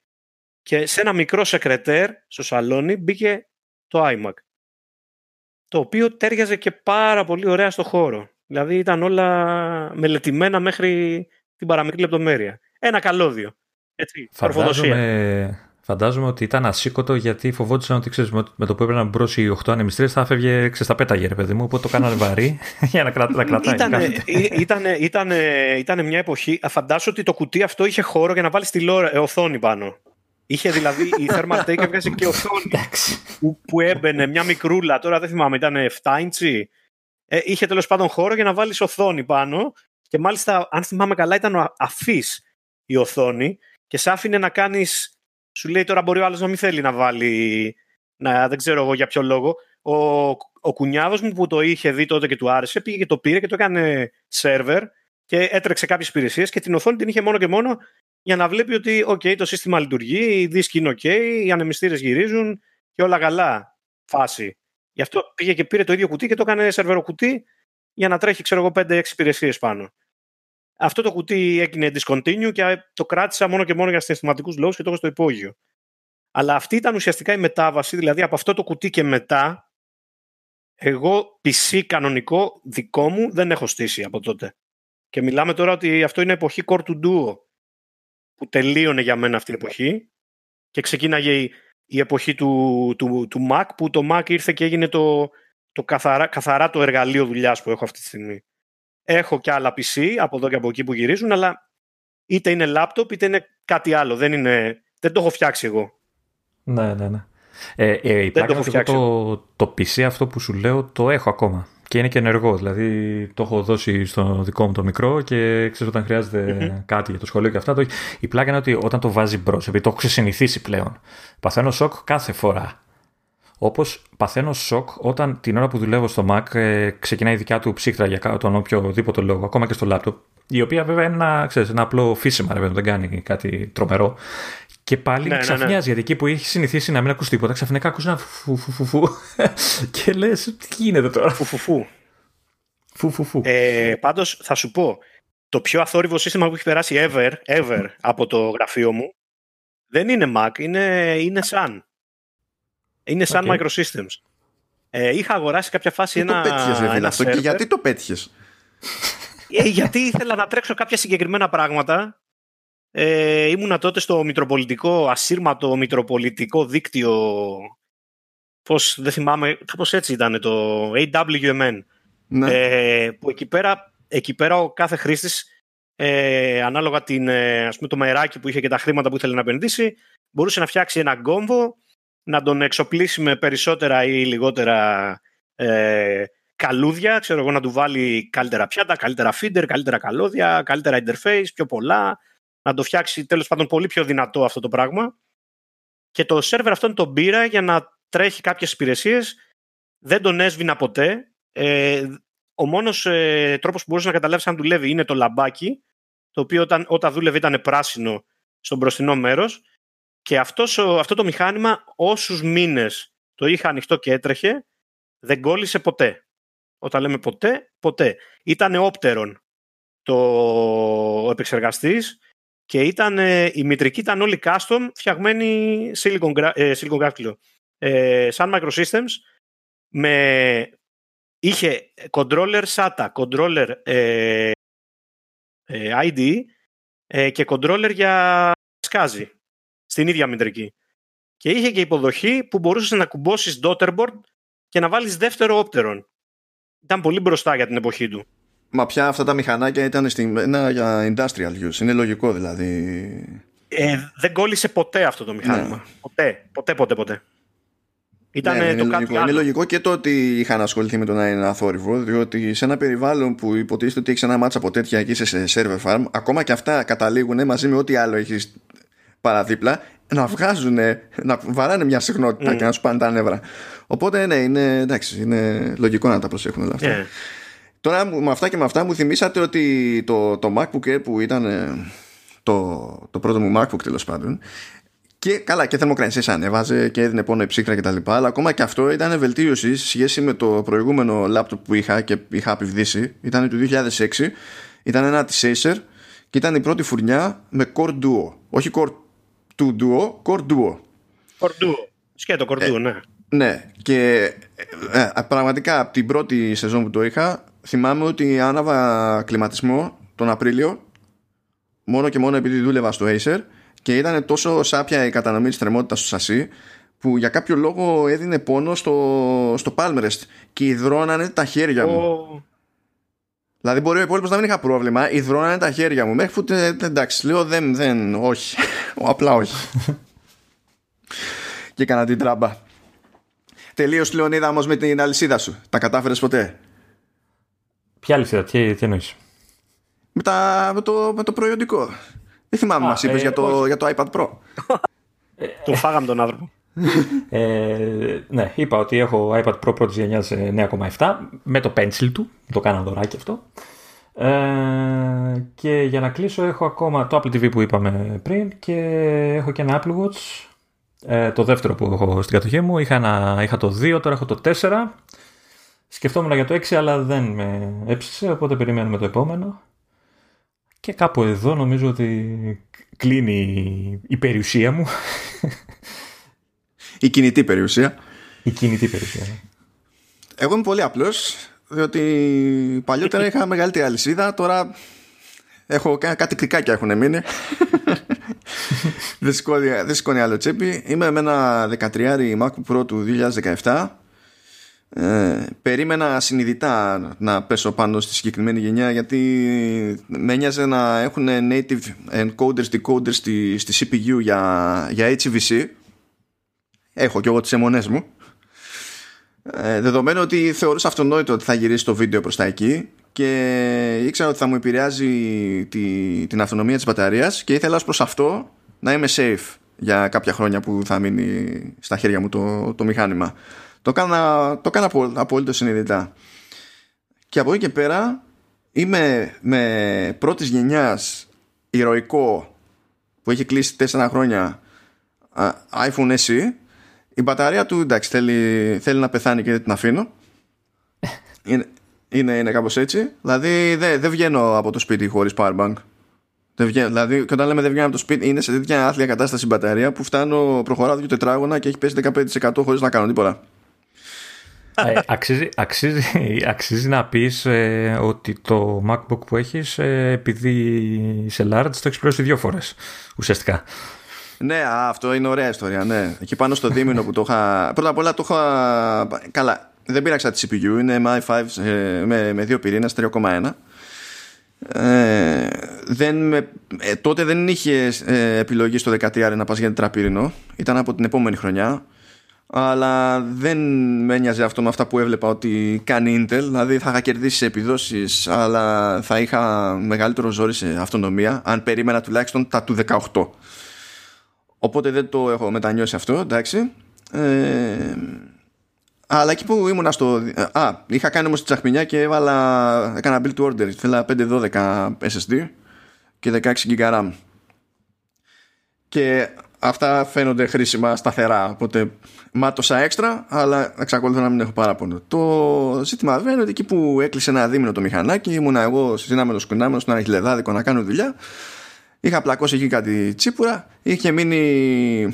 και σε ένα μικρό σεκρετέρ στο σαλόνι μπήκε το iMac το οποίο τέριαζε και πάρα πολύ ωραία στο χώρο. Δηλαδή ήταν όλα μελετημένα μέχρι την παραμικρή λεπτομέρεια. Ένα καλώδιο. Έτσι, φαντάζομαι, φαντάζομαι ότι ήταν ασήκωτο γιατί φοβόντουσαν ότι ξέρεις, με το που έπαιρναν μπρος οι 8 ανεμιστρίες θα έφευγε στα πέταγε, ρε παιδί μου. Οπότε το κάνανε βαρύ για να, κρατά, να κρατάει. Ήτανε, ήτανε, ήτανε, μια εποχή. Φαντάζομαι ότι το κουτί αυτό είχε χώρο για να βάλεις τηλεόραση, ε, οθόνη πάνω. Είχε δηλαδή η Thermal Take έβγαζε και οθόνη που, που έμπαινε μια μικρούλα. Τώρα δεν θυμάμαι, ήταν 7 ίντσι. Ε, είχε τέλος πάντων χώρο για να βάλεις οθόνη πάνω. Και μάλιστα, αν θυμάμαι καλά, ήταν αφής η οθόνη και σ' άφηνε να κάνεις. Σου λέει τώρα μπορεί ο άλλος να μην θέλει να βάλει. Να, δεν ξέρω εγώ για ποιο λόγο. Ο, ο κουνιάδος μου που το είχε δει τότε και του άρεσε, πήγε και το πήρε και το έκανε σερβερ και έτρεξε κάποιες υπηρεσίες και την οθόνη την είχε μόνο και μόνο για να βλέπει ότι okay, το σύστημα λειτουργεί, οι δίσκοι είναι OK, οι ανεμιστήρες γυρίζουν και όλα καλά. Φάση. Γι' αυτό πήγε και πήρε το ίδιο κουτί και το έκανε σερβερο κουτί για να τρέχει, ξέρω εγώ, 5-6 υπηρεσίες πάνω. Αυτό το κουτί έγινε discontinue και το κράτησα μόνο και μόνο για συναισθηματικούς λόγους και το έχω στο υπόγειο. Αλλά αυτή ήταν ουσιαστικά η μετάβαση, δηλαδή από αυτό το κουτί και μετά, εγώ PC κανονικό δικό μου δεν έχω στήσει από τότε. Και μιλάμε τώρα ότι αυτό είναι εποχή Core to Duo που τελείωνε για μένα αυτή η εποχή και ξεκίναγε η, η εποχή του, του, του Mac που το Mac ήρθε και έγινε το, το καθαρά, καθαρά το εργαλείο δουλειάς που έχω αυτή τη στιγμή. Έχω και άλλα PC από εδώ και από εκεί που γυρίζουν, αλλά είτε είναι laptop είτε είναι κάτι άλλο. Δεν, είναι, δεν το έχω φτιάξει εγώ. Ναι, ναι, ναι. Ε, ε, δεν το, έχω φτιάξει το, το PC αυτό που σου λέω το έχω ακόμα και είναι και ενεργό. Δηλαδή το έχω δώσει στο δικό μου το μικρό και ξέρω όταν χρειάζεται κάτι για το σχολείο και αυτά. Το... Η πλάκα είναι ότι όταν το βάζει μπρος, επειδή το έχω ξεσυνηθίσει πλέον, παθαίνω σοκ κάθε φορά. Όπως παθαίνω σοκ όταν την ώρα που δουλεύω στο Mac ε, ξεκινάει η δικιά του ψύχτρα για τον οποιοδήποτε λόγο, ακόμα και στο laptop. Η οποία βέβαια είναι ένα, ξέρεις, ένα απλό φύσιμα, δεν κάνει κάτι τρομερό. Και πάλι ναι, ξαφνιάζει, ναι, ναι. γιατί εκεί που έχει συνηθίσει να μην ακούς τίποτα, ξαφνικά ακούς ένα φου, και λες, τι γίνεται τώρα; Φου, φου, Ε, πάντως θα σου πω, το πιο αθόρυβο σύστημα που έχει περάσει ever, ever από το γραφείο μου, δεν είναι Mac, είναι, είναι Sun. Είναι Sun okay. Microsystems. Ε, είχα αγοράσει κάποια φάση ένα, το πέτυχες, ένα αυτό και γιατί το πέτυχες; Ε, γιατί ήθελα να τρέξω κάποια συγκεκριμένα πράγματα ε, ήμουνα τότε στο Μητροπολιτικό, ασύρματο Μητροπολιτικό δίκτυο. Πώς, δεν θυμάμαι, κάπως έτσι ήταν το AWMN. Ναι. Ε, που εκεί πέρα, εκεί πέρα ο κάθε χρήστης ε, ανάλογα την, ε, ας πούμε, το μεράκι που είχε και τα χρήματα που ήθελε να επενδύσει, μπορούσε να φτιάξει ένα γκόμβο, να τον εξοπλίσει με περισσότερα ή λιγότερα ε, καλούδια, ξέρω εγώ να του βάλει καλύτερα πιάτα, καλύτερα feeder, καλύτερα καλώδια, καλύτερα interface, πιο πολλά, να το φτιάξει τέλος πάντων πολύ πιο δυνατό αυτό το πράγμα. Και το σερβερ αυτόν τον πήρα για να τρέχει κάποιες υπηρεσίες. Δεν τον έσβηνα ποτέ. Ε, ο μόνος ε, τρόπος που μπορούσε να καταλάβεις αν δουλεύει είναι το λαμπάκι, το οποίο όταν, όταν δούλευε ήταν πράσινο στο μπροστινό μέρος. Και αυτός, αυτό το μηχάνημα όσους μήνες το είχα ανοιχτό και έτρεχε, δεν κόλλησε ποτέ. Όταν λέμε ποτέ, ποτέ. Ήταν Opteron το ο επεξεργαστής και ήταν, η μητρική ήταν όλη custom φτιαγμένη Silicon, ε, Silicon Graphics, ε, σαν Microsystems με, είχε controller SATA, controller ε, ε ID ε, και controller για σκάζι στην ίδια μητρική. Και είχε και υποδοχή που μπορούσες να κουμπώσεις daughterboard και να βάλεις δεύτερο Opteron. Ήταν πολύ μπροστά για την εποχή του. Μα πια αυτά τα μηχανάκια ήταν στην, ένα για industrial use. Είναι λογικό δηλαδή. Ε, δεν κόλλησε ποτέ αυτό το μηχάνημα. Ναι. Ποτέ, ποτέ, ποτέ, ποτέ. Ήταν ναι, το είναι, λογικό. είναι λογικό και το ότι είχαν ασχοληθεί με το να είναι ένα θόρυβο, διότι σε ένα περιβάλλον που υποτίθεται ότι έχεις ένα μάτσα από τέτοια και είσαι σε server farm, ακόμα και αυτά καταλήγουν μαζί με ό,τι άλλο έχεις παραδίπλα να βγάζουν, να βαράνε μια συχνότητα mm. και να σου πάνε τα νεύρα. Οπότε ναι, είναι, εντάξει, είναι λογικό να τα προσέχουν όλα αυτά. Yeah. Τώρα με αυτά και με αυτά μου θυμήσατε ότι το, το MacBook Air που ήταν το, το πρώτο μου MacBook τέλος πάντων και καλά και θερμοκρασίες ανέβαζε και έδινε πόνο η ψύχρα και τα λοιπά αλλά ακόμα και αυτό ήταν βελτίωση σε σχέση με το προηγούμενο laptop που είχα και είχα επιβδίσει ήταν του 2006 ήταν ένα της Acer και ήταν η πρώτη φουρνιά με Core Duo. Όχι Core 2 Duo, Core Duo. Core Duo, σκέτο Core Duo, ε, ναι. ναι και ε, ε, πραγματικά από την πρώτη σεζόν που το είχα θυμάμαι ότι άναβα κλιματισμό τον Απρίλιο μόνο και μόνο επειδή δούλευα στο Acer και ήταν τόσο σάπια η κατανομή της θερμότητας στο σασί που για κάποιο λόγο έδινε πόνο στο, στο Palmerest και υδρώνανε τα χέρια μου. Δηλαδή μπορεί ο υπόλοιπος να μην είχα πρόβλημα, υδρώνανε τα χέρια μου. Μέχρι που εντάξει, λέω δεν, δεν, όχι. Απλά όχι. και έκανα την τράμπα. Τελείως Λεωνίδα όμως με την αλυσίδα σου. Τα κατάφερες ποτέ; Ποια αλυσίδα, τι, τι εννοείς; Με, με, το, με το προϊόντικό. Δεν θυμάμαι, μας είπες ε, για, το, για το iPad Pro. Του φάγαμε τον άνθρωπο. ε, ναι, είπα ότι έχω iPad Pro πρώτης γενιάς 9,7 με το pencil του. Το κάνα δωράκι αυτό. Ε, και για να κλείσω έχω ακόμα το Apple TV που είπαμε πριν και έχω και ένα Apple Watch. Ε, το δεύτερο που έχω στην κατοχή μου. Είχα, ένα, είχα το 2, τώρα έχω το 4. Σκεφτόμουν για το 6 αλλά δεν με έψησε οπότε περιμένουμε το επόμενο. Και κάπου εδώ νομίζω ότι κλείνει η περιουσία μου. Η κινητή περιουσία. Η κινητή περιουσία. Ναι. Εγώ είμαι πολύ απλός, διότι παλιότερα είχα μεγαλύτερη αλυσίδα, τώρα έχω κάτι κρικάκια έχουν μείνει. δεν, σηκώνει, δεν σηκώνει άλλο τσέπη. Είμαι με ένα 13 MacBook Pro του 2017 ε, περίμενα συνειδητά να πέσω πάνω στη συγκεκριμένη γενιά γιατί με ένοιαζε να έχουν native encoders decoders στη, στη CPU για, για HVC έχω και εγώ τις αιμονές μου. Ε, δεδομένου ότι θεωρούσα αυτονόητο ότι θα γυρίσει το βίντεο προς τα εκεί και ήξερα ότι θα μου επηρεάζει τη, την αυτονομία της μπαταρίας και ήθελα ως προς αυτό να είμαι safe για κάποια χρόνια που θα μείνει στα χέρια μου το, το μηχάνημα το έκανα, το έκανα απολύτως συνειδητά. Και από εκεί και πέρα είμαι με πρώτης γενιάς ηρωικό που έχει κλείσει 4 χρόνια iPhone SE. Η μπαταρία του εντάξει θέλει, θέλει να πεθάνει και δεν την αφήνω. Είναι, είναι, είναι κάπως έτσι. Δηλαδή δεν δε βγαίνω από το σπίτι χωρίς powerbank. Δεν βγαίνω, δηλαδή και όταν λέμε δεν βγαίνω από το σπίτι είναι σε τέτοια άθλια κατάσταση η μπαταρία που φτάνω προχωράω δύο τετράγωνα και έχει πέσει 15% χωρίς να κάνω τίποτα. ε, αξίζει, αξίζει, αξίζει να πεις ε, ότι το MacBook που έχεις ε, επειδή είσαι large το έχεις πληρώσει δύο φορές ουσιαστικά. Ναι, αυτό είναι ωραία ιστορία. Ναι. Εκεί πάνω στο δίμηνο που το είχα. Πρώτα απ' όλα το είχα. Καλά, δεν πήραξα τη CPU. Είναι MI5 με, με δύο πυρήνες 3,1. Ε, δεν ε, τότε δεν είχε επιλογή στο 13 να πας για τετραπύρινο ήταν από την επόμενη χρονιά αλλά δεν με ένοιαζε αυτό με αυτά που έβλεπα ότι κάνει Intel. Δηλαδή θα είχα κερδίσει σε επιδόσεις αλλά θα είχα μεγαλύτερο ζόρι σε αυτονομία αν περίμενα τουλάχιστον τα του 18 οπότε δεν το έχω μετανιώσει αυτό εντάξει. Ε, αλλά εκεί που ήμουνα στο α, είχα κάνει όμως τη τσαχμινιά και έβαλα έκανα build to order. Θέλα 512 SSD και 16 GB RAM και αυτά φαίνονται χρήσιμα σταθερά. Οπότε μάτωσα έξτρα, αλλά εξακολουθώ να μην έχω παράπονο. Το ζήτημα βέβαια είναι ότι εκεί που έκλεισε ένα δίμηνο το μηχανάκι, ήμουνα εγώ συζήναμενο σκουνάμενο στον Αγγλεδάδικο να κάνω δουλειά. Είχα πλακώσει εκεί κάτι τσίπουρα, είχε μείνει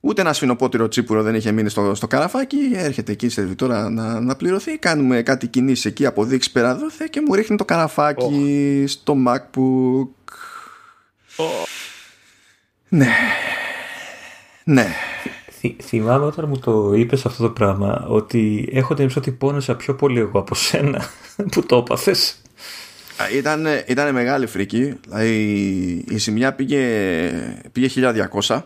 Ούτε ένα σφινοπότηρο τσίπουρο δεν είχε μείνει στο, στο καραφάκι. Έρχεται εκεί η σερβιτόρα να, να πληρωθεί. Κάνουμε κάτι κινήσεις εκεί, αποδείξεις πέρα δόθε και μου ρίχνει το καραφάκι στο MacBook. Ναι. Ναι. θυμάμαι όταν μου το είπες αυτό το πράγμα ότι έχω την ότι πόνεσα πιο πολύ εγώ από σένα που το έπαθες. Ήταν, ήταν μεγάλη φρίκη. Δηλαδή η ζημιά πήγε, πήγε 1200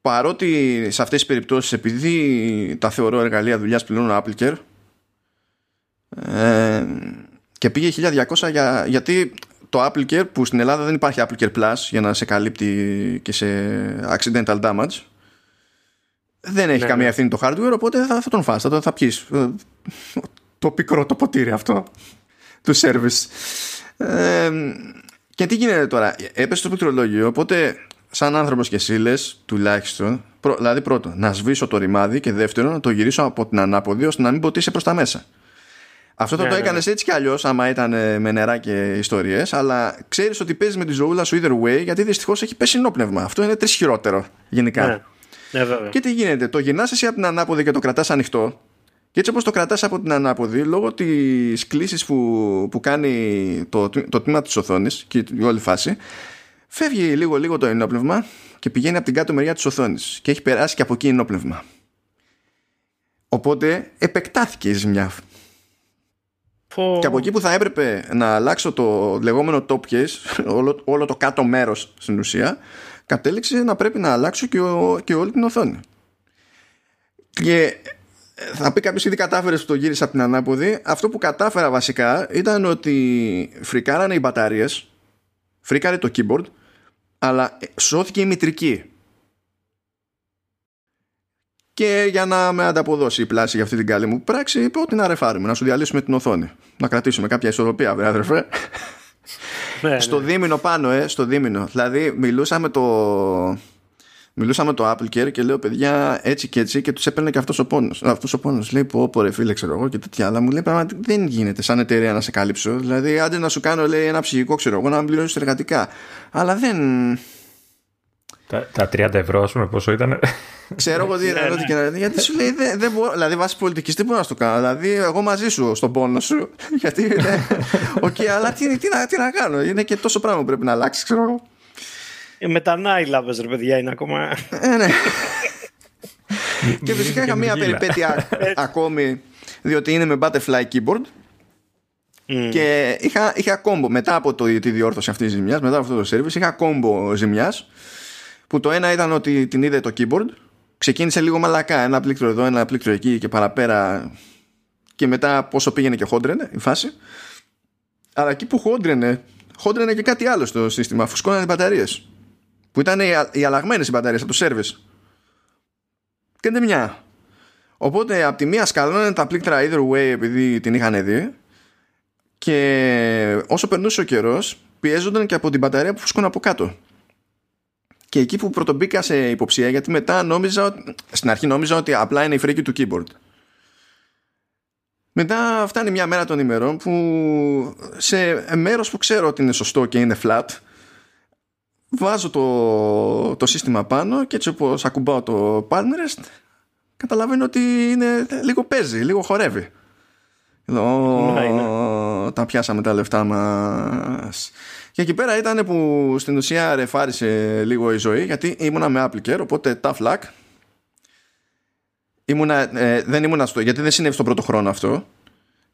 παρότι σε αυτές τις περιπτώσεις επειδή τα θεωρώ εργαλεία δουλειάς πληρώνω Applecare ε, και πήγε 1200 για, γιατί το Applecare που στην Ελλάδα δεν υπάρχει Applecare Plus για να σε καλύπτει και σε accidental damage δεν έχει ναι, καμία ναι. ευθύνη το hardware οπότε θα, θα τον φας, θα, θα πιείς. Ε, το πικρό το ποτήρι αυτό του service. Ε, και τι γίνεται τώρα; Έπεσε το πληκτρολόγιο οπότε σαν άνθρωπος και εσύ λες τουλάχιστον δηλαδή πρώτο να σβήσω το ρημάδι και δεύτερο να το γυρίσω από την ανάποδη ώστε να μην ποτίσει προς τα μέσα αυτό θα ναι, το ναι, έκανες ναι. έτσι κι αλλιώς, άμα ήταν ε, με νερά και ιστορίες, αλλά ξέρεις ότι παίζεις με τη ζωούλα σου either way, γιατί δυστυχώς έχει πέσει νόπνευμα. Αυτό είναι τρεις χειρότερο γενικά. Ναι. Ναι, βέβαια. Και τι γίνεται, το γυρνάς εσύ από την ανάποδη και το κρατάς ανοιχτό, και έτσι όπως το κρατάς από την ανάποδη, λόγω της κλίση που, που κάνει το, το τμήμα της οθόνης και η όλη φάση, Φεύγει λίγο-λίγο το ενόπνευμα και πηγαίνει από την κάτω μεριά της οθόνης και έχει περάσει και από εκεί ενόπνευμα. Οπότε επεκτάθηκε η ζημιά. Και από εκεί που θα έπρεπε να αλλάξω το λεγόμενο top case, όλο, όλο το κάτω μέρος στην ουσία, κατέληξε να πρέπει να αλλάξω και, και όλη την οθόνη. Και θα πει κάποιος ήδη κατάφερες που το γύρισε από την ανάποδη. Αυτό που κατάφερα βασικά ήταν ότι φρικάρανε οι μπαταρίες, φρίκαρε το keyboard αλλά σώθηκε η μητρική. Και για να με ανταποδώσει η πλάση για αυτή την καλή μου πράξη, είπε ότι να ρεφάρουμε, να σου διαλύσουμε την οθόνη. Να κρατήσουμε κάποια ισορροπία, βέβαια, αδερφέ. Ναι, στο ναι. δίμηνο πάνω, ε, στο δίμηνο. Δηλαδή, μιλούσαμε το, μιλούσα με το Apple Care και λέω παιδιά έτσι και έτσι και τους έπαιρνε και αυτός ο πόνος. Αυτός ο πόνος λέει πω, πω ρε φίλε, ξέρω εγώ και τέτοια. Αλλά μου λέει πραγματικά δεν γίνεται σαν εταιρεία να σε καλύψω. Δηλαδή, άντε να σου κάνω λέει, ένα ψυχικό, ξέρω εγώ, να μην πληρώσεις εργατικά. Αλλά δεν. Τα, τα 30 ευρώ, ας πούμε, πόσο ήταν; Ξέρω εγώ τι είναι, ναι, ναι. γιατί σου λέει δεν, δεν μπορώ, δηλαδή βάσει πολιτικής δεν μπορώ να το κάνω; Δηλαδή, εγώ μαζί σου στον πόνο σου. Γιατί. Οκ, okay, αλλά τι, τι, τι, να κάνω; Είναι και τόσο πράγμα που πρέπει να αλλάξει, ξέρω εγώ. Ε, με τα νάιλαβες ρε παιδιά είναι ακόμα. Ε, ναι. και φυσικά είχα μία περιπέτεια ακόμη διότι είναι με butterfly keyboard και είχα, είχα κόμπο μετά από το, τη διόρθωση αυτής της ζημιάς, μετά από αυτό το service, είχα κόμπο ζημιάς που το ένα ήταν ότι την είδε το keyboard. Ξεκίνησε λίγο μαλακά. Ένα πλήκτρο εδώ, ένα πλήκτρο εκεί και παραπέρα. Και μετά πόσο πήγαινε και χόντρενε η φάση. Αλλά εκεί που χόντρενε, χόντρενε και κάτι άλλο στο σύστημα. Φουσκώνανε οι μπαταρίες που ήταν οι αλλαγμένες οι μπαταρίες από το service και δεν μια οπότε από τη μία σκαλώνανε τα πλήκτρα either way επειδή την είχαν δει και όσο περνούσε ο καιρός πιέζονταν και από την μπαταρία που φουσκώνε από κάτω και εκεί που πρωτομπήκα σε υποψία γιατί μετά νόμιζα στην αρχή νόμιζα ότι απλά είναι η φρίκη του keyboard μετά φτάνει μια μέρα των ημερών που σε μέρος που ξέρω ότι είναι σωστό και είναι flat βάζω το, το σύστημα πάνω και έτσι όπως ακουμπάω το palm καταλαβαίνω ότι είναι, λίγο παίζει, λίγο χορεύει. Εδώ τα πιάσαμε τα λεφτά μας. Και εκεί πέρα ήταν που στην ουσία ρεφάρισε λίγο η ζωή γιατί ήμουνα με Apple οπότε tough luck. Ήμουνα, ε, δεν ήμουνα στο, γιατί δεν συνέβη στον πρώτο χρόνο αυτό.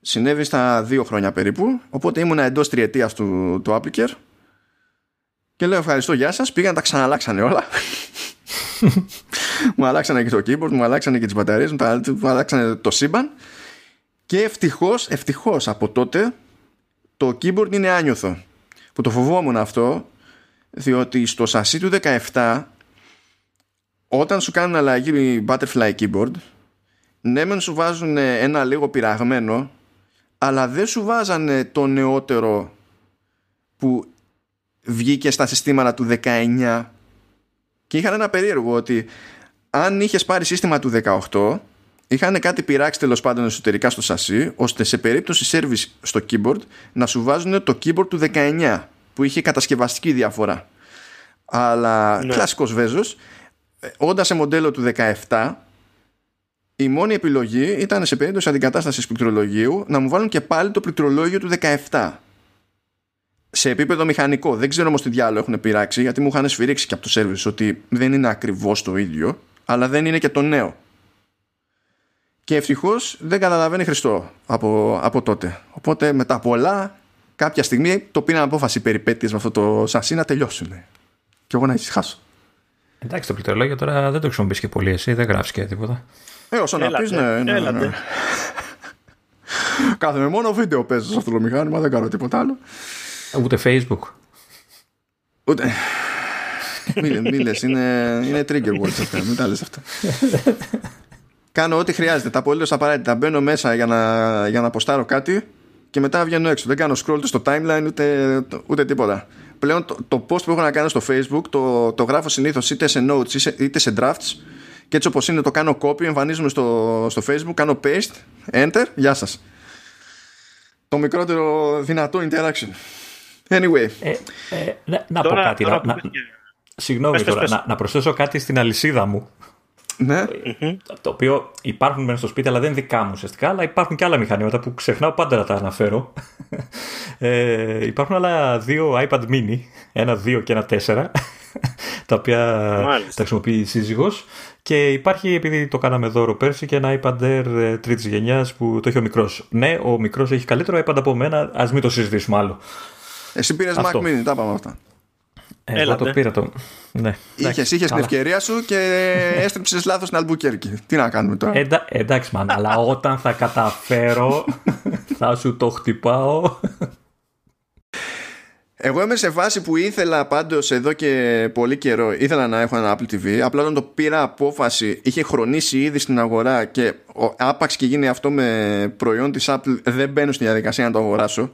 Συνέβη στα δύο χρόνια περίπου. Οπότε ήμουνα εντός τριετίας του, του Apple και λέω ευχαριστώ, γεια σας. Πήγαν τα ξαναλλάξανε όλα. μου αλλάξανε και το keyboard, μου αλλάξανε και τις μπαταρίες, μου αλλάξανε το σύμπαν. Και ευτυχώς, ευτυχώς από τότε το keyboard είναι άνιωθο. Που το φοβόμουν αυτό, διότι στο σασί του 17 όταν σου κάνουν αλλαγή butterfly keyboard ναι μεν σου βάζουν ένα λίγο πειραγμένο αλλά δεν σου βάζανε το νεότερο που βγήκε στα συστήματα του 19 Και είχαν ένα περίεργο ότι αν είχες πάρει σύστημα του 18, είχαν κάτι πειράξει τέλος πάντων εσωτερικά στο σασί, ώστε σε περίπτωση service στο keyboard να σου βάζουν το keyboard του 19, που είχε κατασκευαστική διαφορά. Αλλά ναι. κλασικός Βέζος, όντα σε μοντέλο του 17, η μόνη επιλογή ήταν σε περίπτωση αντικατάστασης πληκτρολογίου να μου βάλουν και πάλι το πληκτρολόγιο του 17 σε επίπεδο μηχανικό. Δεν ξέρω όμως τι διάλογο έχουν πειράξει, γιατί μου είχαν σφυρίξει και από το service ότι δεν είναι ακριβώς το ίδιο, αλλά δεν είναι και το νέο. Και ευτυχώς δεν καταλαβαίνει Χριστό από, από τότε. Οπότε μετά πολλά, κάποια στιγμή το πήραν απόφαση περιπέτειες με αυτό το σασί να τελειώσουν. Και εγώ να ησυχάσω. Εντάξει, το πληκτρολόγιο τώρα δεν το χρησιμοποιείς και πολύ εσύ, δεν γράφεις και τίποτα. Ε, όσο να πεις, ναι, ναι, ναι. ναι. Κάθομαι μόνο βίντεο παίζω σε αυτό το μηχάνημα, δεν κάνω τίποτα άλλο. Ούτε Facebook. Ούτε. Μίλε, μίλε, είναι, είναι trigger words αυτά. Μην τα λες αυτά. Κάνω ό,τι χρειάζεται. Τα απολύτως απαραίτητα. Μπαίνω μέσα για να, για να αποστάρω κάτι και μετά βγαίνω έξω. Δεν κάνω scroll στο timeline ούτε, ούτε τίποτα. Πλέον το, το post που έχω να κάνω στο facebook το, το γράφω συνήθως είτε σε notes είτε σε drafts και έτσι όπως είναι το κάνω copy, εμφανίζομαι στο, στο facebook, κάνω paste, enter, γεια σας. Το μικρότερο δυνατό interaction. Anyway. Ε, ε, να, να πω κάτι. Τώρα, να, συγγνώμη τώρα, Να, να προσθέσω κάτι στην αλυσίδα μου. Ναι. Το οποίο υπάρχουν μέσα στο σπίτι, αλλά δεν είναι δικά μου ουσιαστικά. Αλλά υπάρχουν και άλλα μηχανήματα που ξεχνάω πάντα να τα αναφέρω. Ε, υπάρχουν άλλα δύο iPad mini, ένα δύο και ένα τέσσερα, τα οποία Μάλιστα. τα χρησιμοποιεί η σύζυγος. Και υπάρχει, επειδή το κάναμε δώρο πέρσι, και ένα iPad Air ε, τρίτης γενιάς που το έχει ο μικρός. Ναι, ο μικρός έχει καλύτερο iPad από μένα, ας μην το συζητήσουμε άλλο. Εσύ πήρες Mac Mini, τα πάμε αυτά. Ε, εγώ το πήρα το. Ναι. Είχες είχες την ευκαιρία σου και έστρεψες λάθος στην Αλμπουκέρκη. Τι να κάνουμε τώρα; Εντα, εντάξει, μαν, αλλά όταν θα καταφέρω, θα σου το χτυπάω. Εγώ είμαι σε βάση που ήθελα πάντως εδώ και πολύ καιρό. Ήθελα να έχω ένα Apple TV. Απλά όταν το πήρα απόφαση, είχε χρονίσει ήδη στην αγορά και άπαξ και γίνει αυτό με προϊόν της Apple, δεν μπαίνω στη διαδικασία να το αγοράσω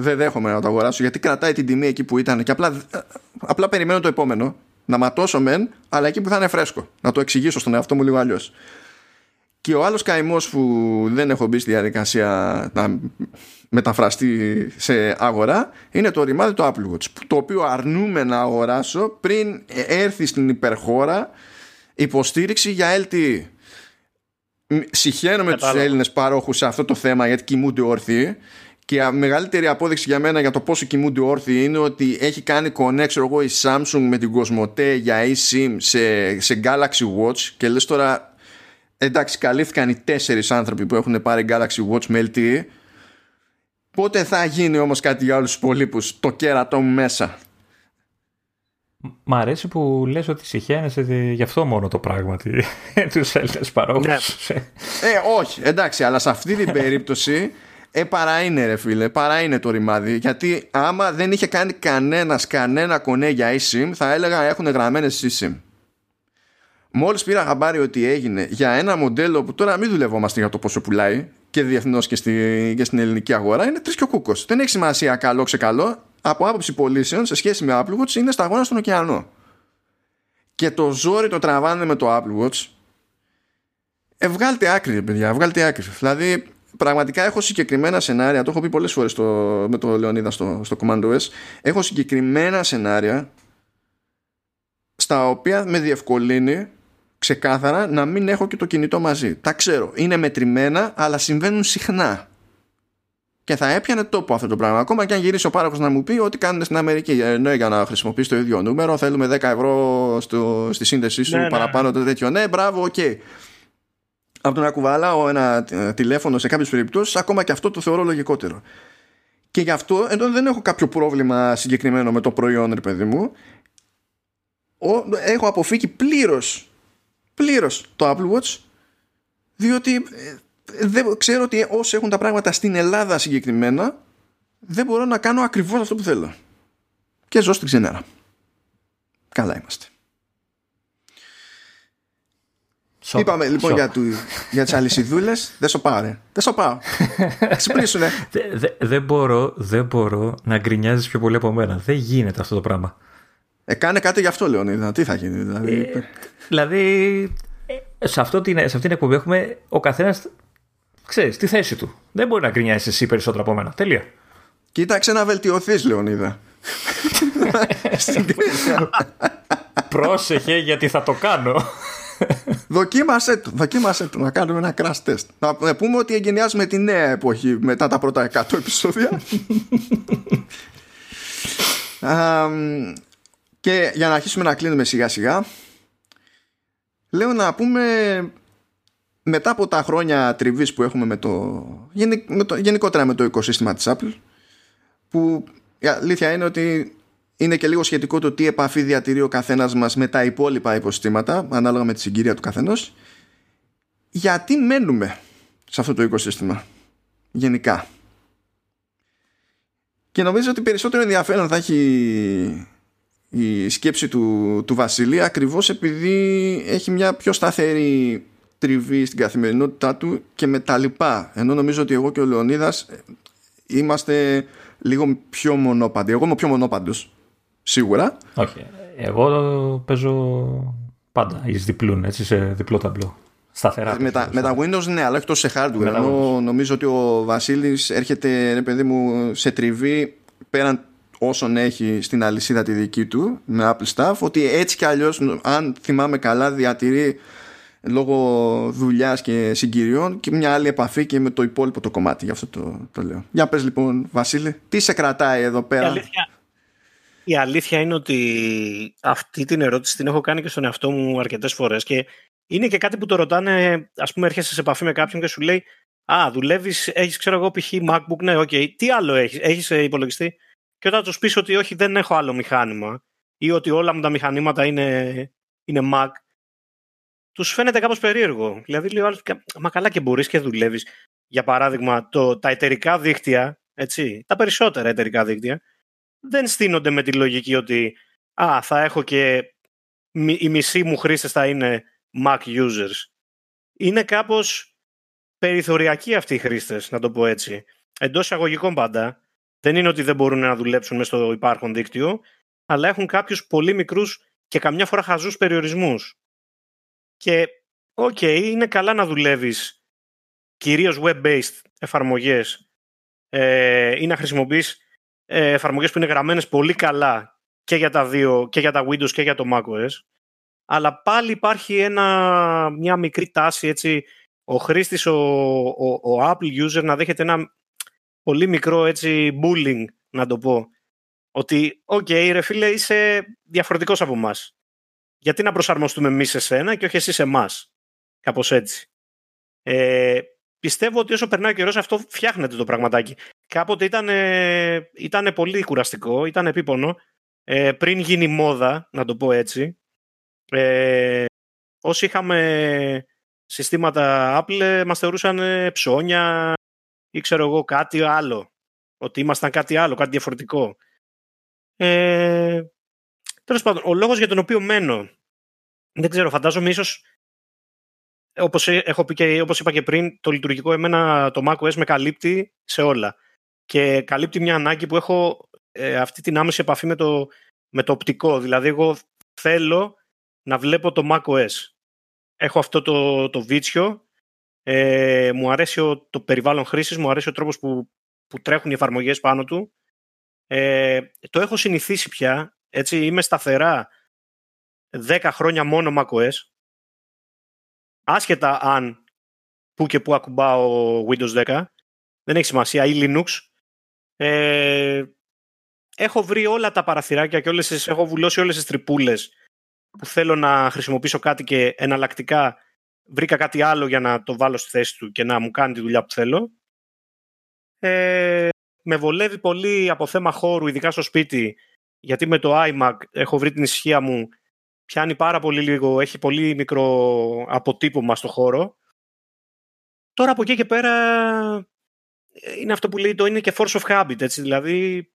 δεν δέχομαι να το αγοράσω γιατί κρατάει την τιμή εκεί που ήταν και απλά, απλά περιμένω το επόμενο να ματώσω μεν, αλλά εκεί που θα είναι φρέσκο. Να το εξηγήσω στον εαυτό μου λίγο αλλιώς. Και ο άλλος καημός που δεν έχω μπει στη διαδικασία να μεταφραστεί σε αγορά είναι το ρημάδι του Apple Watch το οποίο αρνούμε να αγοράσω πριν έρθει στην υπερχώρα υποστήριξη για LTE. Συχαίνω με τους Έλληνες παρόχους σε αυτό το θέμα γιατί κοιμούνται όρθιοι και η μεγαλύτερη απόδειξη για μένα για το πόσο κοιμούνται όρθιοι είναι ότι έχει κάνει connect εγώ η Samsung με την Cosmote για eSIM σε, σε Galaxy Watch και λες τώρα εντάξει καλύφθηκαν οι τέσσερις άνθρωποι που έχουν πάρει Galaxy Watch με LTE πότε θα γίνει όμως κάτι για όλους τους υπολείπους το κέρατό μου μέσα; Μ' αρέσει που λες ότι συχαίνεσαι γι' αυτό μόνο το πράγματι τους Έλληνες παρόχους. Ναι. ε, όχι, εντάξει, αλλά σε αυτή την περίπτωση ε, παρά είναι ρε φίλε, παρά είναι το ρημάδι. Γιατί άμα δεν είχε κάνει κανένας κανένα κονέ για eSIM, θα έλεγα έχουν γραμμένες eSIM. Μόλις πήρα χαμπάρι ότι έγινε για ένα μοντέλο που τώρα μην δουλευόμαστε για το πόσο πουλάει και διεθνώς και, στη, και στην ελληνική αγορά, είναι τρεις και ο κούκος. Δεν έχει σημασία καλό ξεκαλό. Από άποψη πωλήσεων σε σχέση με Apple Watch είναι σταγόνα στον ωκεανό. Και το ζόρι το τραβάνε με το Apple Watch. Ε, βγάλτε άκρη, παιδιά, βγάλτε άκρη. Δηλαδή, πραγματικά έχω συγκεκριμένα σενάρια, το έχω πει πολλές φορές με το Λεωνίδα στο, στο Command OS, έχω συγκεκριμένα σενάρια στα οποία με διευκολύνει ξεκάθαρα να μην έχω και το κινητό μαζί. Τα ξέρω, είναι μετρημένα αλλά συμβαίνουν συχνά. Και θα έπιανε τόπο αυτό το πράγμα. Ακόμα και αν γυρίσει ο πάροχος να μου πει ότι κάνουν στην Αμερική. Ε, ναι, για να χρησιμοποιήσει το ίδιο νούμερο, θέλουμε 10 ευρώ στο, στη σύνδεσή σου ναι, ναι. παραπάνω το τέτοιο. Ναι, μπράβο, OK. Okay από το να κουβαλάω ένα ε, τηλέφωνο σε κάποιες περιπτώσεις, ακόμα και αυτό το θεωρώ λογικότερο. Και γι' αυτό, ενώ δεν έχω κάποιο πρόβλημα συγκεκριμένο με το προϊόν, ρε παιδί μου, έχω αποφύγει πλήρως πλήρως το Apple Watch, διότι ε, δεν ξέρω ότι όσοι έχουν τα πράγματα στην Ελλάδα συγκεκριμένα, δεν μπορώ να κάνω ακριβώς αυτό που θέλω. Και ζω στην ξενέρα. Καλά είμαστε. Είπαμε λοιπόν για, του, για τις αλυσιδούλες Δεν σοπάω ρε Δεν σοπάω Ξυπνήσουνε Δεν δε, μπορώ, δεν μπορώ να γκρινιάζεις πιο πολύ από μένα Δεν γίνεται αυτό το πράγμα Ε, κάνε κάτι γι' αυτό, Λεωνίδα. Τι θα γίνει, δηλαδή; Ε, δηλαδή, σε, αυτό την, σε αυτήν την εκπομπή έχουμε ο καθένας. ξέρεις, τη θέση του. Δεν μπορεί να γκρινιάσει εσύ περισσότερο από μένα. Τέλεια. Κοίταξε να βελτιωθείς, Λεωνίδα. Πρόσεχε γιατί θα το κάνω. Δοκίμασέ το, δοκίμασέ το να κάνουμε ένα crash test. Να πούμε ότι εγκαινιάζουμε τη νέα εποχή μετά τα πρώτα 100 επεισόδια. και για να αρχίσουμε να κλείνουμε σιγά σιγά λέω να πούμε μετά από τα χρόνια τριβής που έχουμε με το, με το γενικότερα με το οικοσύστημα της Apple που η αλήθεια είναι ότι είναι και λίγο σχετικό το τι επαφή διατηρεί ο καθένας μας με τα υπόλοιπα υποσυστήματα ανάλογα με τη συγκυρία του καθενός. Γιατί μένουμε σε αυτό το οικοσύστημα γενικά; Και νομίζω ότι περισσότερο ενδιαφέρον θα έχει η σκέψη του, του Βασίλη ακριβώς επειδή έχει μια πιο σταθερή τριβή στην καθημερινότητά του και με τα λοιπά. Ενώ νομίζω ότι εγώ και ο Λεωνίδας είμαστε λίγο πιο μονόπαντοι. Εγώ είμαι πιο μονόπαντος σίγουρα. Όχι. Εγώ παίζω πάντα. Εις διπλούν έτσι σε διπλό ταμπλό. Σταθερά με τα, με τα Windows ναι αλλά όχι τόσο σε hardware. Ενώ νομίζω ότι ο Βασίλης έρχεται ρε παιδί μου σε τριβή πέραν όσων έχει στην αλυσίδα τη δική του με Apple Staff ότι έτσι κι αλλιώς αν θυμάμαι καλά διατηρεί λόγω δουλειάς και συγκυριών και μια άλλη επαφή και με το υπόλοιπο το κομμάτι. Γι' αυτό το, το λέω. Για πες λοιπόν Βασίλη τι σε κρατάει εδώ πέρα; Η αλήθεια, η αλήθεια είναι ότι αυτή την ερώτηση την έχω κάνει και στον εαυτό μου αρκετές φορές και είναι και κάτι που το ρωτάνε ας πούμε έρχεσαι σε επαφή με κάποιον και σου λέει Α, δουλεύεις, έχεις ξέρω εγώ π.χ. MacBook, ναι, OK. Τι άλλο έχεις, έχεις υπολογιστή και όταν τους πεις ότι όχι δεν έχω άλλο μηχάνημα ή ότι όλα μου τα μηχανήματα είναι, είναι Mac, τους φαίνεται κάπως περίεργο. Δηλαδή λέει ο άλλος, μα καλά και μπορείς και δουλεύεις. Για παράδειγμα, το, τα εταιρικά δίκτυα, έτσι, τα περισσότερα εταιρικά δίκτυα, δεν στήνονται με τη λογική ότι α, θα έχω και οι μισοί μου χρήστες θα είναι Mac users. Είναι κάπως περιθωριακοί αυτοί οι χρήστες, να το πω έτσι. Εντός εισαγωγικών πάντα, δεν είναι ότι δεν μπορούν να δουλέψουν μέσα στο υπάρχον δίκτυο, αλλά έχουν κάποιους πολύ μικρούς και καμιά φορά χαζούς περιορισμούς. Και, OK, okay, είναι καλά να δουλεύεις κυρίως web-based εφαρμογές ε, ή να χρησιμοποιείς ε, εφαρμογές που είναι γραμμένες πολύ καλά και για τα δύο, και για τα Windows και για το macOS, αλλά πάλι υπάρχει ένα, μια μικρή τάση έτσι, ο χρήστης, ο, ο, ο Apple user να δέχεται ένα πολύ μικρό έτσι bullying, να το πω. Ότι, OK, okay, ρε φίλε, είσαι διαφορετικός από εμάς. Γιατί να προσαρμοστούμε εμείς σε σένα και όχι εσύ σε εμάς. Κάπως έτσι. Ε, πιστεύω ότι όσο περνάει ο καιρός αυτό φτιάχνεται το πραγματάκι. Κάποτε ήταν, ήταν πολύ κουραστικό, ήταν επίπονο. Ε, πριν γίνει μόδα, να το πω έτσι. Ε, όσοι είχαμε συστήματα Apple μας θεωρούσαν ψώνια, ή ξέρω εγώ κάτι άλλο. Ότι ήμασταν κάτι άλλο, κάτι διαφορετικό. Ε, Τέλος πάντων, ο λόγος για τον οποίο μένω, δεν ξέρω, φαντάζομαι ίσως όπως, έχω πει και, όπως είπα και πριν, το λειτουργικό εμένα το macOS με καλύπτει σε όλα. Και καλύπτει μια ανάγκη που έχω ε, αυτή την άμεση επαφή με το, με το οπτικό. Δηλαδή, εγώ θέλω να βλέπω το macOS. Έχω αυτό το, το βίτσιο ε, μου αρέσει ο, το περιβάλλον χρήσης, μου αρέσει ο τρόπος που, που τρέχουν οι εφαρμογές πάνω του. Ε, το έχω συνηθίσει πια, έτσι, είμαι σταθερά 10 χρόνια μόνο macOS, άσχετα αν που και που ακουμπάω Windows 10, δεν έχει σημασία, ή Linux. Ε, έχω βρει όλα τα παραθυράκια και όλες τις, έχω βουλώσει όλες τις τρυπούλες που θέλω να χρησιμοποιήσω κάτι και εναλλακτικά βρήκα κάτι άλλο για να το βάλω στη θέση του και να μου κάνει τη δουλειά που θέλω. Ε, με βολεύει πολύ από θέμα χώρου, ειδικά στο σπίτι, γιατί με το iMac έχω βρει την ησυχία μου, πιάνει πάρα πολύ λίγο, έχει πολύ μικρό αποτύπωμα στο χώρο. Τώρα από εκεί και πέρα ε, είναι αυτό που λέει το είναι και force of habit, έτσι, δηλαδή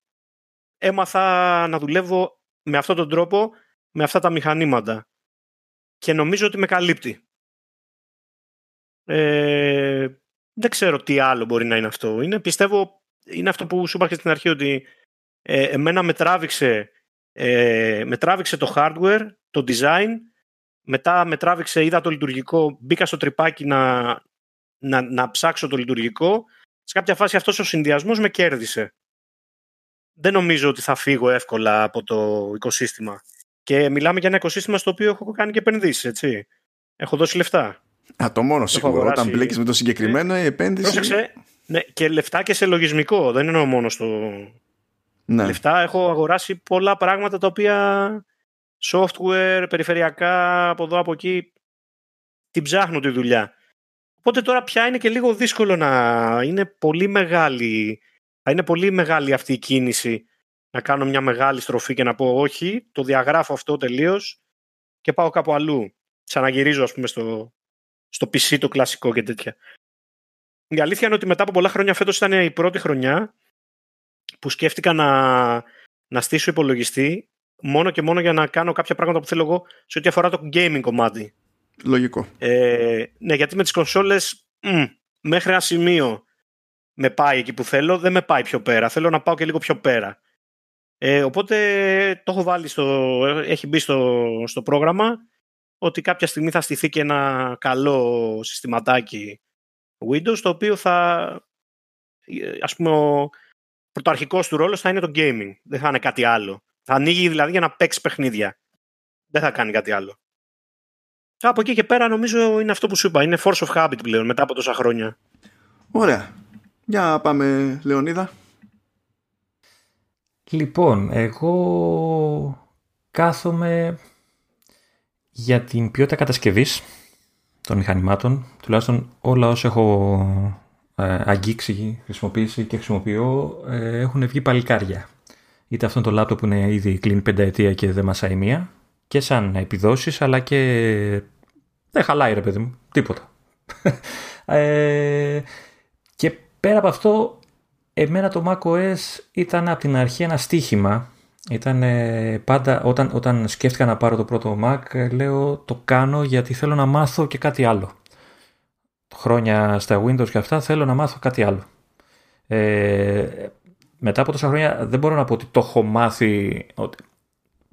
έμαθα να δουλεύω με αυτόν τον τρόπο, με αυτά τα μηχανήματα. Και νομίζω ότι με καλύπτει. Ε, δεν ξέρω τι άλλο μπορεί να είναι αυτό. Είναι, πιστεύω, είναι αυτό που σου είπα και στην αρχή ότι ε, εμένα με τράβηξε Ε, με τράβηξε το hardware, το design, μετά με τράβηξε, είδα το λειτουργικό, μπήκα στο τρυπάκι να, να, να ψάξω το λειτουργικό. Σε κάποια φάση αυτός ο συνδυασμός με κέρδισε. Δεν νομίζω ότι θα φύγω εύκολα από το οικοσύστημα. Και μιλάμε για ένα οικοσύστημα στο οποίο έχω κάνει και επενδύσεις, έτσι. Έχω δώσει λεφτά. Α, το μόνο σίγουρο. Όταν μπλέκεις με το συγκεκριμένο, η επένδυση. Πρόσεξε. Ναι, και λεφτά και σε λογισμικό. Δεν εννοώ μόνο στο. Ναι. Λεφτά έχω αγοράσει πολλά πράγματα τα οποία software, περιφερειακά, από εδώ από εκεί. Την ψάχνω τη δουλειά. Οπότε τώρα πια είναι και λίγο δύσκολο να είναι πολύ μεγάλη. Θα είναι πολύ μεγάλη αυτή η κίνηση να κάνω μια μεγάλη στροφή και να πω όχι, το διαγράφω αυτό τελείως και πάω κάπου αλλού. Ξαναγυρίζω, ας πούμε, στο, στο PC το κλασικό και τέτοια. Η αλήθεια είναι ότι μετά από πολλά χρόνια φέτος ήταν η πρώτη χρονιά που σκέφτηκα να, να στήσω υπολογιστή μόνο και μόνο για να κάνω κάποια πράγματα που θέλω εγώ σε ό,τι αφορά το gaming κομμάτι. Λογικό. Ε, ναι, γιατί με τις κονσόλες μ, μέχρι ένα σημείο με πάει εκεί που θέλω, δεν με πάει πιο πέρα. Θέλω να πάω και λίγο πιο πέρα. Ε, οπότε το έχω βάλει στο, έχει μπει στο, στο πρόγραμμα ότι κάποια στιγμή θα στηθεί και ένα καλό συστηματάκι Windows το οποίο θα ας πούμε ο πρωτοαρχικός του ρόλος θα είναι το gaming δεν θα είναι κάτι άλλο θα ανοίγει δηλαδή για να παίξει παιχνίδια δεν θα κάνει κάτι άλλο από εκεί και πέρα νομίζω είναι αυτό που σου είπα. Είναι force of habit πλέον μετά από τόσα χρόνια. Ωραία. Για πάμε Λεωνίδα. Λοιπόν, εγώ κάθομαι για την ποιότητα κατασκευής των μηχανημάτων, τουλάχιστον όλα όσα έχω ε, αγγίξει, χρησιμοποιήσει και χρησιμοποιώ, ε, έχουν βγει παλικάρια. Είτε αυτό το λάπτοπ που είναι ήδη κλείνει πενταετία και δεν μασάει μία, και σαν επιδόσεις, αλλά και δεν χαλάει ρε παιδί μου, τίποτα. ε, και πέρα από αυτό Εμένα το macOS ήταν από την αρχή ένα στίχημα. Ήταν πάντα όταν, όταν σκέφτηκα να πάρω το πρώτο Mac λέω το κάνω γιατί θέλω να μάθω και κάτι άλλο. Χρόνια στα Windows και αυτά θέλω να μάθω κάτι άλλο. Ε, μετά από τόσα χρόνια δεν μπορώ να πω ότι το έχω μάθει ότι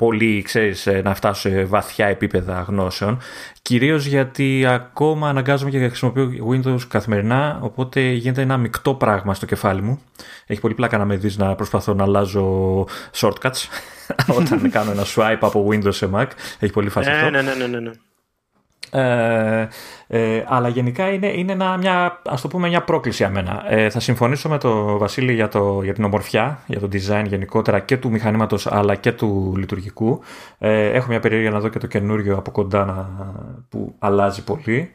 πολύ, ξέρεις, ε, να φτάσω σε βαθιά επίπεδα γνώσεων. Κυρίως γιατί ακόμα αναγκάζομαι και χρησιμοποιώ Windows καθημερινά, οπότε γίνεται ένα μεικτό πράγμα στο κεφάλι μου. Έχει πολύ πλάκα να με δεις να προσπαθώ να αλλάζω shortcuts όταν κάνω ένα swipe από Windows σε Mac. Έχει πολύ φάση ναι, αυτό. Ναι, ναι, ναι, ναι. ναι. Ε, ε, αλλά γενικά είναι, είναι ένα, μια, ας το πούμε μια πρόκληση για μένα. Ε, θα συμφωνήσω με τον Βασίλη για, το, για την ομορφιά, για το design γενικότερα και του μηχανήματος αλλά και του λειτουργικού. Ε, έχω μια περιέργεια να δω και το καινούριο από κοντά να, που αλλάζει πολύ.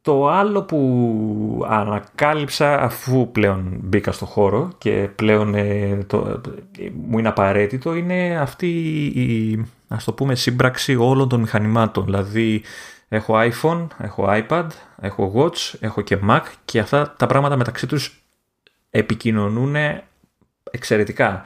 Ε, το άλλο που ανακάλυψα αφού πλέον μπήκα στο χώρο και πλέον ε, το, μου είναι απαραίτητο είναι αυτή η ας το πούμε σύμπραξη όλων των μηχανημάτων. Δηλαδή έχω iPhone, έχω iPad, έχω Watch, έχω και Mac και αυτά τα πράγματα μεταξύ τους επικοινωνούν εξαιρετικά.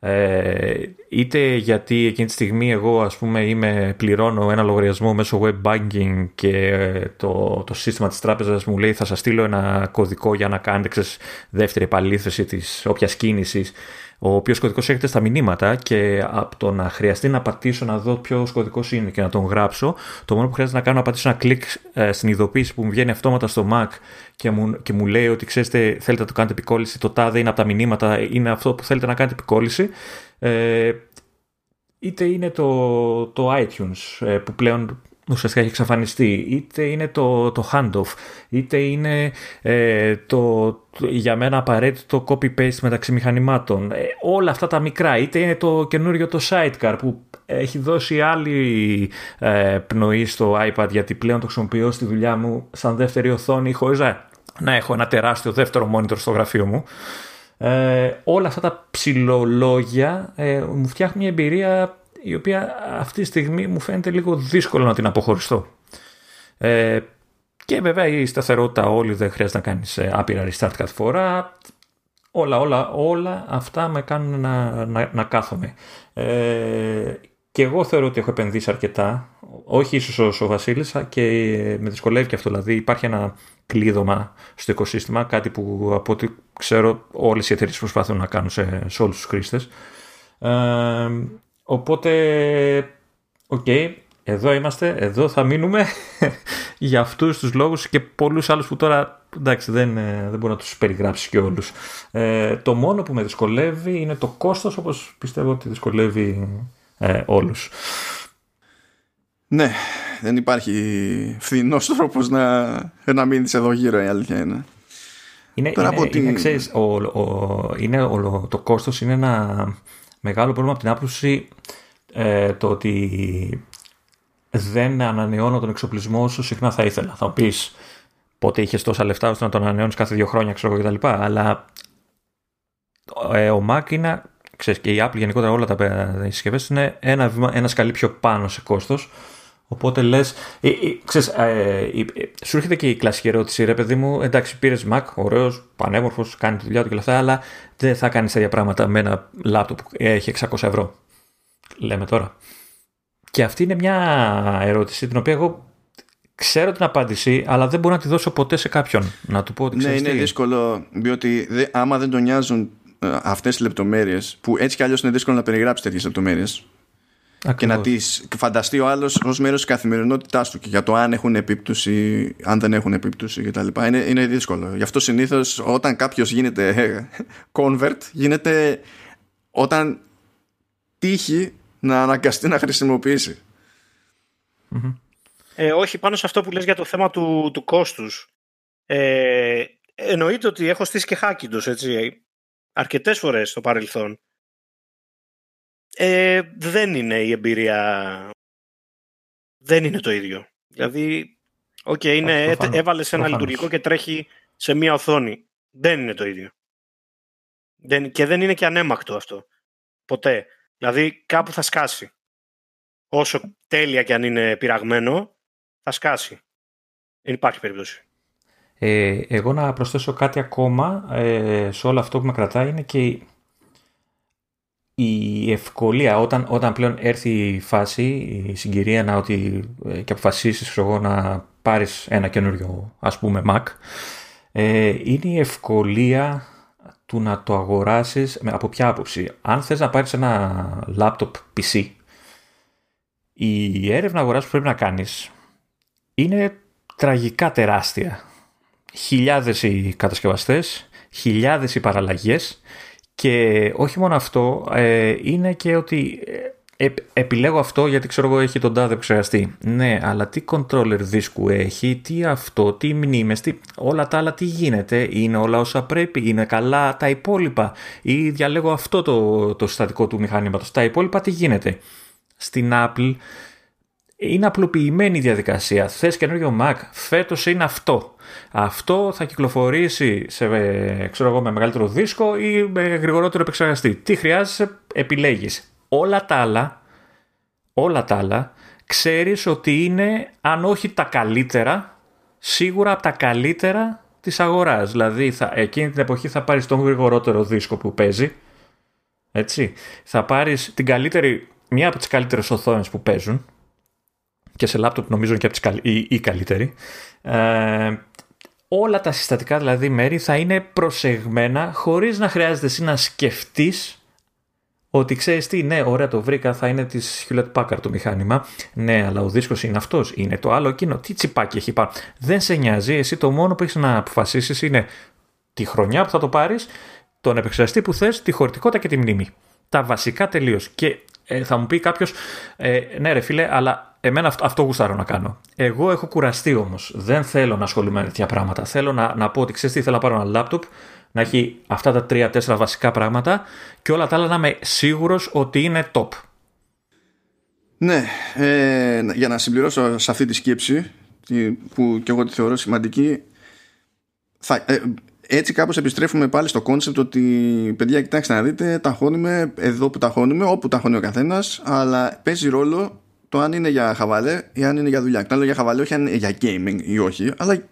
Ε, είτε γιατί εκείνη τη στιγμή εγώ ας πούμε είμαι, πληρώνω ένα λογαριασμό μέσω web banking και το, το σύστημα της τράπεζας μου λέει θα σας στείλω ένα κωδικό για να κάνετε δεύτερη επαλήθευση της όποιας κίνησης ο οποίος κωδικό έρχεται στα μηνύματα και από το να χρειαστεί να πατήσω να δω ποιος κωδικό είναι και να τον γράψω, το μόνο που χρειάζεται να κάνω είναι να πατήσω ένα κλικ ε, στην ειδοποίηση που μου βγαίνει αυτόματα στο Mac και μου, και μου λέει ότι ξέρετε, θέλετε να το κάνετε επικόλυση, το τάδε είναι από τα μηνύματα, είναι αυτό που θέλετε να κάνετε επικόλυση. Ε, είτε είναι το, το iTunes ε, που πλέον ουσιαστικά έχει εξαφανιστεί, είτε είναι το, το handoff, είτε είναι ε, το, για μένα απαραίτητο copy-paste μεταξύ μηχανημάτων. Ε, όλα αυτά τα μικρά, είτε είναι το καινούριο το sidecar που έχει δώσει άλλη ε, πνοή στο iPad γιατί πλέον το χρησιμοποιώ στη δουλειά μου σαν δεύτερη οθόνη χωρίς να έχω ένα τεράστιο δεύτερο monitor στο γραφείο μου. Ε, όλα αυτά τα ψηλολόγια ε, μου φτιάχνουν μια εμπειρία η οποία αυτή τη στιγμή μου φαίνεται λίγο δύσκολο να την αποχωριστώ. Ε, και βέβαια η σταθερότητα όλη δεν χρειάζεται να κάνεις ε, άπειρα restart κάθε φορά. Όλα, όλα, όλα αυτά με κάνουν να, να, να κάθομαι. Ε, και εγώ θεωρώ ότι έχω επενδύσει αρκετά όχι ίσως όσο ο Βασίλης και με δυσκολεύει και αυτό. Δηλαδή υπάρχει ένα κλείδωμα στο οικοσύστημα, κάτι που από ό,τι ξέρω όλες οι εταιρείες προσπαθούν να κάνουν σε, σε όλους τους χρήστες. Ε, οπότε, OK, okay, εδώ είμαστε, εδώ θα μείνουμε για αυτούς τους λόγους και πολλούς άλλους που τώρα εντάξει δεν, ε, δεν μπορώ να τους περιγράψεις και όλους. Ε, το μόνο που με δυσκολεύει είναι το κόστος όπως πιστεύω ότι δυσκολεύει ε, όλους. Ναι, δεν υπάρχει φθηνός τρόπος να, να μείνεις εδώ γύρω η αλήθεια είναι. Είναι, Τώρα είναι, είναι, ξέρεις, ο, ο, είναι ο, το κόστος είναι ένα μεγάλο πρόβλημα από την άποψη ε, το ότι δεν ανανεώνω τον εξοπλισμό όσο συχνά θα ήθελα. Θα πεις πότε είχες τόσα λεφτά ώστε να τον ανανεώνεις κάθε δύο χρόνια, ξέρω εγώ κτλ. Αλλά ε, ο Mac είναι, ξέρεις, και η Apple γενικότερα όλα τα συσκευές είναι ένα, βήμα, ένας σκαλί πιο πάνω σε κόστος. Οπότε λες, ε, ε, ε, σου έρχεται και η κλασική ερώτηση, ρε παιδί μου, εντάξει, πήρες Mac, ωραίος, πανέμορφος, κάνει τη δουλειά του και όλα αυτά, αλλά δεν θα κάνεις τέτοια πράγματα με ένα λάπτοπ που έχει 600 ευρώ. Λέμε τώρα. Και αυτή είναι μια ερώτηση την οποία εγώ ξέρω την απάντηση, αλλά δεν μπορώ να τη δώσω ποτέ σε κάποιον. Να του πω ότι Ναι, είναι δύσκολο, διότι δε, άμα δεν τον νοιάζουν ε, αυτές τις λεπτομέρειες, που έτσι κι αλλιώς είναι δύσκολο να περιγράψεις τέτοιες λεπτομέρειες, και να τις φανταστεί ο άλλος ως μέρος της καθημερινότητάς του και για το αν έχουν επίπτωση, αν δεν έχουν επίπτωση κτλ. Είναι, είναι δύσκολο. Γι' αυτό συνήθως όταν κάποιος γίνεται convert, γίνεται όταν τύχει να αναγκαστεί να χρησιμοποιήσει Ε, όχι, πάνω σε αυτό που λες για το θέμα του, του κόστους. Ε, εννοείται ότι έχω στήσει και Hackintosh, έτσι, αρκετές φορές στο παρελθόν. Ε, δεν είναι η εμπειρία... Δεν είναι το ίδιο. Δηλαδή, OK, okay, είναι, έβαλες ένα λειτουργικό και τρέχει σε μία οθόνη. Δεν είναι το ίδιο. Δεν, και δεν είναι και ανέμακτο αυτό. Ποτέ. Δηλαδή κάπου θα σκάσει. Όσο τέλεια και αν είναι πειραγμένο, θα σκάσει. Δεν υπάρχει περίπτωση. Ε, εγώ να προσθέσω κάτι ακόμα ε, σε όλο αυτό που με κρατάει είναι και η ευκολία όταν, όταν πλέον έρθει η φάση, η συγκυρία να ότι ε, και αποφασίσεις εγώ να πάρεις ένα καινούριο ας πούμε Mac ε, είναι η ευκολία του να το αγοράσεις από ποια άποψη. Αν θες να πάρεις ένα laptop PC, η έρευνα αγοράς που πρέπει να κάνεις είναι τραγικά τεράστια. Χιλιάδες οι κατασκευαστές, χιλιάδες οι παραλλαγές και όχι μόνο αυτό, ε, είναι και ότι ε, ε, επιλέγω αυτό γιατί ξέρω εγώ έχει τον τάδε επεξεργαστή. Ναι, αλλά τι controller δίσκου έχει, τι αυτό, τι μνήμες, τι, όλα τα άλλα τι γίνεται, είναι όλα όσα πρέπει, είναι καλά τα υπόλοιπα ή διαλέγω αυτό το, το συστατικό του μηχανήματος, τα υπόλοιπα τι γίνεται; Στην Apple είναι απλοποιημένη η διαδικασία. Θες καινούριο Mac, φέτος είναι αυτό. Αυτό θα κυκλοφορήσει σε, ξέρω εγώ, με μεγαλύτερο δίσκο ή με γρηγορότερο επεξεργαστή. Τι χρειάζεσαι, επιλέγεις όλα τα άλλα, όλα τα άλλα, ξέρεις ότι είναι, αν όχι τα καλύτερα, σίγουρα από τα καλύτερα της αγοράς. Δηλαδή, θα, εκείνη την εποχή θα πάρεις τον γρηγορότερο δίσκο που παίζει, έτσι. Θα πάρεις την καλύτερη, μία από τις καλύτερες οθόνες που παίζουν, και σε λάπτοπ νομίζω και από τις η, η καλύτερη. Ε, όλα τα συστατικά δηλαδή μέρη θα είναι προσεγμένα χωρίς να χρειάζεται εσύ να σκεφτείς ότι ξέρεις τι, ναι, ωραία το βρήκα, θα είναι της Hewlett Packard το μηχάνημα. Ναι, αλλά ο δίσκος είναι αυτός, είναι το άλλο εκείνο. Τι τσιπάκι έχει πάνω. Δεν σε νοιάζει, εσύ το μόνο που έχεις να αποφασίσεις είναι τη χρονιά που θα το πάρεις, τον επεξεργαστή που θες, τη χωρητικότητα και τη μνήμη. Τα βασικά τελείως. Και ε, θα μου πει κάποιος, ε, ναι, ρε φίλε, αλλά εμένα αυτό, αυτό γουστάρω να κάνω. Εγώ έχω κουραστεί όμως. Δεν θέλω να ασχολούμαι με τέτοια πράγματα. Θέλω να, να πω ότι ξέρεις τι, θέλω να πάρω ένα λάπτοπ να έχει αυτά τα τρία-τέσσερα βασικά πράγματα και όλα τα άλλα να είμαι σίγουρος ότι είναι top. Ναι, ε, για να συμπληρώσω σε αυτή τη σκέψη που και εγώ τη θεωρώ σημαντική θα, ε, έτσι κάπως επιστρέφουμε πάλι στο concept ότι παιδιά κοιτάξτε να δείτε τα χώνουμε εδώ που τα χώνουμε όπου τα χώνει ο καθένας αλλά παίζει ρόλο το αν είναι για χαβαλέ ή αν είναι για δουλειά. Και για χαβαλέ όχι αν είναι για gaming ή όχι αλλά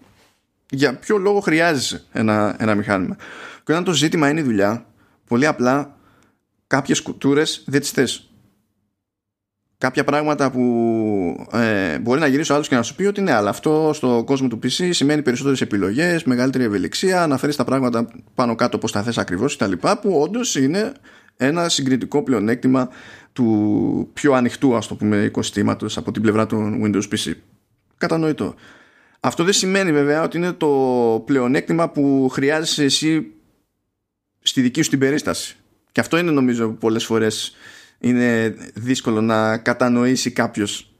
για ποιο λόγο χρειάζεσαι ένα, ένα μηχάνημα. Και όταν το ζήτημα είναι η δουλειά, πολύ απλά κάποιες σκοτούρες δεν τις θες. Κάποια πράγματα που ε, μπορεί να γυρίσει ο άλλος και να σου πει ότι ναι αλλά αυτό στο κόσμο του PC σημαίνει περισσότερες επιλογές μεγαλύτερη ευελιξία να φέρεις τα πράγματα πάνω κάτω πως τα θες ακριβώς κτλ που όντως είναι ένα συγκριτικό πλεονέκτημα του πιο ανοιχτού ας το πούμε οικοστήματος από την πλευρά των Windows PC κατανοητό. Αυτό δεν σημαίνει βέβαια ότι είναι το πλεονέκτημα που χρειάζεσαι εσύ στη δική σου την περίσταση. Και αυτό είναι νομίζω πολλές φορές είναι δύσκολο να κατανοήσει κάποιος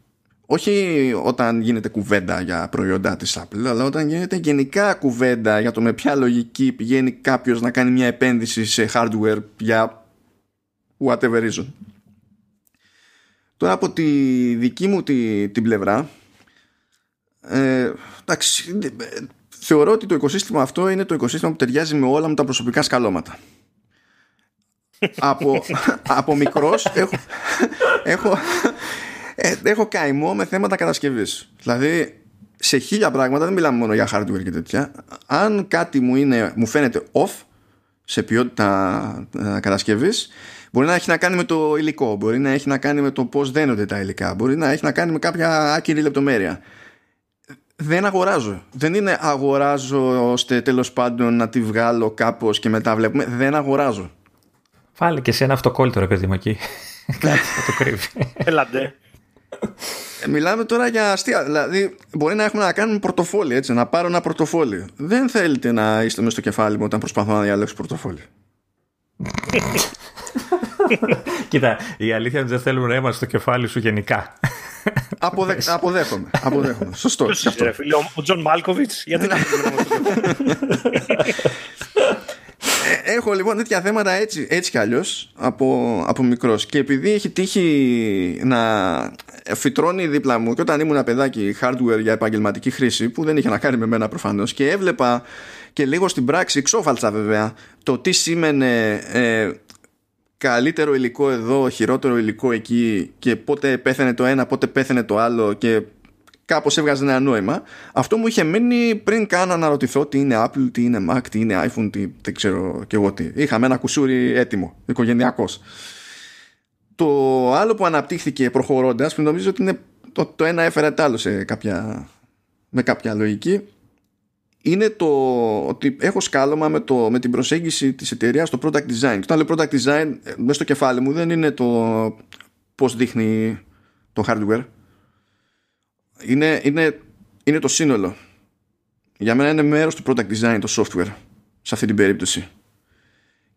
όχι όταν γίνεται κουβέντα για προϊόντα της Apple αλλά όταν γίνεται γενικά κουβέντα για το με ποια λογική πηγαίνει κάποιος να κάνει μια επένδυση σε hardware για whatever reason. Τώρα από τη δική μου τη, την πλευρά ε, εντάξει, θεωρώ ότι το οικοσύστημα αυτό είναι το οικοσύστημα που ταιριάζει με όλα μου τα προσωπικά σκαλώματα από, από μικρός έχω, έχω, ε, έχω καημό με θέματα κατασκευής. Δηλαδή σε χίλια πράγματα, δεν μιλάμε μόνο για hardware και τέτοια, αν κάτι μου, είναι, μου φαίνεται off σε ποιότητα ε, κατασκευής, μπορεί να έχει να κάνει με το υλικό, μπορεί να έχει να κάνει με το πώς δένονται τα υλικά, μπορεί να έχει να κάνει με κάποια άκυρη λεπτομέρεια. Δεν αγοράζω. Δεν είναι αγοράζω ώστε τέλος πάντων να τη βγάλω κάπως και μετά βλέπουμε. Δεν αγοράζω. Βάλε και σε ένα αυτοκόλλητο ρε παιδί μου εκεί. Κάτι θα το κρύβει. Ελάτε. Ε, μιλάμε τώρα για αστεία. Δηλαδή, μπορεί να έχουμε να κάνουμε πορτοφόλι, έτσι, να πάρω ένα πορτοφόλι. Δεν θέλετε να είστε μέσα στο κεφάλι μου όταν προσπαθώ να διαλέξω πορτοφόλι. Κοίτα, η αλήθεια είναι ότι δεν θέλουμε να είμαστε στο κεφάλι σου γενικά. Αποδε... αποδέχομαι. αποδέχομαι. Σωστό. ο Τζον Μάλκοβιτς, γιατί να Ε, έχω λοιπόν τέτοια θέματα έτσι, έτσι κι αλλιώς από, από μικρός. Και επειδή έχει τύχει να φυτρώνει δίπλα μου και όταν ήμουν παιδάκι hardware για επαγγελματική χρήση, που δεν είχε να κάνει με μένα προφανώς, και έβλεπα και λίγο στην πράξη, ξόφαλτσα βέβαια, το τι σήμαινε ε, καλύτερο υλικό εδώ, χειρότερο υλικό εκεί και πότε πέθανε το ένα, πότε πέθανε το άλλο και κάπως έβγαζε ένα νόημα. Αυτό μου είχε μείνει πριν καν αναρωτηθώ τι είναι Apple, τι είναι Mac, τι είναι iPhone, τι, δεν ξέρω και εγώ τι. Είχαμε ένα κουσούρι έτοιμο, οικογενειακός. Το άλλο που αναπτύχθηκε προχωρώντας, νομίζω ότι είναι το, το ένα έφερε το άλλο σε κάποια, με κάποια λογική, είναι το ότι έχω σκάλωμα με, το, με την προσέγγιση της εταιρείας στο product design. Και όταν λέω product design, ε, μέσα στο κεφάλι μου δεν είναι το πώς δείχνει το hardware είναι, είναι, είναι το σύνολο. Για μένα είναι μέρος του product design το software σε αυτή την περίπτωση.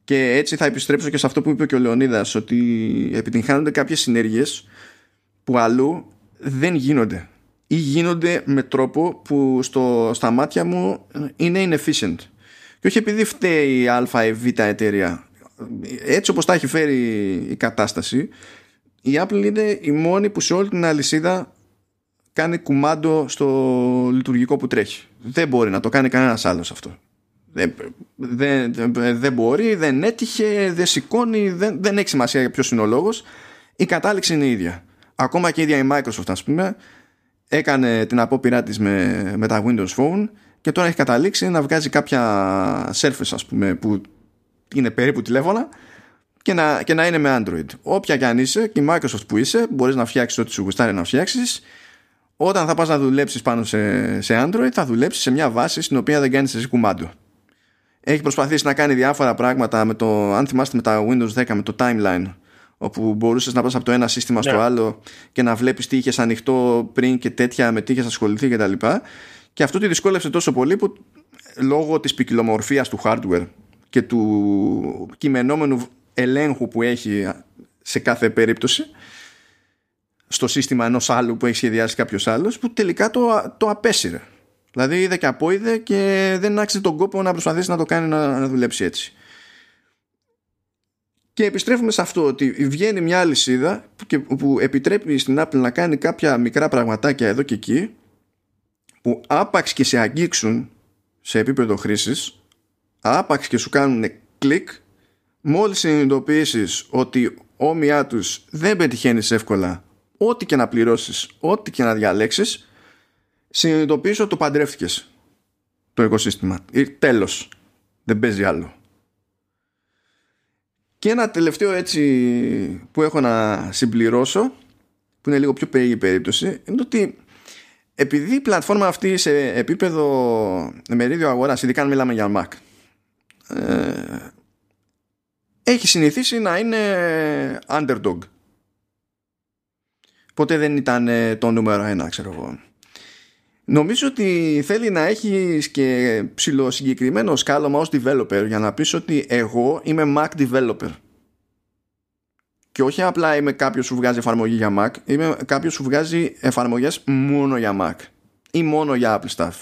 Και έτσι θα επιστρέψω και σε αυτό που είπε και ο Λεωνίδας ότι επιτυγχάνονται κάποιες συνέργειες που αλλού δεν γίνονται ή γίνονται με τρόπο που στο, στα μάτια μου είναι inefficient. Και όχι επειδή φταίει η α ή β εταιρεία. Έτσι όπως τα έχει φέρει η κατάσταση η Apple είναι η μόνη που σε όλη την αλυσίδα κάνει κουμάντο στο λειτουργικό που τρέχει. Δεν μπορεί να το κάνει κανένας άλλος αυτό. Δεν, δεν, δεν μπορεί, δεν έτυχε, δεν σηκώνει, δεν, δεν έχει σημασία για ποιος είναι ο λόγος. Η κατάληξη είναι η ίδια. Ακόμα και η ίδια η Microsoft, ας πούμε, έκανε την απόπειρά της με, με τα Windows Phone και τώρα έχει καταλήξει να βγάζει κάποια Surface, ας πούμε, που είναι περίπου τηλέφωνα και να, και να είναι με Android. Όποια και αν είσαι και η Microsoft που είσαι, μπορείς να φτιάξεις ό,τι σου γουστάρει να φτιάξεις όταν θα πας να δουλέψεις πάνω σε, σε Android θα δουλέψεις σε μια βάση στην οποία δεν κάνεις εσύ κουμάντο έχει προσπαθήσει να κάνει διάφορα πράγματα με το, αν θυμάστε με τα Windows 10 με το timeline όπου μπορούσες να πας από το ένα σύστημα στο ναι. άλλο και να βλέπεις τι είχες ανοιχτό πριν και τέτοια με τι είχες ασχοληθεί κτλ. Και, και αυτό τη δυσκόλεψε τόσο πολύ που λόγω της ποικιλομορφίας του hardware και του κειμενόμενου ελέγχου που έχει σε κάθε περίπτωση στο σύστημα ενός άλλου που έχει σχεδιάσει κάποιος άλλος που τελικά το, το απέσυρε. Δηλαδή είδε και απόειδε και δεν άξιζε τον κόπο να προσπαθήσει να το κάνει να, να δουλέψει έτσι. Και επιστρέφουμε σε αυτό ότι βγαίνει μια αλυσίδα που, που επιτρέπει στην Apple να κάνει κάποια μικρά πραγματάκια εδώ και εκεί που άπαξ και σε αγγίξουν σε επίπεδο χρήσης άπαξ και σου κάνουν κλικ μόλις συνειδητοποιήσεις ότι όμοιά τους δεν πετυχαίνεις εύκολα ό,τι και να πληρώσεις, ό,τι και να διαλέξεις, συνειδητοποιήσω ότι το παντρεύτηκες το οικοσύστημα. Τέλος. Δεν παίζει άλλο. Και ένα τελευταίο έτσι που έχω να συμπληρώσω που που είναι λίγο πιο περίεργη περίπτωση είναι ότι επειδή η πλατφόρμα αυτή σε επίπεδο μερίδιο αγοράς ειδικά αν μιλάμε για Mac ε, έχει συνηθίσει να είναι underdog ποτέ δεν ήταν ε, το νούμερο ένα ξέρω εγώ Νομίζω ότι θέλει να έχεις και ψηλοσυγκεκριμένο σκάλωμα ως developer για να πεις ότι εγώ είμαι Mac developer. Και όχι απλά είμαι κάποιος που βγάζει εφαρμογή για Mac, είμαι κάποιος που βγάζει εφαρμογές μόνο για Mac ή μόνο για Apple stuff.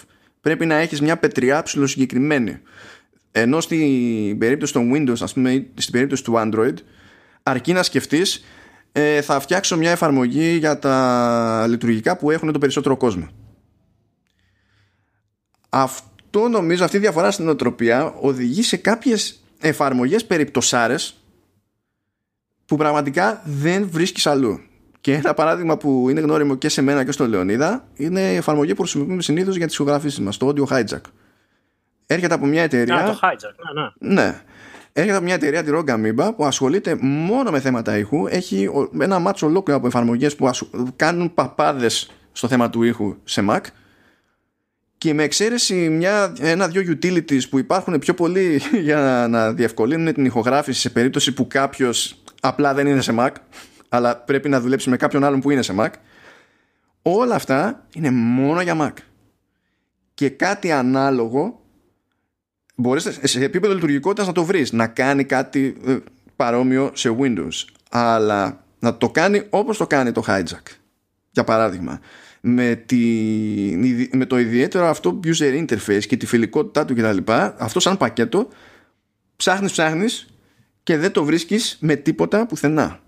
Πρέπει να έχεις μια πετριά ψηλοσυγκεκριμένη. Ενώ στην περίπτωση των Windows, ας πούμε, στην περίπτωση του Android, αρκεί να σκεφτείς ε, θα φτιάξω μια εφαρμογή για τα λειτουργικά που έχουν το περισσότερο κόσμο. Αυτό νομίζω, αυτή η διαφορά στην οτροπία οδηγεί σε κάποιες εφαρμογές περιπτωσάρες που πραγματικά δεν βρίσκεις αλλού. Και ένα παράδειγμα που είναι γνώριμο και σε μένα και στο Λεωνίδα είναι η εφαρμογή που χρησιμοποιούμε συνήθως για τις ηχογραφήσεις μας, το Audio Hijack. Έρχεται από μια εταιρεία. Α, το Hijack, ναι, ναι. Ναι. Έρχεται από μια εταιρεία, τη Rogue Amoeba, που ασχολείται μόνο με θέματα ήχου. Έχει ένα μάτσο ολόκληρο από εφαρμογές που κάνουν παπάδες στο θέμα του ήχου σε Mac και με εξαίρεση μια, ένα-δυο utilities που υπάρχουν πιο πολύ για να διευκολύνουν την ηχογράφηση σε περίπτωση που κάποιος απλά δεν είναι σε Mac αλλά πρέπει να δουλέψει με κάποιον άλλον που είναι σε Mac όλα αυτά είναι μόνο για Mac και κάτι ανάλογο μπορείς σε επίπεδο λειτουργικότητας να το βρεις να κάνει κάτι ε, παρόμοιο σε Windows αλλά να το κάνει όπως το κάνει το Hijack για παράδειγμα με, τη, με το ιδιαίτερο αυτό user interface και τη φιλικότητά του κτλ. Αυτό σαν πακέτο ψάχνεις ψάχνεις και δεν το βρίσκεις με τίποτα πουθενά.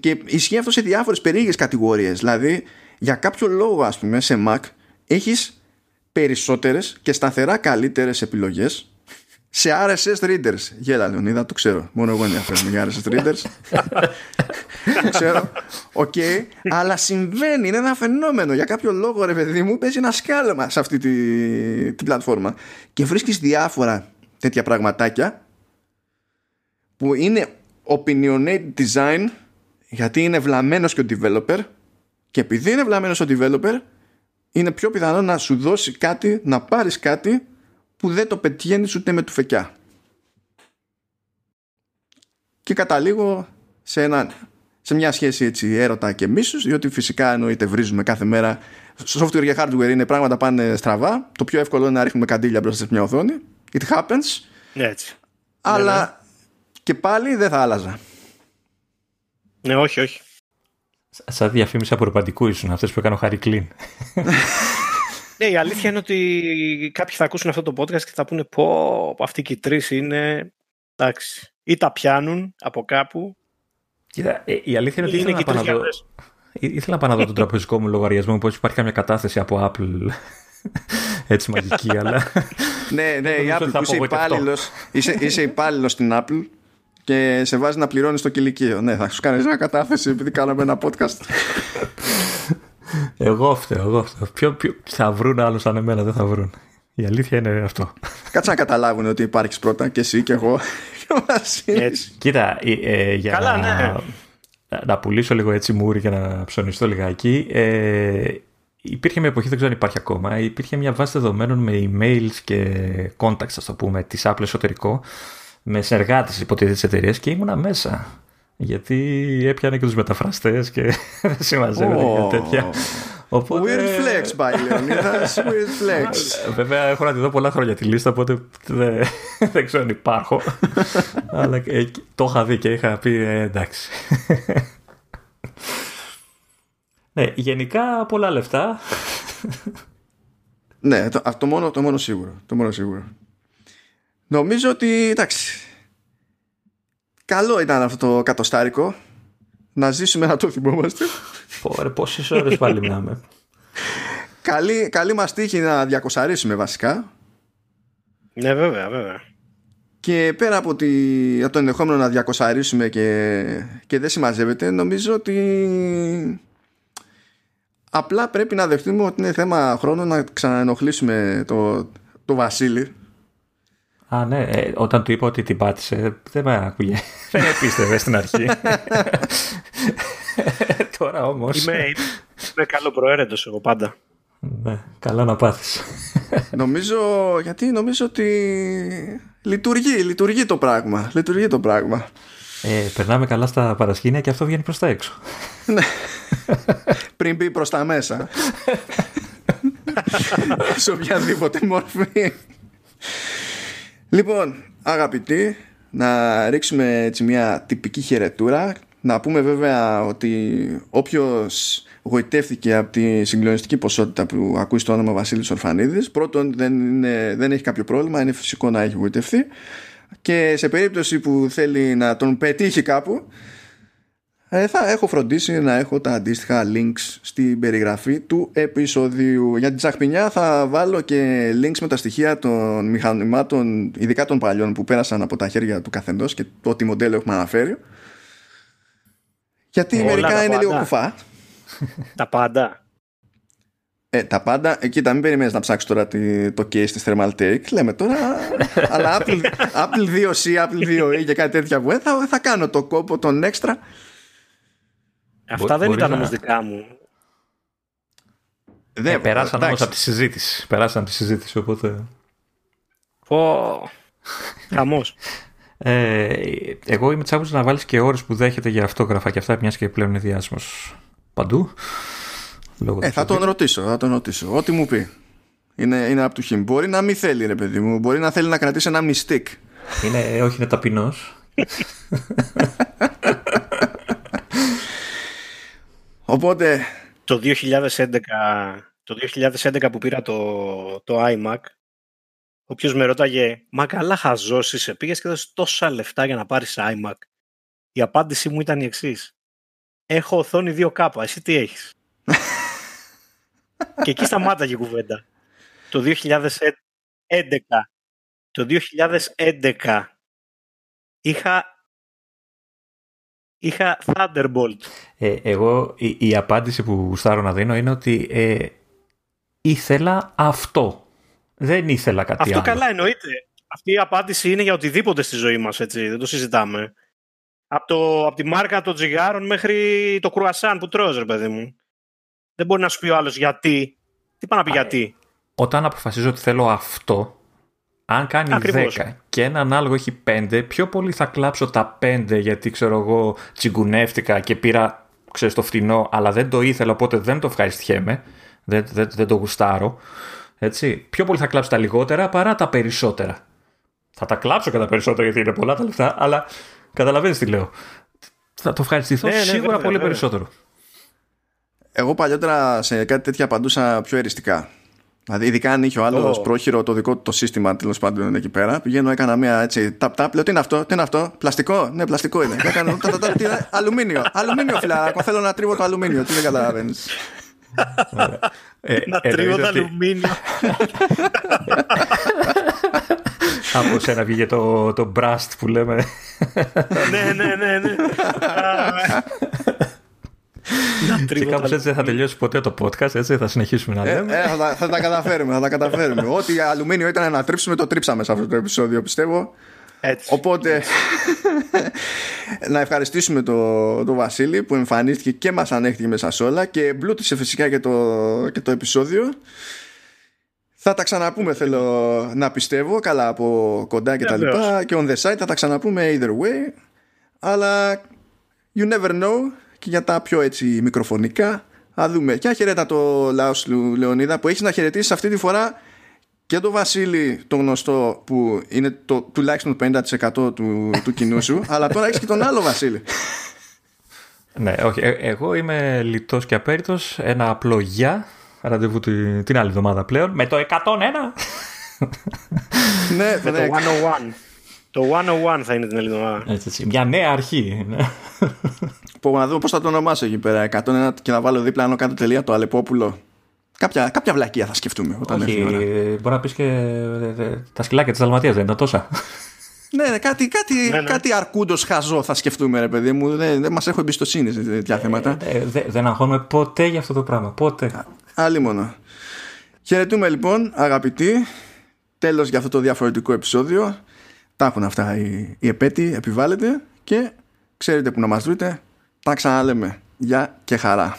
Και ισχύει αυτό σε διάφορες περίεργες κατηγορίες. Δηλαδή για κάποιο λόγο ας πούμε σε Mac έχεις περισσότερες και σταθερά καλύτερες επιλογές σε RSS readers. Γέλα, Λεωνίδα, το ξέρω. Μόνο εγώ ενδιαφέρομαι για RSS readers. το ξέρω. OK. Okay. Αλλά συμβαίνει, είναι ένα φαινόμενο. Για κάποιο λόγο, ρε παιδί μου, παίζει ένα σκάλωμα σε αυτή τη, την πλατφόρμα. Και βρίσκεις διάφορα τέτοια πραγματάκια που είναι opinionated design γιατί είναι βλαμμένος και ο developer και επειδή είναι βλαμμένος ο developer είναι πιο πιθανό να σου δώσει κάτι, να πάρεις κάτι που δεν το πετυχαίνεις ούτε με του φεκιά. Και καταλήγω σε, ένα, σε μια σχέση έτσι έρωτα και μίσους, διότι φυσικά εννοείται βρίζουμε κάθε μέρα. Software και hardware είναι πράγματα πάνε στραβά. Το πιο εύκολο είναι να ρίχνουμε καντήλια μπροστά σε μια οθόνη. It happens. Έτσι. Αλλά ναι, ναι. και πάλι δεν θα άλλαζα. Ναι, όχι, όχι. Σαν διαφήμιση απορριπαντικού ήσουν αυτές που έκανε ο Χαρή Κλίν. Ναι, η αλήθεια είναι ότι κάποιοι θα ακούσουν αυτό το podcast και θα πούνε πω αυτοί και οι τρεις είναι εντάξει, ή τα πιάνουν από κάπου Κοίτα, ε, η αλήθεια είναι ότι ήθελα να, πάω να δω, ήθελα να πάω να δω τον τραπεζικό μου λογαριασμό πως υπάρχει καμιά κατάθεση από Apple. Έτσι μαγική αλλά ναι, ναι, η Apple που είσαι υπάλληλος είσαι, είσαι υπάλληλος στην Apple και σε βάζει να πληρώνεις το κηλικείο ναι, θα σου κάνεις μια κατάθεση επειδή κάναμε ένα podcast εγώ φταίω, εγώ φταίω. Ποιο, ποιο, θα βρουν άλλο σαν εμένα, δεν θα βρουν. Η αλήθεια είναι αυτό. Κάτσε να καταλάβουν ότι υπάρχεις πρώτα και εσύ και εγώ. Έτσι. Κοίτα, ε, ε, για Καλά, να, ναι. να πουλήσω λίγο έτσι μούρι και να ψωνιστώ λιγάκι. Ε, υπήρχε μια εποχή, δεν ξέρω αν υπάρχει ακόμα, υπήρχε μια βάση δεδομένων με emails και contacts, ας το πούμε, της Apple εσωτερικό, με συνεργάτες υποτίθεται τη εταιρεία και ήμουνα μέσα. Γιατί έπιανε και τους μεταφραστές και δεν συμμαζεύεται oh. και τέτοια. Οπότε... Weird flex, by Leonidas. Weird flex. Βέβαια, έχω να τη δω πολλά χρόνια τη λίστα, οπότε δεν, δεν ξέρω αν υπάρχω. Αλλά ε, το είχα δει και είχα πει ε, εντάξει. ναι, γενικά πολλά λεφτά. ναι, το, το, μόνο, το μόνο σίγουρο. Το μόνο σίγουρο. Νομίζω ότι εντάξει Καλό ήταν αυτό το κατοστάρικο. Να ζήσουμε να το θυμόμαστε. Πόρε, πόσες ώρες πάλι μιλάμε. καλή, καλή μας τύχη να διακοσαρίσουμε βασικά. Ναι, βέβαια, βέβαια. Και πέρα από, τη, από το ενδεχόμενο να διακοσαρίσουμε και, και δεν συμμαζεύεται, νομίζω ότι απλά πρέπει να δεχτούμε ότι είναι θέμα χρόνου να ξαναενοχλήσουμε το, το Βασίλη Α, ναι. Ε, όταν του είπα ότι την πάτησε, δεν με άκουγε. δεν πίστευε στην αρχή. Τώρα όμως... Είμαι, είμαι καλό προαίρετος εγώ πάντα. Ναι, καλά να πάθεις. νομίζω, γιατί νομίζω ότι λειτουργεί, λειτουργεί το πράγμα. Λειτουργεί το πράγμα. Ε, περνάμε καλά στα παρασκήνια και αυτό βγαίνει προς τα έξω. Ναι. Πριν μπει προς τα μέσα. Σε οποιαδήποτε μορφή. Λοιπόν, αγαπητοί, να ρίξουμε έτσι μια τυπική χαιρετούρα. Να πούμε βέβαια ότι όποιος γοητεύτηκε από τη συγκλονιστική ποσότητα που ακούει στο όνομα Βασίλης Ορφανίδης πρώτον δεν, δεν έχει κάποιο πρόβλημα, είναι φυσικό να έχει γοητευτεί και σε περίπτωση που θέλει να τον πετύχει κάπου ε, θα έχω φροντίσει να έχω τα αντίστοιχα links στην περιγραφή του επεισοδίου. Για την τσαχπινιά θα βάλω και links με τα στοιχεία των μηχανημάτων, ειδικά των παλιών που πέρασαν από τα χέρια του καθενός και το τι μοντέλο έχουμε αναφέρει. Γιατί Όλα μερικά είναι λίγο κουφά. τα πάντα. Ε, τα πάντα, εκεί τα μην περιμένεις να ψάξεις τώρα το case της Thermal Take λέμε τώρα αλλά Apple, Apple 2C, Apple 2E και κάτι τέτοια που ε, θα, θα κάνω το κόπο, τον έξτρα Αυτά δεν ήταν όμως δικά μου δεν, ε, περάσαν όμως από τη συζήτηση περάσαν από τη συζήτηση οπότε Πω Χαμός ε, εγώ είμαι τσάπος να βάλεις και ώρες που δέχεται για αυτόγραφα και αυτά μιας και πλέον είναι διάσημος παντού ε, θα τον ρωτήσω, θα τον ρωτήσω. Ό,τι μου πει. Είναι, είναι από του χειμ. Μπορεί να μην θέλει, ρε παιδί μου. Μπορεί να θέλει να κρατήσει ένα μυστικ. Είναι, ε, όχι, είναι ταπεινός. Οπότε. Το 2011, το 2011 που πήρα το, το iMac, Όποιο με ρώταγε, Μα καλά, χαζός είσαι, πήγες και έδωσες τόσα λεφτά για να πάρεις iMac. Η απάντησή μου ήταν η εξής. Έχω οθόνη 2K, εσύ τι έχεις. και εκεί σταμάταγε η κουβέντα. Το 2011. Το 2011 είχα είχα Thunderbolt. Ε, εγώ η, η, απάντηση που γουστάρω να δίνω είναι ότι ε, ήθελα αυτό. Δεν ήθελα κάτι αυτό άλλο. Αυτό καλά εννοείται. Αυτή η απάντηση είναι για οτιδήποτε στη ζωή μας, έτσι. Δεν το συζητάμε. Από, το, από τη μάρκα των τζιγάρων μέχρι το κρουασάν που τρώω, ρε παιδί μου. Δεν μπορεί να σου πει ο άλλος γιατί. Τι πάει να πει γιατί. Όταν αποφασίζω ότι θέλω αυτό, αν κάνει Ακριβώς. 10 και έναν άλλο έχει 5, πιο πολύ θα κλάψω τα 5 γιατί ξέρω εγώ τσιγκουνεύτηκα και πήρα ξέρεις, το φτηνό, αλλά δεν το ήθελα οπότε δεν το ευχαριστιέμαι. Δεν, δεν, δεν το γουστάρω. Έτσι. Πιο πολύ θα κλάψω τα λιγότερα παρά τα περισσότερα. Θα τα κλάψω κατά περισσότερα γιατί είναι πολλά τα λεφτά, αλλά καταλαβαίνεις τι λέω. Θα το ευχαριστηθώ ναι, ναι σίγουρα πολύ περισσότερο. Εγώ παλιότερα σε κάτι τέτοια απαντούσα πιο εριστικά. Δηλαδή, ειδικά αν είχε ο άλλος oh. πρόχειρο το δικό του το σύστημα τέλος πάντων εκεί πέρα, πηγαίνω, έκανα μια έτσι. Ταπ, ταπ, λέω τι είναι αυτό, τι είναι αυτό, πλαστικό, ναι, πλαστικό είναι. Έκανα, τα, τα, τι είναι, αλουμίνιο, αλουμίνιο φιλαράκο, θέλω να τρίβω το αλουμίνιο, τι δεν καταλαβαίνεις. ε, να τρίβω το αλουμίνιο. Από σένα βγήκε το, το μπραστ που λέμε. ναι, ναι, ναι, ναι. και κάπως έτσι δεν θα τελειώσει ποτέ το podcast, έτσι θα συνεχίσουμε να ε, λέμε. Ε, θα, θα, τα καταφέρουμε, θα τα καταφέρουμε. Ό,τι αλουμίνιο ήταν να τρίψουμε, το τρίψαμε σε αυτό το επεισόδιο, πιστεύω. Έτσι. Οπότε να ευχαριστήσουμε τον το Βασίλη που εμφανίστηκε και μας ανέχτηκε μέσα σε όλα και μπλούτησε φυσικά και το, και το επεισόδιο. Θα τα ξαναπούμε θέλω να πιστεύω καλά από κοντά και τα λοιπά και on the side θα τα ξαναπούμε either way αλλά you never know και για τα πιο έτσι μικροφωνικά θα δούμε. Και αχαιρέτα το λαό σου Λεωνίδα που έχεις να χαιρετήσεις αυτή τη φορά και τον Βασίλη το γνωστό που είναι το τουλάχιστον 50% του, του κοινού σου αλλά τώρα έχεις και τον άλλο Βασίλη. Ναι, όχι. Ε, εγώ είμαι λιτός και απέριτος. Ένα απλό γεια. Ραντεβού την άλλη εβδομάδα πλέον. Με το 101. ναι, με το 101. Το 101 θα είναι την άλλη εβδομάδα. Έτσι, έτσι. Μια νέα αρχή. Ναι. Πω, να δούμε πώς θα το ονομάσω εκεί πέρα. 101 και να βάλω δίπλα άνω κάτω τελεία το Αλεπόπουλο. Κάποια, κάποια βλακεία θα σκεφτούμε όταν Όχι, μπορεί να πεις και τα σκυλάκια της Δαλματία, δεν ήταν τόσα. Ναι, ναι, κάτι, κάτι, ναι, ναι. κάτι αρκούντος χαζό θα σκεφτούμε, ρε παιδί μου. Δεν, δεν μας έχω εμπιστοσύνη σε τέτοια ε, θέματα. Ε, δε, δεν αγχώνουμε ποτέ για αυτό το πράγμα. Ποτέ. Άλλη μόνο. Χαιρετούμε λοιπόν, αγαπητοί. Τέλος για αυτό το διαφορετικό επεισόδιο. Τα έχουν αυτά οι, οι επέτειοι, επιβάλλεται και ξέρετε που να μας βρείτε. Τα ξαναλέμε Γεια και χαρά.